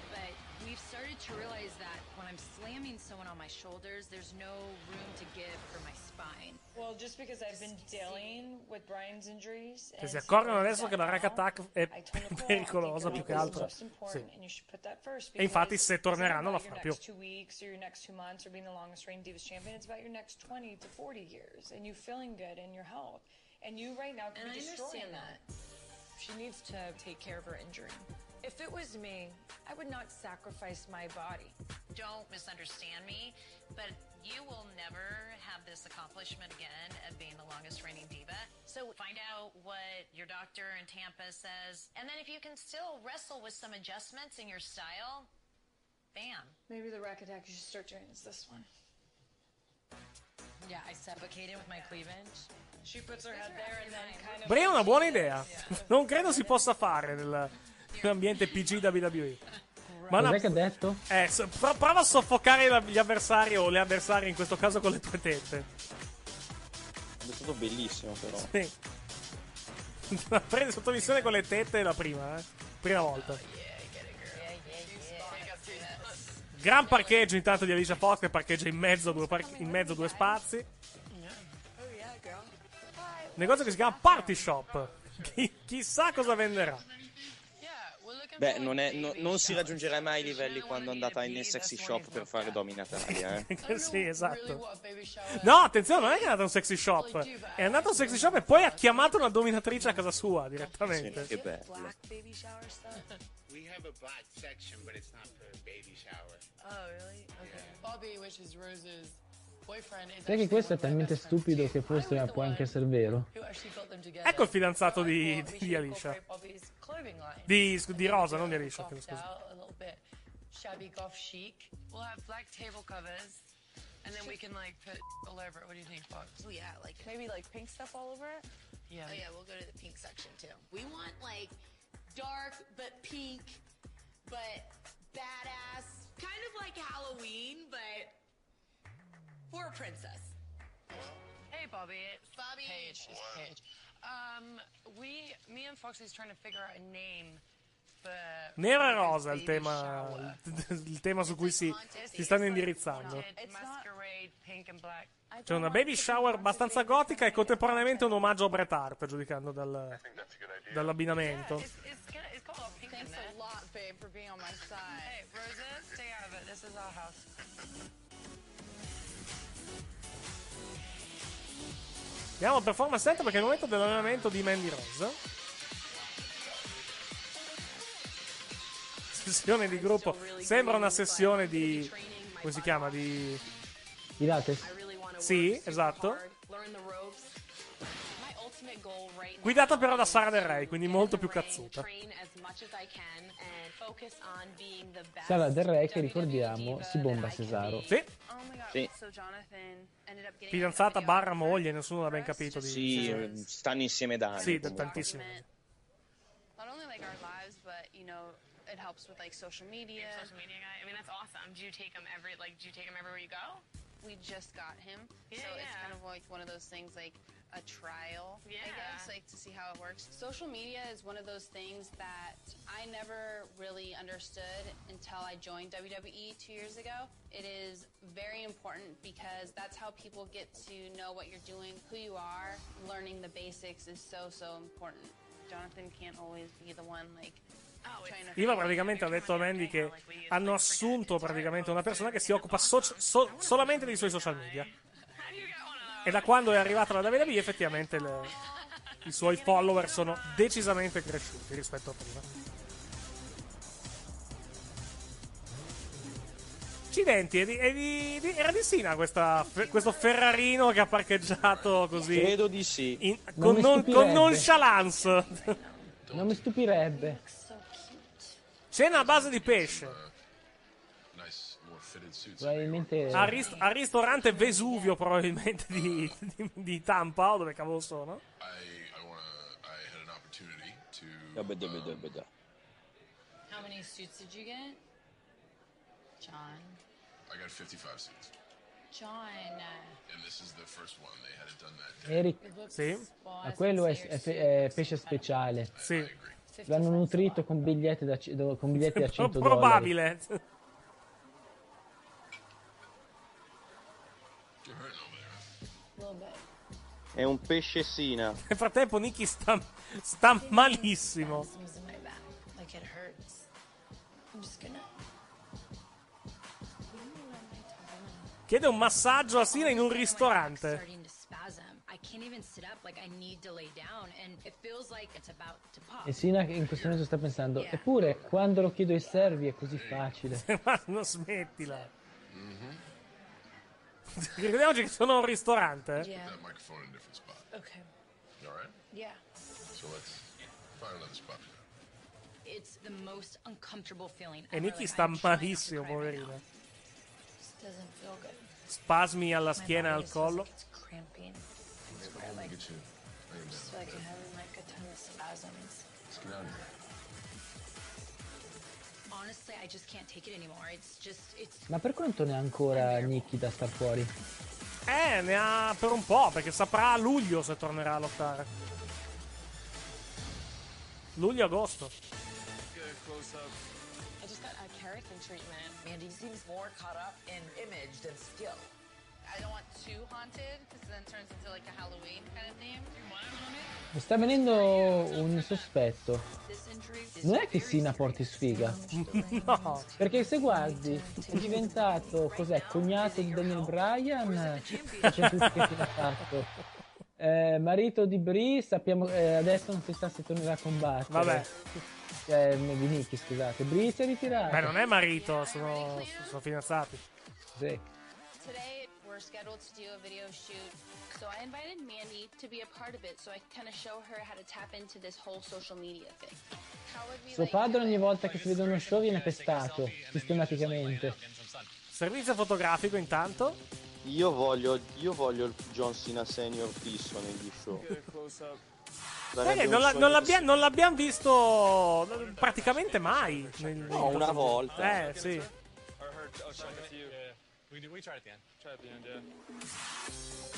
But we've started to realize that when I'm slamming someone on my shoulders, there's no room to give for my spine. Well, just because I've been dealing with Brian's injuries. Che and si accorgono seeing adesso che la rack attack è pericolosa più che altro. Sì. important, and you should put that first, E infatti se torneranno lo farà più. two weeks or your next two months or being the longest reigning Divas champion. It's about your next 20 to 40 years and you feeling good in your health. And you right now can And be destroying understand that. She needs to take care of her injury. If it was me, I would not sacrifice my body. Don't misunderstand me, but you will never have this accomplishment again of being the longest reigning diva. So find out what your doctor in Tampa says, and then if you can still wrestle with some adjustments in your style, bam. Maybe the rack attack you should start doing is this one. Yeah, I suffocated with my cleavage. Bri è una buona idea. Non credo si possa fare nel- nell'ambiente PG WWE. Ma Cos'è no, che ha detto? eh, so- pro- prova a soffocare la- gli avversari o le avversarie in questo caso con le tue tette. È stato bellissimo però. Sì. La prende sotto missione con le tette la prima, eh. Prima volta. Gran parcheggio intanto di Alicia Fox che parcheggia in mezzo a due, par- in mezzo a due spazi. Negozio che si chiama Party Shop. Chi- chissà cosa venderà. Beh, non, è- no- non si raggiungerà mai i livelli quando è andata nel sexy shop per fare dominataria, eh. *laughs* sì, esatto. No, attenzione, non è che è andata a un sexy shop. È andata a un sexy shop e poi ha chiamato una dominatrice a casa sua direttamente. Sì, che bello. We have a black section, but it's not for baby shower. Oh, really? Okay. Bobby, which is Rose's Sai che questo è talmente stupido che forse può anche essere vero? who actually got them together. Ecco il fidanzato di, di, di Alicia. Bobby's clothing line. Di, di Rosa, non di Alicia. chiedo Scusa. out a little bit shabby goth chic. We'll have black table covers, and then we can like put all over it. What do you think, Fox? Oh yeah, like maybe like pink stuff all over it. Yeah. Oh yeah, we'll go to the pink section too. We want like dark but pink, but badass, kind of like Halloween, but for a princess. Hey, Bobby. It's Bobby. Paige. It's Paige. Um, we, me and Foxy's trying to figure out a name Nero e rosa è il tema, *laughs* il tema su cui si, si stanno indirizzando. C'è una baby shower abbastanza gotica e contemporaneamente un omaggio a Bret Hart, giudicando dal- dall'abbinamento. Thanks a lot, babe, for being on my side. Hey, Rosa, stay out of it. This is our house. Andiamo al performance center perché è il momento dell'allenamento di Mandy Rose. *laughs* Sessione di gruppo. Sembra una sessione di. come si chiama? Di. Pilates? Sì, esatto. Guidata però da Sara Del Rey, quindi molto più cazzuta. Sara Del Re che ricordiamo si bomba Cesaro. Sì. Sì. Fidanzata barra moglie, nessuno l'ha ben capito di. Sì, eh, stanno insieme da anni. Sì, da tantissimo. it helps with like social media. Social media guy. I mean, that's awesome. Do you take him every like? Do you take him everywhere you go? We just got him, Yeah, so it's kind of like one of those things like a trial, I guess, like to see how it works. Social media is one of those things that I never really understood until I joined WWE two years ago. It is very important because that's how people get to know what you're doing, who you are. Learning the basics is so so important. Jonathan can't always be the one like Iva praticamente ha detto a Mandy che hanno assunto praticamente una persona che si occupa so- so- solamente dei suoi social media. E da quando è arrivata la WWE effettivamente le- i suoi follower sono decisamente cresciuti rispetto a prima. Accidenti, è di- è di- di- era di Sina questa- fe- questo Ferrarino che ha parcheggiato così. Credo di sì. in- Non con, non, con nonchalance. Non mi stupirebbe. Cena a base di pesce. Nice, more fitted suits. Probabilmente. Al, ris- al ristorante Vesuvio, probabilmente di, di, di Tampa, o dove cavolo sono. I, I I. Vabbè, vabbè, vabbè. How many suits did you get? John. I got 55 suits. John. And this is the first one. They had it done that day. Eric. Sì. Ma quello è, è è pesce speciale. Sì. L'hanno nutrito con biglietti da, con *laughs* biglietti da 100 dollari. Probabile. È un pesce sina. Nel frattempo Nicky sta, sta malissimo. Chiede un massaggio a Sina in un ristorante. starting to spasm. I can't even sit up. Like I need to lay down, and it feels like it's about to pop. E Sina in questo momento sta pensando, eppure quando lo chiedo ai servi è così facile. *laughs* Ma non smettila. Ricordiamoci che sono un ristorante. eh. Yeah. That microphone in a different spot. Okay. You alright? Yeah. So let's find another spot. It's the most uncomfortable feeling. E. Nicky sta malissimo, right poverina. Good. Spasmi alla schiena e al collo. like it's cramping. I like, get you. I just like I'm having like a ton of spasms. Let's get out of here. Honestly, I just can't take it anymore. It's just, it's Ma per quanto ne ha ancora Nicky da star fuori? Eh, ne ha per un po', perché saprà a luglio se tornerà a lottare. Luglio-agosto. I just got a keratin treatment. Mandy seems more caught up in image than skill. Mi sta venendo un sospetto. Non è che Sina porti sfiga? *laughs* no. Perché se guardi, è diventato, cos'è, cognato di Daniel Bryan? C'è tutto che ha fatto. Eh, marito di Brie, sappiamo, eh, adesso non si sa se tornerà a combattere. Vabbè. Eh, di Nicky, scusate. Brie si è ritirato. Beh, non è marito, sono, sono fidanzati. Sì. We're scheduled to do a video shoot, so I invited Mandy to be a part of it, so I kind of show her how to tap into this whole social media thing. Suo padre ogni volta che si vede uno show viene pestato, sistematicamente. Servizio fotografico intanto. Io voglio, io voglio il John Cena Senior fisso negli show. Sai che non, la- non l'abbia- non l'abbiamo visto praticamente mai. nel- No, una volta. Eh, sì. Or her, check with you. Yeah. We, do, we tried at the end. Try at the end, yeah.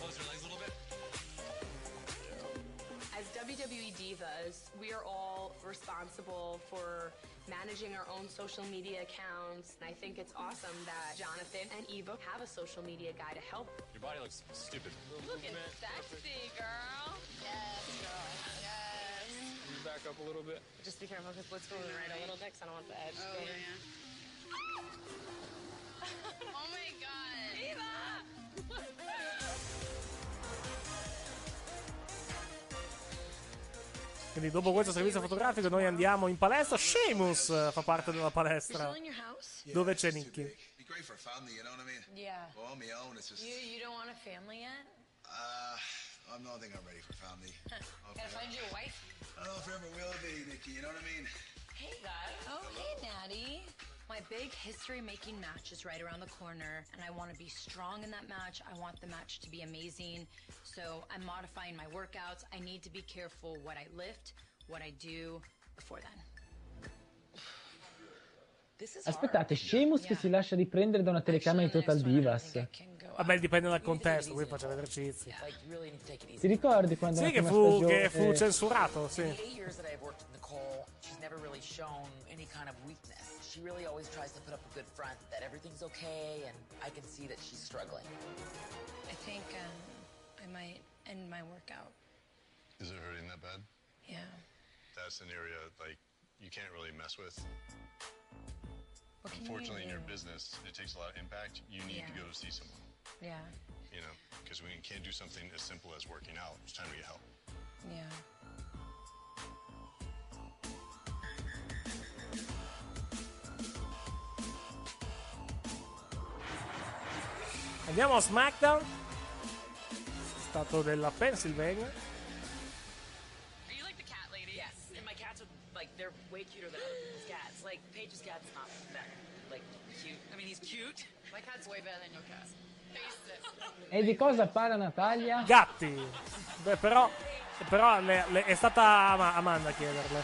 Close your legs a little bit. As WWE divas, we are all responsible for managing our own social media accounts. And I think it's awesome that Jonathan and Eva have a social media guy to help. Your body looks stupid. Looking sexy, girl. Yes, girl. Yes. Can you back up a little bit? Just be careful because let's go right a little bit 'cause I don't want the edge. Oh, to go yeah, in. Oh my god. Eva! Quindi dopo questo servizio fotografico noi andiamo in palestra. Sheamus eh, fa parte della palestra. Dove c'è Nicky? Great for a family, you know what I mean? Yeah. Well, on my own, it's just. You you don't want a family yet? Uh, I don't think I'm ready for family. *laughs* Gotta find you a wife. I don't know if I ever will be, Nikki. You know what I mean? Hey guys. Oh hey Natty. My big history making match is right around the corner, and I want to be strong in that match. I want the match to be amazing. So I'm modifying my workouts. I need to be careful what I lift, what I do before then. Aspettate, Sheamus che si lascia riprendere da una telecamera di Total Divas. Vabbè, dipende dal contesto, qui faceva esercizi. Ti ricordi quando Sì, che fu, stagione- che fu eh, censurato, sì. Never really shown any kind of weakness. She really always tries to put up a good front that everything's okay, and I can see that she's struggling. I think um, I might end my workout. Is it hurting that bad? Yeah. That's an area like you can't really mess with. What can you Unfortunately, in your business, it takes a lot of impact. You need to Yeah. go see someone. Yeah. You know, because we can't do something as simple as working out. It's time to get help. Yeah. Andiamo a SmackDown. Stato della Pennsylvania. Are you like the cat lady? Yes. And my cats are like they're way cuter than other people's cats. Like Paige's cat's not that like cute. I mean he's cute. My cat's way better than your cat. E di cosa parla Natalia? Gatti. Beh, però, però le- le- è stata Ama- Amanda a chiederle.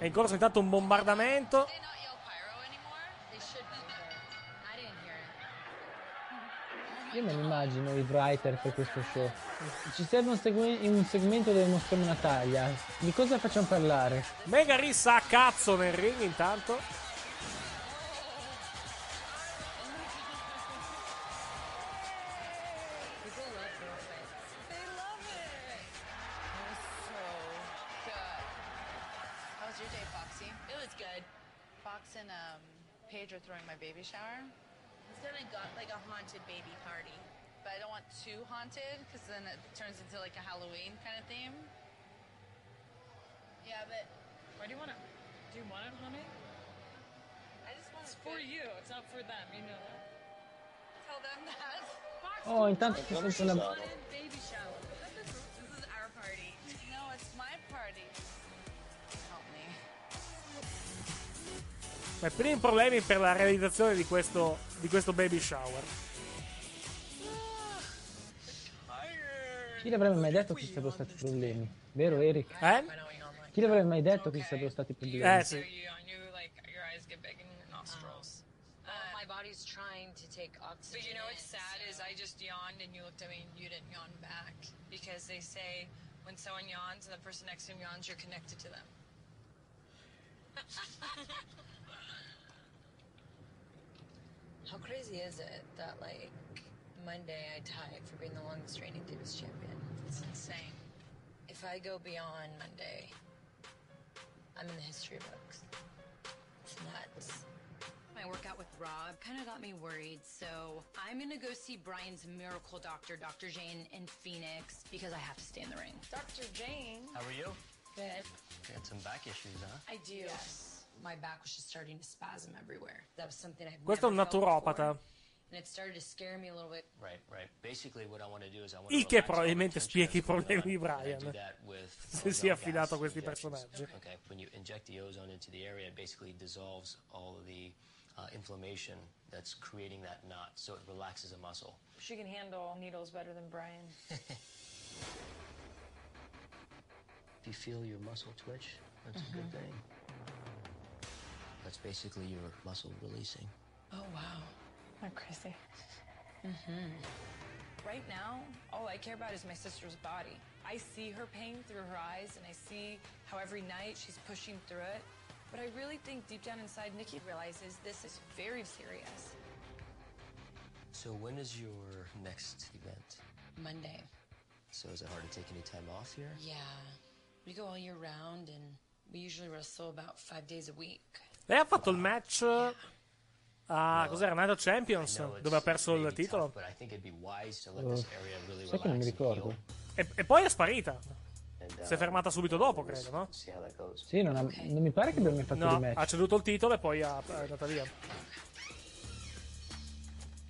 È in corso intanto un bombardamento. Io me lo immagino i writer per questo show. Ci serve un, segue- un segmento dove mostriamo Natalia. Di cosa facciamo parlare? Mega rissa a cazzo nel ring intanto. Paige are throwing my baby shower. It's gonna go like a haunted baby party, but I don't want too haunted because then it turns into like a Halloween kind of theme. Yeah, but Why do you want it? Do you want it, honey? I just want It's for you. It's not for them. You know that. Tell them that. Oh, intanto si sente una... baby shower. Beh, primi problemi per la realizzazione di questo, di questo baby shower. Chi l'avrebbe mai detto che ci sarebbero stati problemi? Vero Eric? Eh? Chi l'avrebbe mai detto che ci sarebbero stati problemi? Eh sì. Body's trying to take oxygen. But you know what's in, sad so- is I just yawned and you looked at me and you didn't yawn back because they say when someone yawns and the person next to him yawns, you're connected to them. *laughs* How crazy is it that like Monday I tied for being the longest reigning Divas champion? It's insane. If I go beyond Monday, I'm in the history books. It's nuts. My workout with Rob kind of got me worried, so I'm gonna go see Brian's miracle doctor, Dr. Jane, in Phoenix because I have to stay in the ring. Dr. Jane. How are you? Good. You had some back issues, huh? I do. Yes. My back was just starting to spasm everywhere. That was something I've Questo è un never felt before, naturopata. And it started to scare me a little bit. Right, right. Basically, what I want to do is I want Il to che relax all probabilmente the spiega i that's going problemi di on, do Brian. that with Se si è ozone affidato a gas questi injections. personaggi. Okay, when you inject the ozone into the area, it basically dissolves all of the uh, inflammation that's creating that knot, so it relaxes a muscle. She can handle needles better than Brian. *laughs* If you feel your muscle twitch, that's a good thing. That's basically your muscle releasing. Oh, wow. I'm crazy. Mm-hmm. Right now, all I care about is my sister's body. I see her pain through her eyes, and I see how every night she's pushing through it. But I really think deep down inside, Nikki realizes this is very serious. So when is your next event? Monday. So is it hard to take any time off here? Yeah. We go all year round and we usually wrestle about five days a week. Lei ha fatto il match a cos'era Night of Champions dove ha perso il titolo really sai che non mi ricordo. e, e poi è sparita. Uh, Si è fermata subito dopo, credo, no? Sì, non, ha- non mi pare che abbia mai fatto No, rematch. ha ceduto il titolo e poi ha- è andata via.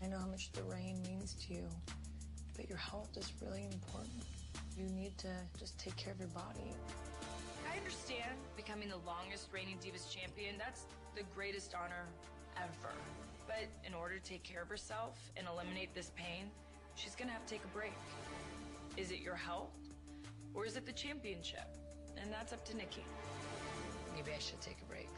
I know how much the rain means to you, but your health is really important. You need to just take care of your body. I understand becoming the longest reigning Divas champion. That's the greatest honor ever. But in order to take care of herself and eliminate this pain, she's gonna have to take a break. Is it your health or is it the championship? And that's up to Nikki. Maybe I should take a break.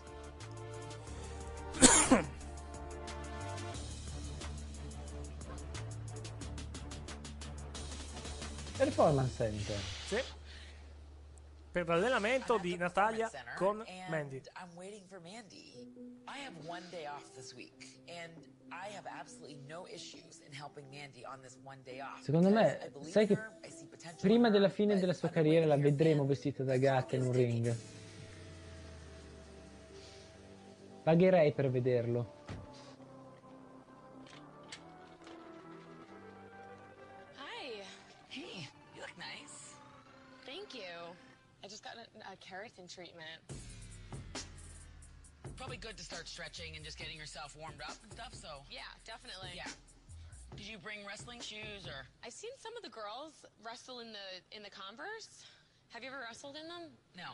Performance Center. Sì. Per l'allenamento di Natalia con and Mandy. I'm waiting for Mandy. I have one day off this week, and I have absolutely no issues in helping Mandy on this one day off. Secondo me, sai che prima della fine della sua carriera la vedremo vestita da gatta in un ring. Pagherei per vederlo. Keratin treatment. Probably good to start stretching and just getting yourself warmed up and stuff, so. Yeah, definitely. Yeah. Did you bring wrestling shoes or? I've seen some of the girls wrestle in the in the Converse. Have you ever wrestled in them? No.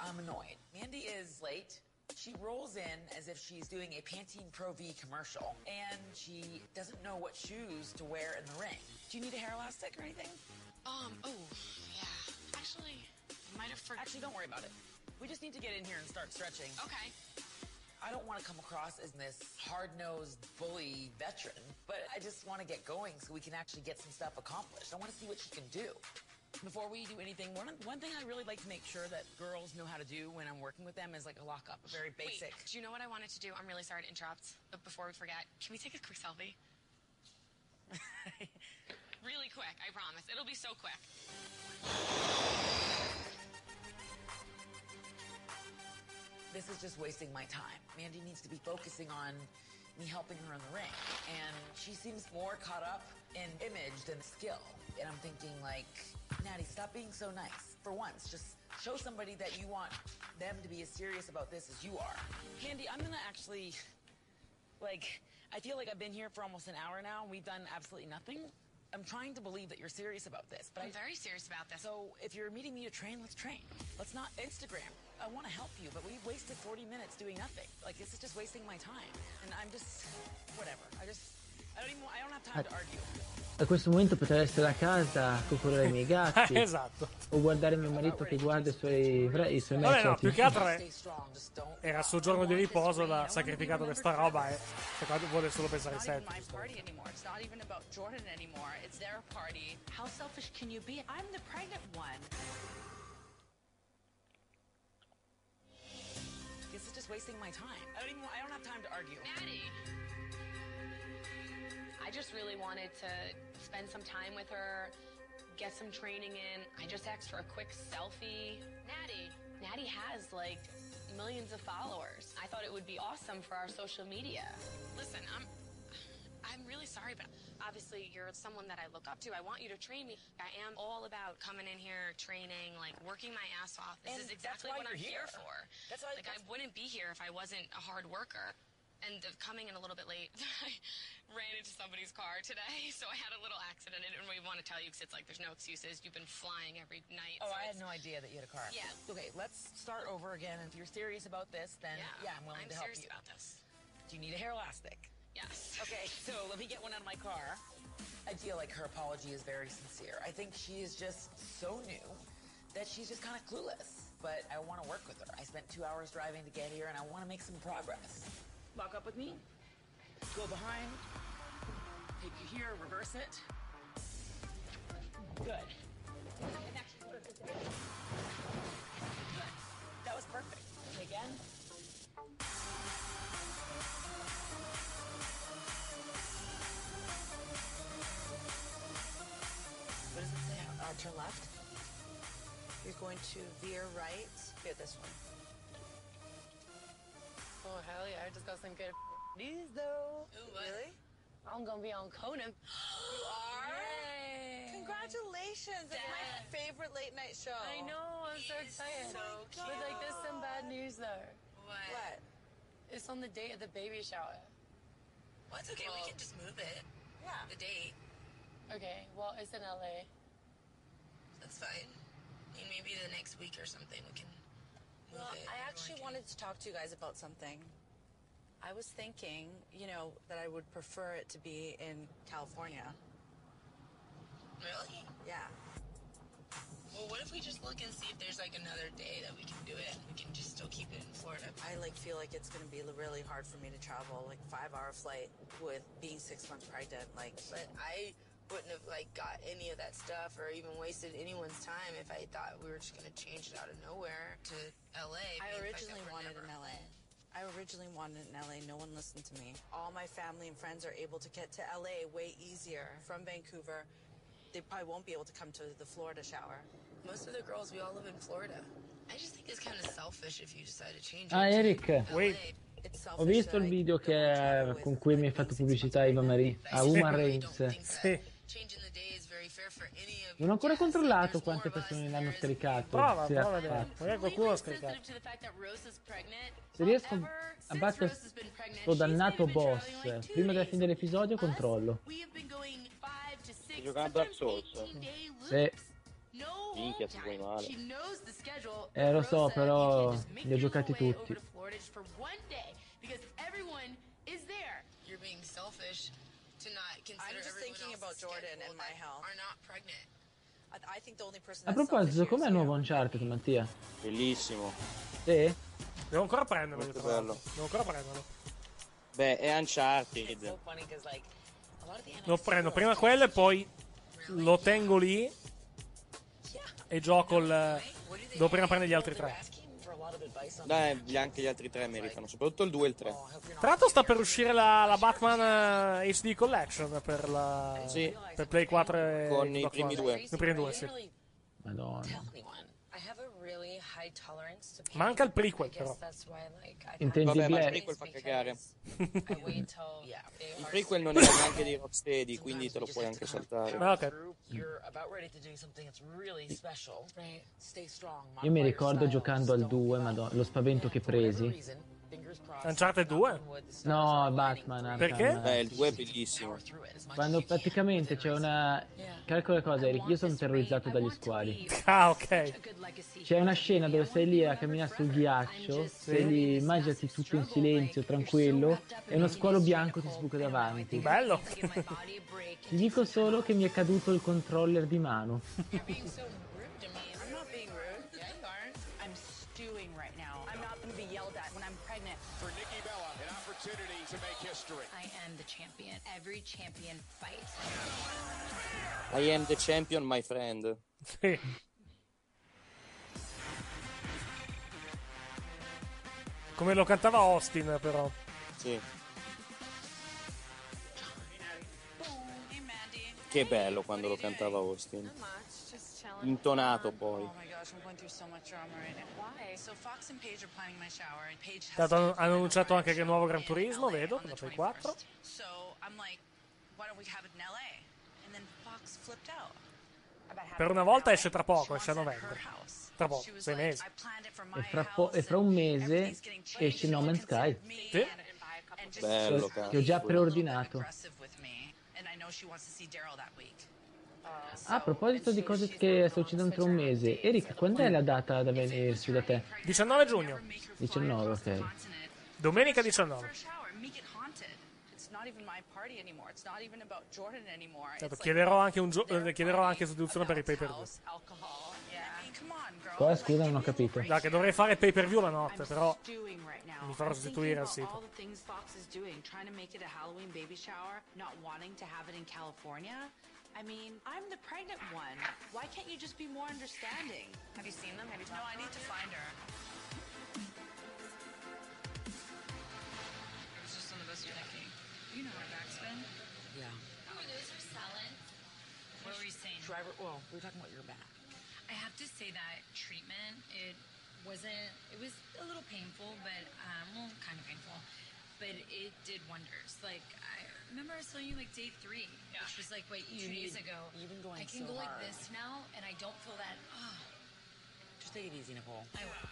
I'm annoyed. Mandy is late. She rolls in as if she's doing a Pantene Pro V commercial, and she doesn't know what shoes to wear in the ring. Do you need a hair elastic or anything? Um. Oh, yeah. Actually, I might have forgotten. Actually, don't worry about it. We just need to get in here and start stretching. Okay. I don't want to come across as this hard-nosed bully veteran, but I just want to get going so we can actually get some stuff accomplished. I want to see what she can do. Before we do anything, one, one thing I really like to make sure that girls know how to do when I'm working with them is like a lockup, a very basic. Wait, do you know what I wanted to do? I'm really sorry to interrupt, but before we forget, can we take a quick selfie? *laughs* really quick, I promise. It'll be so quick. This is just wasting my time. Mandy needs to be focusing on me helping her in the ring. And she seems more caught up in image than skill. And I'm thinking like, Natty, stop being so nice. For once, just show somebody that you want them to be as serious about this as you are. Candy, I'm gonna actually, like, I feel like I've been here for almost an hour now and we've done absolutely nothing. I'm trying to believe that you're serious about this, but I'm I, very serious about this. so if you're meeting me to train, let's train. Let's not Instagram. I want to help you, but we've wasted 40 minutes doing nothing. Like this is just wasting my time, and I'm just whatever. I just I don't even I don't have time to argue. A questo momento potrei essere a casa a coccolare i miei *laughs* gatti. esatto. O guardare mio marito che guarda i suoi, i suoi Vabbè, match. no, più che altro è- era il suo giorno di riposo, l'ha sacrificato per sta roba e secondo me vuole solo pensare even about Jordan anymore. It's their party. How selfish can you be? I'm the pregnant one. Just wasting my time. I don't even I don't have time to argue. Maddie. I just really wanted to spend some time with her, get some training in. I just asked for a quick selfie. Natty. Natty has like millions of followers. I thought it would be awesome for our social media. Listen, I'm I'm really sorry, but obviously you're someone that I look up to. I want you to train me. I am all about coming in here, training, like working my ass off. This And is exactly what I'm here here. for. That's why- like I wouldn't be here if I wasn't a hard worker. And coming in a little bit late, *laughs* I ran into somebody's car today, *laughs* so I had a little accident. I didn't really want to tell you because it's like there's no excuses. You've been flying every night. Oh, so I had no idea that you had a car. Yeah. Okay, let's start over again. If you're serious about this, then Yeah, yeah, I'm willing I'm to help serious you. about this. Do you need a hair elastic? Yes. Okay, so let me get one out of my car. I feel like her apology is very sincere. I think she is just so new that she's just kind of clueless. But I want to work with her. I spent two hours driving to get here, and I want to make some progress. Walk up with me. Go behind. Take you here. Reverse it. Good. Say? Turn left. You're going to veer right. Here, this one. Oh hell yeah! I just got some good *laughs* news though. Really? I'm gonna be on Conan. *gasps* You are? Congratulations! It's my favorite late night show. I know. I'm so excited. so But like, there's some bad news though. What? What? It's on the date of the baby shower. Well, it's okay. we can just move it. Yeah. The date. Okay. Well, it's in LA. That's fine. I mean, maybe the next week or something we can move Well, it. I actually wanted to talk to you guys about something. I was thinking, you know, that I would prefer it to be in California. Really? Yeah. Well, what if we just look and see if there's like another day that we can do it? We can just still keep it in Florida. I like feel like it's gonna be really hard for me to travel, like five hour flight with being six months pregnant. Like, But I wouldn't have like got any of that stuff or even wasted anyone's time if I thought we were just gonna change it out of nowhere to LA. I being originally wanted forever. in LA. I originally wanted it in LA. No one listened to me. All my family and friends are able to get to LA way easier from Vancouver. They probably won't be able to come to the Florida shower. Most of the girls, we all live in Florida. I just think it's kind of selfish if you decide to change Ah, it. Eric, It's ho visto il video che, con cui mi hai fatto pubblicità Eva Marie a Uma Reigns. Changing the day is very fair for any of Non ho ancora controllato quante persone l'hanno scaricato. Prova, se prova a ha vedere. fatto. Magari qualcuno l'ha scaricato. Se riesco a battere sto dannato boss prima della fine dell'episodio, controllo. We have been going five to six, Stai giocando a Souls? No Minchia, ti vuoi male. She knows the schedule. Eh, lo so, però li ho giocati tutti. Over to Florida just for one day because everyone is there. You're being selfish to not consider I'm just everyone thinking else's about Jordan schedule and my that health. Are not pregnant. I, I think the only person A proposito, com'è il nuovo Uncharted, Mattia? Bellissimo. Sì? Devo ancora prenderlo. Molto bello. Devo ancora prenderlo. Beh, è Uncharted. Lo prendo prima quello e poi lo tengo lì e gioco il... Devo prima prendere gli altri tre. Gli- anche gli altri tre meritano, soprattutto il 2 e il 3. Tra l'altro sta per uscire la, la Batman eh, HD Collection per, la, Sì. per Play 4 e Con i primi due. I primi due, sì. Madonna. I have a really high tolerance to pain. Manca il prequel, però. Intendi Vabbè, ma il prequel fa cagare. *laughs* Il prequel non era neanche di Rocksteady, quindi te lo puoi anche saltare. Ah, ok. you're about ready to do something that's really special. Right. Stay strong. Io mi ricordo giocando al 2, madonna, lo spavento che presi. Uncharted 2? No, Batman. Arkham. Perché? Beh, il 2 è bellissimo. Quando praticamente c'è una... Calcola cosa, Eric, io sono terrorizzato dagli squali. *laughs* Ah, ok. C'è una scena dove sei lì a camminare sul ghiaccio, sei lì, immaginati tutto in silenzio, tranquillo, e uno squalo bianco ti sbuca davanti. Bello. Ti dico solo che mi è caduto il controller di mano. *laughs* Every champion fights. I am the champion, my friend. Sì. Come lo cantava Austin, però. Sì. Che bello quando lo cantava Austin. Intonato poi. Oh has Tanto hanno, to hanno annunciato anche che il nuovo Gran Turismo, vedo, per la Play 4. So I'm like, why don't we have it in LA? And then Fox flipped out. about having Per una volta esce tra poco, esce a novembre. Tra poco, sei mesi. E fra, po- e fra un mese esce No Man's Sky. Sì. Bello, Che- Che ho già preordinato. and I know she wants to see Daryl that week. Ah, a proposito di cose che sto succedendo tra un mese, Eric, quando è la data da venirsi da te? 19 giugno. 19, ok. Domenica 19. shower, make it haunted. It's not even my party anymore. It's not even about Jordan anymore. Certo, chiederò anche, un gio- eh, chiederò anche sostituzione per i pay per view. Cosa scusa, non ho capito. Da, che dovrei fare pay per view la notte, però mi farò sostituire al sito. All the things Fox is doing, trying to make it a Halloween baby shower, not wanting to have it in California. I mean, I'm the pregnant one. Why can't you just be more understanding? Have you seen them? Have you talked No, I need to find her. It was just on the bus with Nikki. You know where back's been? Yeah. Oh, those are selling. What were you saying? Driver, well, we were talking about your back. I have to say that treatment, it wasn't, it was a little painful, but, um, well, kind of painful. But it did wonders. Like, I remember I was telling you, like, day three, which was like, wait, two days ago. you've been going I can so go like this now, and I don't feel that, oh. Just take it easy, Nicole. I will.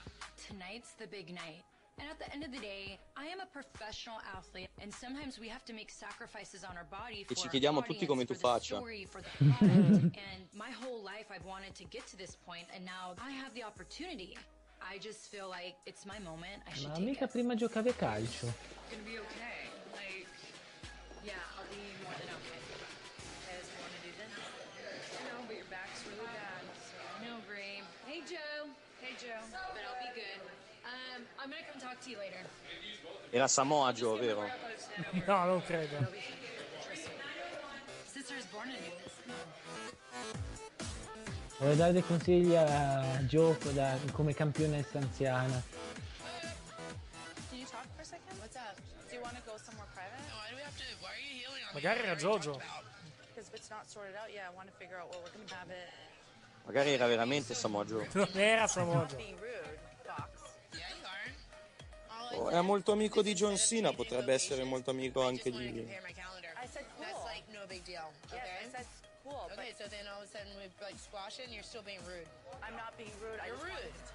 Tonight's the big night. And at the end of the day, I am a professional athlete, and sometimes we have to make sacrifices on our body for E ci our chiediamo tutti audience, come tu the faccia. story, for the *laughs* product. and my whole life, I've wanted to get to this point, and now I have the opportunity. I just feel like it's my moment. I should Ma take mica it. prima giocavi a calcio. It's gonna be okay. Era Samoa Joe, vero? *laughs* No, non credo. Voglio dare dei consigli a Joe da- come campionessa anziana. Can you talk for a second? What's up? Do you want to go somewhere private? No, why do we have to? Why are you healing on Magari era Jojo. Magari era veramente Samoa Joe. Non *laughs* era Samoa Joe. È molto amico di John Cena, potrebbe essere molto amico anche di... Compare my calendar. I said cool. That's like no big deal. Yes, Okay. I said cool. Okay, so then all of a sudden we like squash it and you're still being rude. I'm not being rude. I You're just want- rude.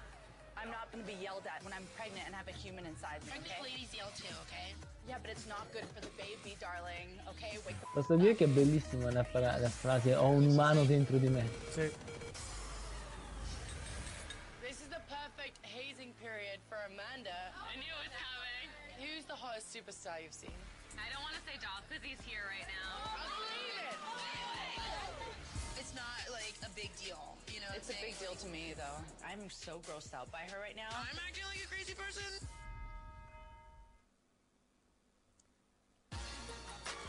I'm not going to be yelled at when I'm pregnant and have a human inside me. Pregnant Okay? ladies yell too, okay? Yeah, but it's not good for the baby, darling. Okay, wake Posso dire che è bellissima la, fra- la frase ho un umano dentro di me. Sì. The hottest superstar you've seen? I don't want to say Dolph because he's here right now. Oh, oh, it's not like a big deal, you know. It's a big deal to me, though. I'm so grossed out by her right now. I'm acting like a crazy person.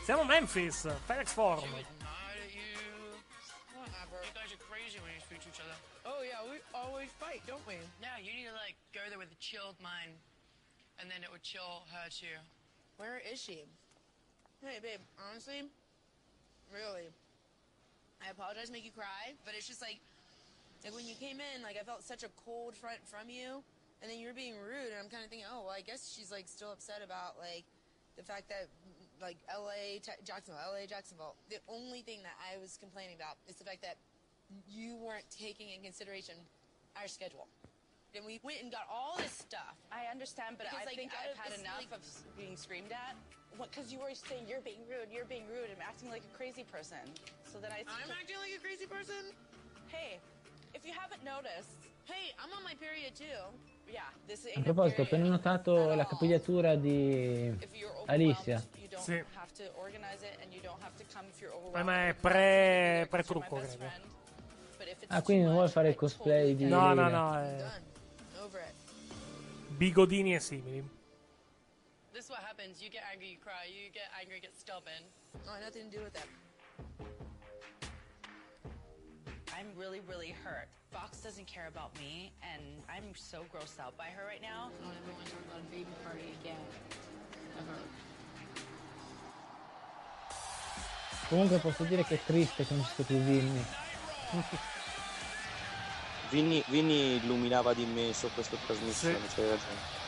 Siamo a Memphis, FedEx Forum. Mad at you. Whatever. You guys are crazy when you speak to each other. Oh yeah, we always fight, don't we? Yeah, you need to like go there with a chilled mind, and then it would chill her too. Where is she? Hey, babe. Honestly, really, I apologize, to make you cry, but it's just like, like when you came in, like I felt such a cold front from you, and then you're being rude, and I'm kind of thinking, oh well, I guess she's like still upset about like the fact that like L.A. Te- Jacksonville, L.A. Jacksonville. The only thing that I was complaining about is the fact that you weren't taking in consideration our schedule. And we went and got all this stuff. I understand, but Because, I like, think I've had this, enough like- of being screamed at. What? Because you were saying you're being rude, you're being rude, and acting like a crazy person. So then I. I'm acting like a crazy person. Hey, if you haven't noticed. Hey, I'm on my period too. Yeah, this A ain't a proposito, ho appena notato la capigliatura di If you're Alicia. Sì. Eh, ma è pre, my pre-trucco, best credo. Ah, quindi non vuole fare il cosplay di No, no, no, è. Bigodini e simili. This is what happens. You get angry, you cry. You get angry, get stubborn. Oh, nothing to do with that. I'm really, really hurt. Fox doesn't care about me, and I'm so grossed out by her right now. I don't ever want to talk about a baby party again. Ever. Comunque posso dire che è triste che non ci sia più *laughs* Vinny. Vinny, illuminava di immenso questa trasmissione, c'hai ragione.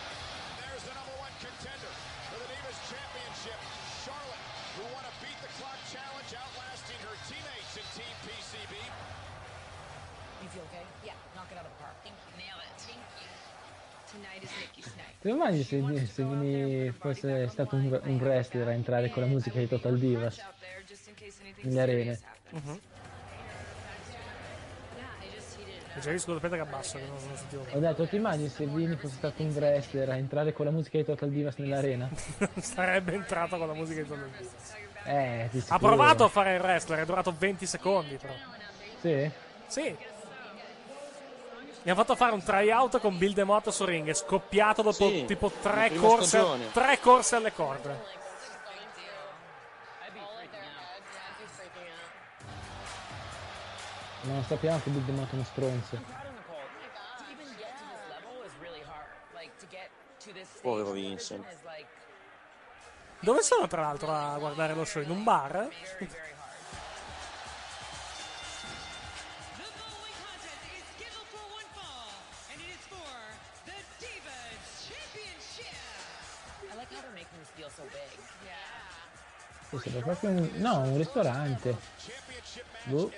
Ti immagini se, se Vinny fosse stato un, un wrestler a entrare con la musica di Total Divas. nelle arene? Mhm. Yeah, c'è il disco aspetta che abbasso, che non, non sentivo Ho detto, ti immagini se Vinny fosse stato un wrestler a entrare con la musica di Total Divas nell'arena? *laughs* Sarebbe entrato con la musica di Total Divas. Eh, di Ha provato a fare il wrestler, è durato 20 secondi però. Sì? Sì. Mi ha fatto fare un tryout con Bill DeMotto su ring. È scoppiato dopo Sì, tipo tre corse, tre corse alle corde. Ma non sappiamo che Bill DeMotto è uno stronzo. Povero Vincent. Dove sono tra l'altro a guardare lo show? In un bar? *laughs* Sì, sembra proprio un... No, un ristorante. Boh.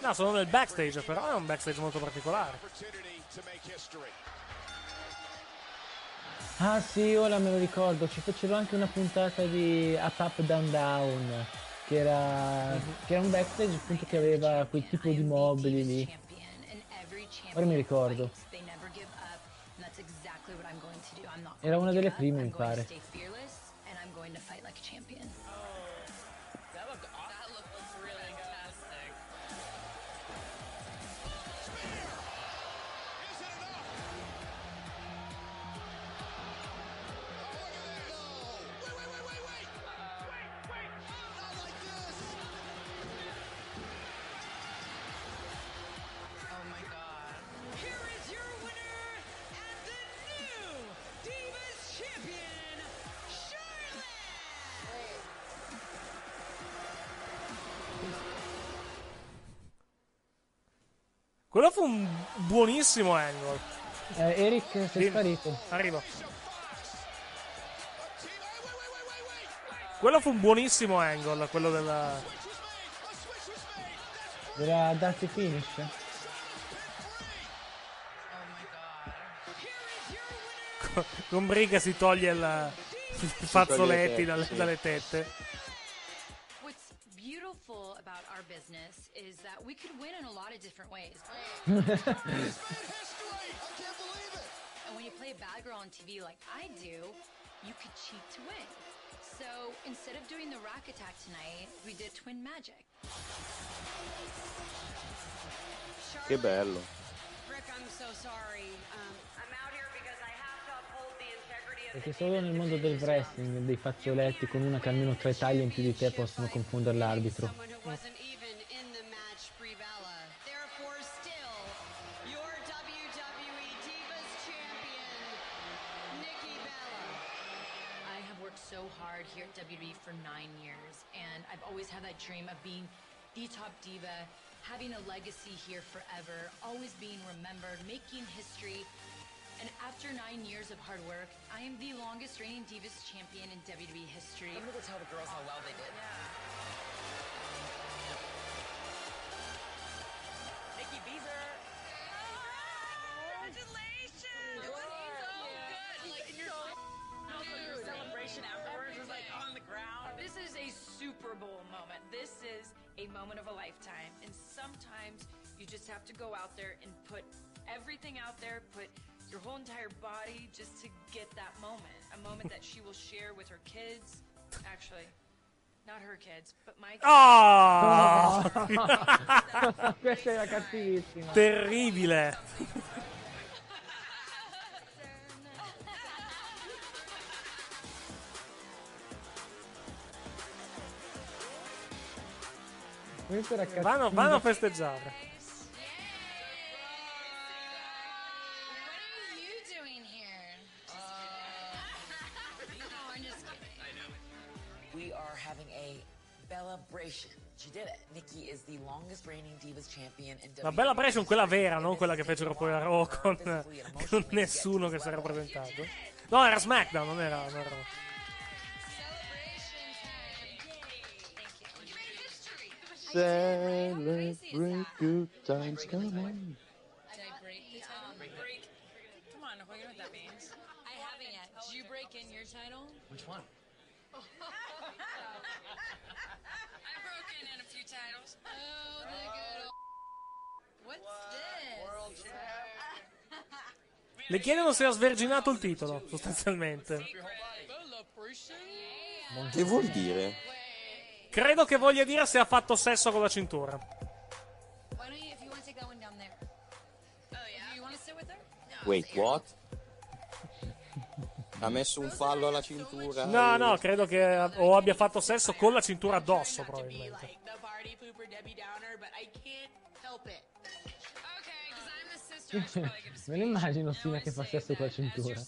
No, sono nel backstage, però è un backstage molto particolare. Ah sì, ora me lo ricordo, ci fecero anche una puntata di Up Up Down Down, che era, che era un backstage appunto che aveva quel tipo di mobili lì. Ora mi ricordo. Era una delle prime, I'm mi pare. Quello fu un buonissimo angle. Eh, Eric, sei Dimmi. sparito. Arrivo. Quello fu un buonissimo angle, quello della... Era darti finish? Con Briga si toglie il- i fazzoletti dalle, sì. dalle tette. Business is that we could win in a lot of different ways. *laughs* and when you play a bad girl on TV like I do, you could cheat to win. So instead of doing the rack attack tonight, we did twin magic. Che bello. Rick, I'm so sorry. Um, Perché solo nel mondo del wrestling dei fazzoletti con una che almeno tre taglie in più di te possono confondere l'arbitro. so hard here at WWE for nine years, and I've always had that dream of being the top diva, having a legacy here forever, always being remembered, making history. And after nine years of hard work, I am the longest reigning Divas champion in WWE history. I'm gonna go tell the girls how well they did. Yeah. Nikki Beezer. Congratulations! It was so good. Like, and your, also your celebration afterwards was like on the ground. This is a Super Bowl moment. This is a moment of a lifetime. And sometimes you just have to go out there and put everything out there, put your whole entire body just to get that moment. A moment that she will *laughs* share with her kids. Actually, not her kids, but my kids. Ah! *laughs* Questa era cattivissima. Terribile. Questa era cattiva. Vanno, vanno a festeggiare. WWE. bella Brescia quella vera, non quella che fecero poi a Raw con, *laughs* con nessuno che si era presentato. No, era SmackDown, non era. Non era... Celebrate good times, come on. Did I break the title? break. Come on, Nicole, you know what that means. I haven't yet. Did you break in your title? Which one? I've broken in a few titles. Oh, the good old. What's this? World Le chiedono se ha sverginato il titolo, sostanzialmente. Che vuol dire? Credo che voglia dire se ha fatto sesso con la cintura. Oh, Wait, what? Ha messo un fallo alla cintura. No, e- no, credo che o abbia fatto sesso con la cintura addosso, probabilmente. *laughs* Me lo immagino Sina che fa sesso con la As your cintura.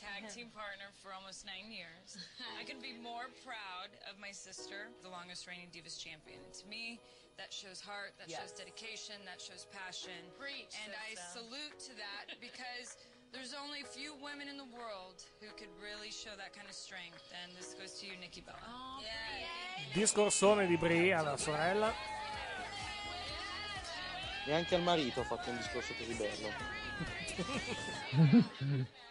tag team partner for almost nine years, I couldn't be more proud of my sister, the longest reigning Divas champion. And to me, that shows heart, that shows Yes. dedication, that shows passion. Preach, and I salute to that *laughs* because there's only a few women in the world who could really show that kind of strength. And this goes to you, Nikki Bella. Oh, yeah. Discorsone di Brie alla sorella. Neanche al marito ha fatto un discorso così bello. *laughs*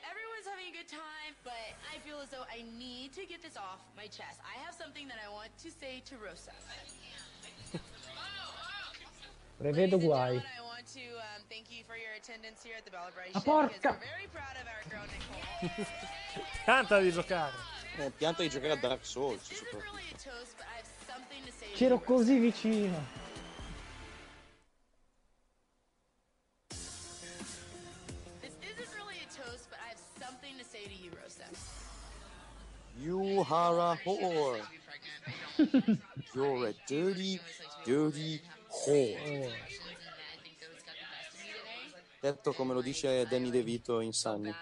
Everyone's having a good time, but I feel as though I need to get this off my chest. I have something that I want to say to Rosa. Prevedo guai. To um, Ma porca! Tanta di giocare. Eh, pianta di giocare a Dark Souls, soprattutto. really a You are a whore. You're a dirty, dirty whore. Detto come lo dice Danny DeVito in Sunny. So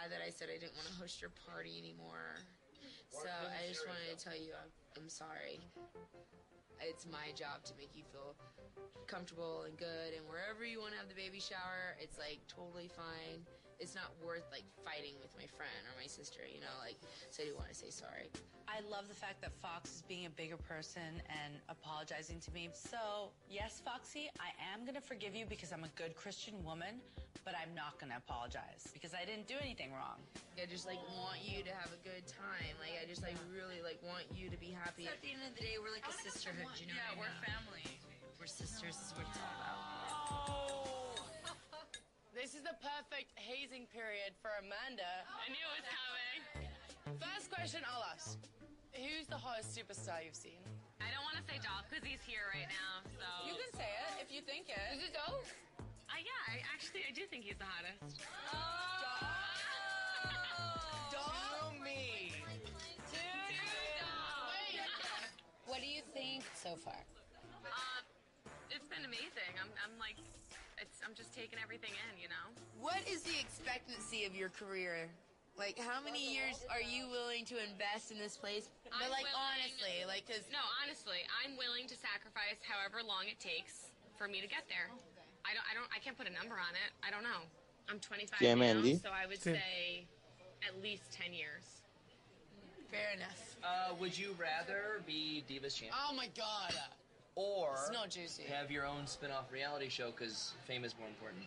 I just wanted to tell you I'm, I'm sorry. It's my job to make you feel comfortable and good, and wherever you want to have the baby shower, it's like totally fine. It's not worth like fighting with my friend or my sister, you know. Like, so I do want to say sorry. I love the fact that Fox is being a bigger person and apologizing to me. So, yes, Foxy, I am going to forgive you because I'm a good Christian woman, but I'm not going to apologize because I didn't do anything wrong. I just like want you to have a good time. Like, I just like really like want you to be happy. At the end of the day, we're like a sisterhood. You know Yeah, we're mean? family. We're sisters. Is what it's all about. Oh! This is the perfect hazing period for Amanda. I knew it was coming. First question I'll ask. Who's the hottest superstar you've seen? I don't want to say Dolph because he's here right now. So You can say it if you think it. Is it Dolph? Uh, yeah, I, actually, I do think he's the hottest. Do me. What do you think so far? Um, it's been amazing. I'm, I'm like, it's, I'm just taking everything in, you know. What is the expectancy of your career? Like, how many years are you willing to invest in this place? But, I'm like, willing- honestly, like, because. No, honestly, I'm willing to sacrifice however long it takes for me to get there. I don't, I don't, I can't put a number on it. I don't know. I'm 25 Chi è now, Mandy? so I would Sì. say at least 10 years. Fair enough. Uh, would you rather be Divas champ Oh my god. Or It's not juicy. have your own spin-off reality show because fame is more important?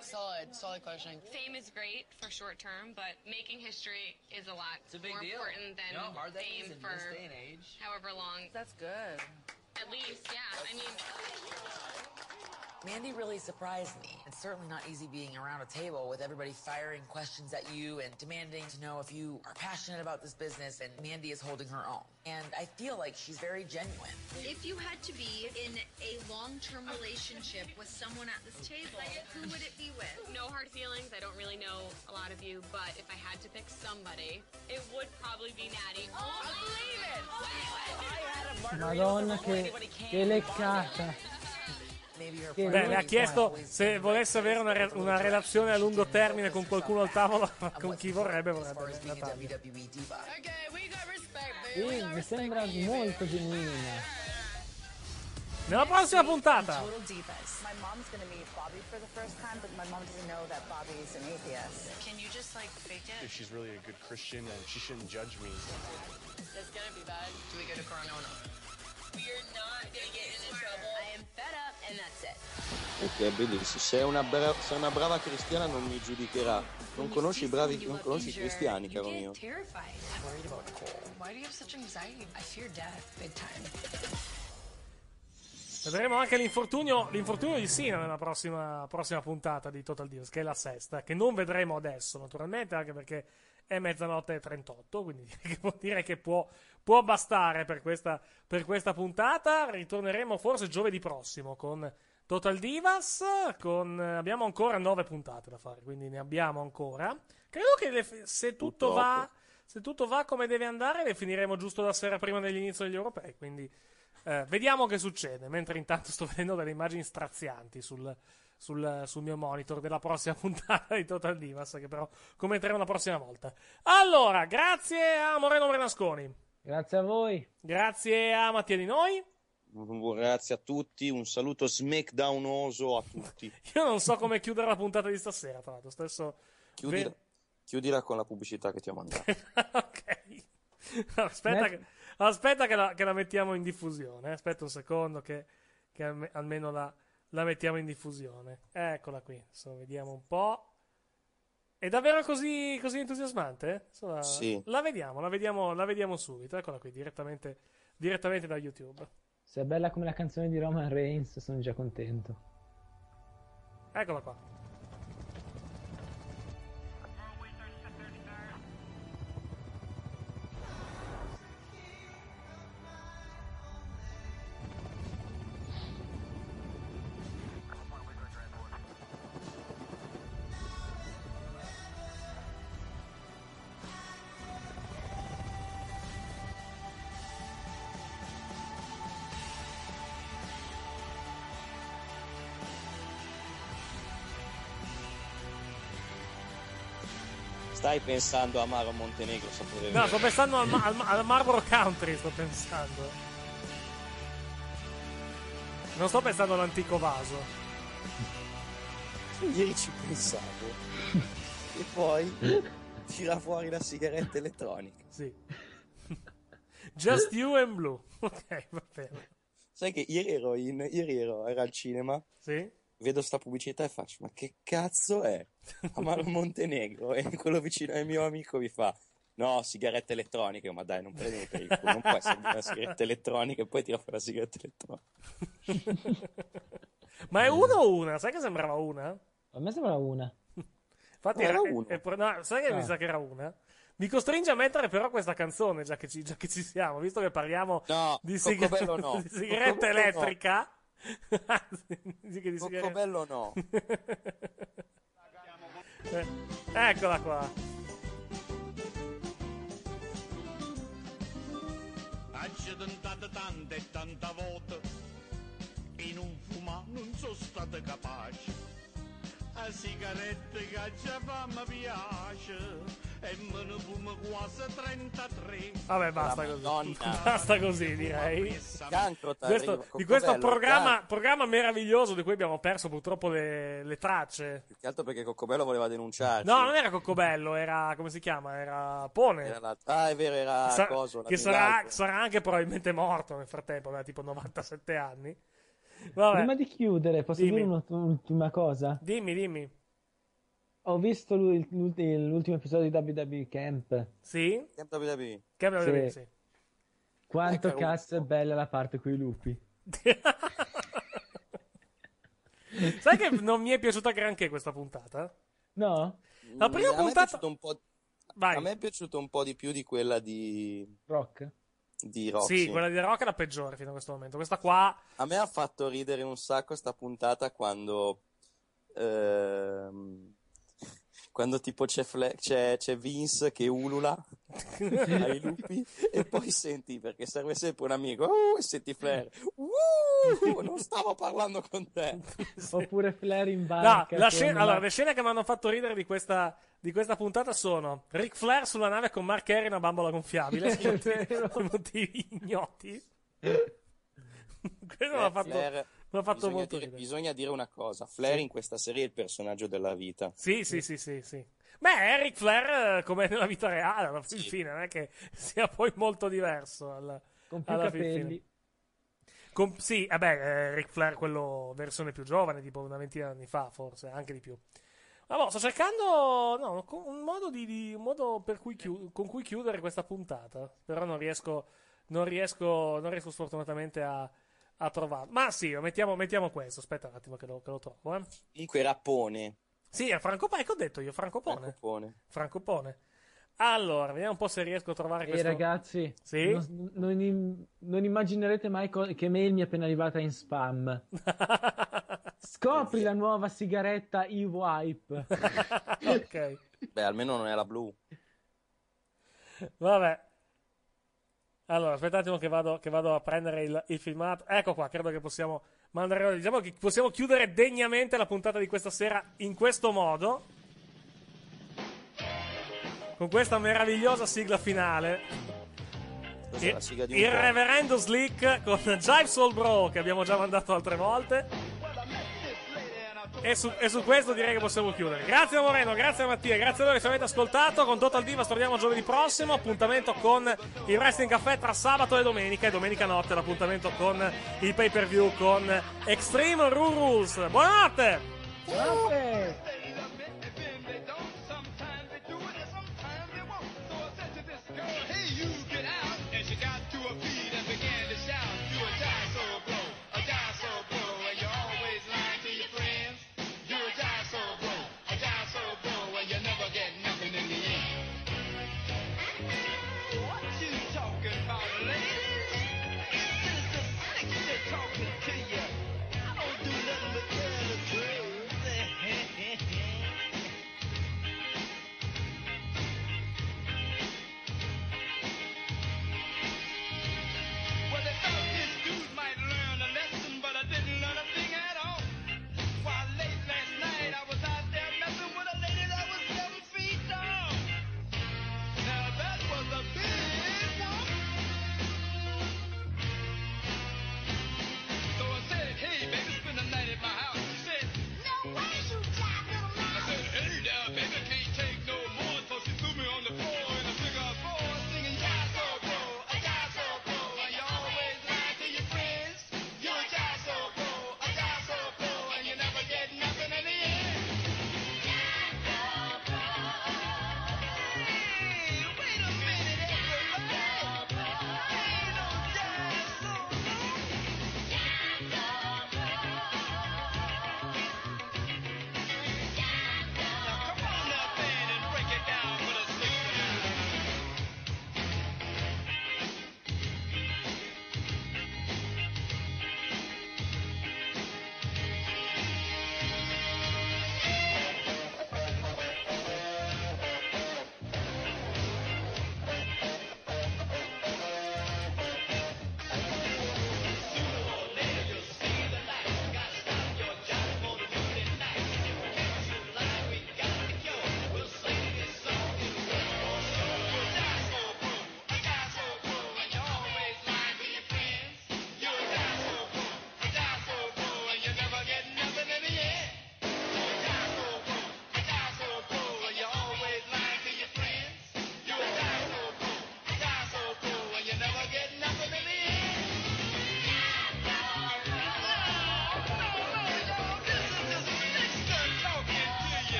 Solid, solid question. Fame is great for short term, but making history is a lot It's a big more deal. important than You know hard fame for this day and age. however long. That's good. At least, yeah. I mean, Mandy really surprised me. It's certainly not easy being around a table with everybody firing questions at you and demanding to know if you are passionate about this business, and Mandy is holding her own. And I feel like she's very genuine. If you had to be in a long-term relationship with someone at this table, who would it be with? no hard feelings. I don't really know a lot of you, but if I had to pick somebody, it would probably be Natty. Oh, I believe it. Madonna che, che leccata. Beh, le ha chiesto se volesse avere una, re- una relazione a lungo termine con qualcuno al tavolo, con chi vorrebbe, vorrebbe Natalia. Sì, mi sembra molto genuina. Nella prossima puntata. Mom's gonna be bad. Do we go to Coronona? We're not gonna get into trouble. I am fed up, è bellissimo. Se è una, bra- se è una brava cristiana non mi giudicherà. Non conosci i bravi, non conosci i cristiani, caro mio. Vedremo anche l'infortunio, l'infortunio di Sina nella prossima, prossima puntata di Total Divas, che è la sesta, che non vedremo adesso, naturalmente, anche perché è mezzanotte e 38, quindi *laughs* vuol dire che può, può bastare per questa, per questa puntata. Ritorneremo forse giovedì prossimo con Total Divas. Con, abbiamo ancora nove puntate da fare, quindi ne abbiamo ancora. Credo che le- se tutto va. Se tutto va come deve andare, le finiremo giusto la sera prima dell'inizio degli europei. Quindi eh, vediamo che succede. Mentre intanto sto vedendo delle immagini strazianti sul, sul- sul mio monitor della prossima *laughs* puntata di Total Divas, che però commenteremo la prossima volta. Allora, grazie a Moreno Brenasconi. Grazie a voi. Grazie a Mattia Di Noi. Grazie a tutti, un saluto smackdownoso a tutti. *laughs* Io non so come chiudere la puntata di stasera, tra l'altro. Stesso. Chiudila, Ve- chiudila con la pubblicità che ti ho mandato. *laughs* Aspetta, Met- che, aspetta che, la, che la mettiamo in diffusione. eh. Aspetta un secondo che, che alme- almeno la, la mettiamo in diffusione. Eccola qui. Adesso vediamo un po'. È davvero così, così entusiasmante? La, Sì. la vediamo, la vediamo, la vediamo subito. Eccola qui, direttamente, direttamente da YouTube. Se è bella come la canzone di Roman Reigns, sono già contento. Eccola qua. Stai pensando a Maro Montenegro, sapere No, sto pensando al, al, al Marlboro Country, sto pensando. Non sto pensando all'antico vaso. Ieri ci pensavo. e poi tira fuori la sigaretta elettronica. Sì. Just You and Blue. Ok, va bene. Sai che ieri ero, in, ieri ero ero al cinema. Sì. Vedo sta pubblicità e faccio, ma che cazzo è? *laughs* Amaro Montenegro. E quello vicino al mio amico mi fa, no, sigarette elettroniche. Ma dai, non prendete per il culo, non può essere una sigaretta elettronica e poi tira fuori la sigaretta elettronica. *laughs* Ma è una o una? Sai che sembrava una? A me sembra una. Infatti No, era, era è- uno. è pro- no, sai che mi Ah. sa che era una? Mi costringe a mettere però questa canzone, già che ci, già che ci siamo, visto che parliamo No, di, Coccobello no. *laughs* di sigaretta elettrica. *laughs* Coccobello no. Eh, Eccola qua. Accidentate tante e tante volte e non fuma non sono stato capace. A sigaretta che già fa mi piace e me ne fumo quasi 33. Vabbè, basta La così. Madonna. Basta così, direi. Cancro Questo- di questo programma, programma meraviglioso di cui abbiamo perso purtroppo le, le tracce. Più che altro perché Coccobello voleva denunciarci. No, non era Coccobello, era come si chiama? Era Pone. Era la- Ah, è vero, era Sa- coso, che sarà, sarà anche probabilmente morto nel frattempo, aveva tipo 97 anni. Vabbè, Prima di chiudere, posso Dimmi. dire un'ult- un'ultima cosa? dimmi, dimmi. Ho visto l'ul- l'ulti- l'ultimo episodio di WWE Camp. Sì? Camp WWE. Che abbiamo Sì. sì. Quanto cazzo è bella la parte con i lupi. *laughs* Sai che non mi è piaciuta granché questa puntata? No? La prima a me è puntata... un po'... Vai. A me è piaciuto un po' di più di quella di, Rock? Di Roxy. Sì, quella di The Rock è la peggiore fino a questo momento. Questa qua... A me ha fatto ridere un sacco sta puntata quando... ehm, *laughs* quando tipo c'è, Fle- c'è, c'è Vince che ulula *laughs* ai lupi e poi senti, perché serve sempre un amico, uh, e senti Flair, uh, non stavo parlando con te. *laughs* Oppure Flair in No, barca. la con scena- la- allora, le scene che mi hanno fatto ridere di questa, di questa puntata sono Ric Flair sulla nave con Mark Henry una bambola gonfiabile *laughs* per motivi, ignoti. *laughs* Questo mi ha fatto, Flair- fatto bisogna, molto dire, bisogna dire una cosa, Flair Sì. in questa serie è il personaggio della vita. Sì, sì, sì, sì, sì. Beh, Eric Flair, eh, come nella vita reale, alla fin fine, non è che sia poi molto diverso. Alla, Con più alla capelli. fine. Con- sì, vabbè, eh, Ric Flair, quello versione più giovane, tipo una ventina di anni fa, forse, anche di più. Ma boh, sto cercando no, un modo, di, di- un modo per cui chiu- con cui chiudere questa puntata. Però non riesco, non riesco, non riesco sfortunatamente a, a trovarlo. Ma sì, mettiamo, mettiamo questo. Aspetta un attimo che lo, che lo trovo. Eh. Comunque Rappone. Sì, è Franco Pone, che ho detto io, Franco Pone. Rappone. Franco Pone. Allora, vediamo un po' se riesco a trovare Ehi questo. ragazzi, Sì? non, non non immaginerete mai co- che mail mi è appena arrivata in spam. *laughs* Scopri la nuova sigaretta e-wipe. *laughs* ok. Beh, almeno non è la blu. Vabbè. Allora, aspettate un attimo che vado, che vado a prendere il, il filmato. Ecco qua, credo che possiamo mandare. Diciamo che possiamo chiudere degnamente la puntata di questa sera in questo modo. Con questa meravigliosa sigla finale. Cos'è la sigla di un Il po'? reverendo Slick con Jive Soul Bro che abbiamo già mandato altre volte. E su, e su questo direi che possiamo chiudere. Grazie a Moreno, grazie a Mattia, grazie a voi che ci avete ascoltato. Con Total Divas torniamo giovedì prossimo. Appuntamento con il Wrestling Caffè tra sabato e domenica. E domenica notte l'appuntamento con il pay per view con Extreme Rule Rules. Buonanotte! Buonanotte!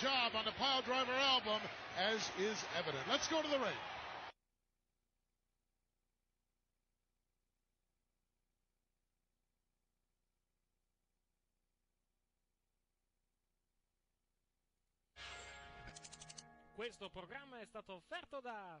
Job on the Pile Driver album, as is evident. Let's go to the ring. Questo programma è stato offerto da.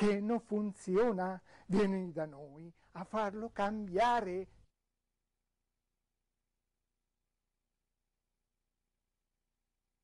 che non funziona, vieni da noi a farlo cambiare.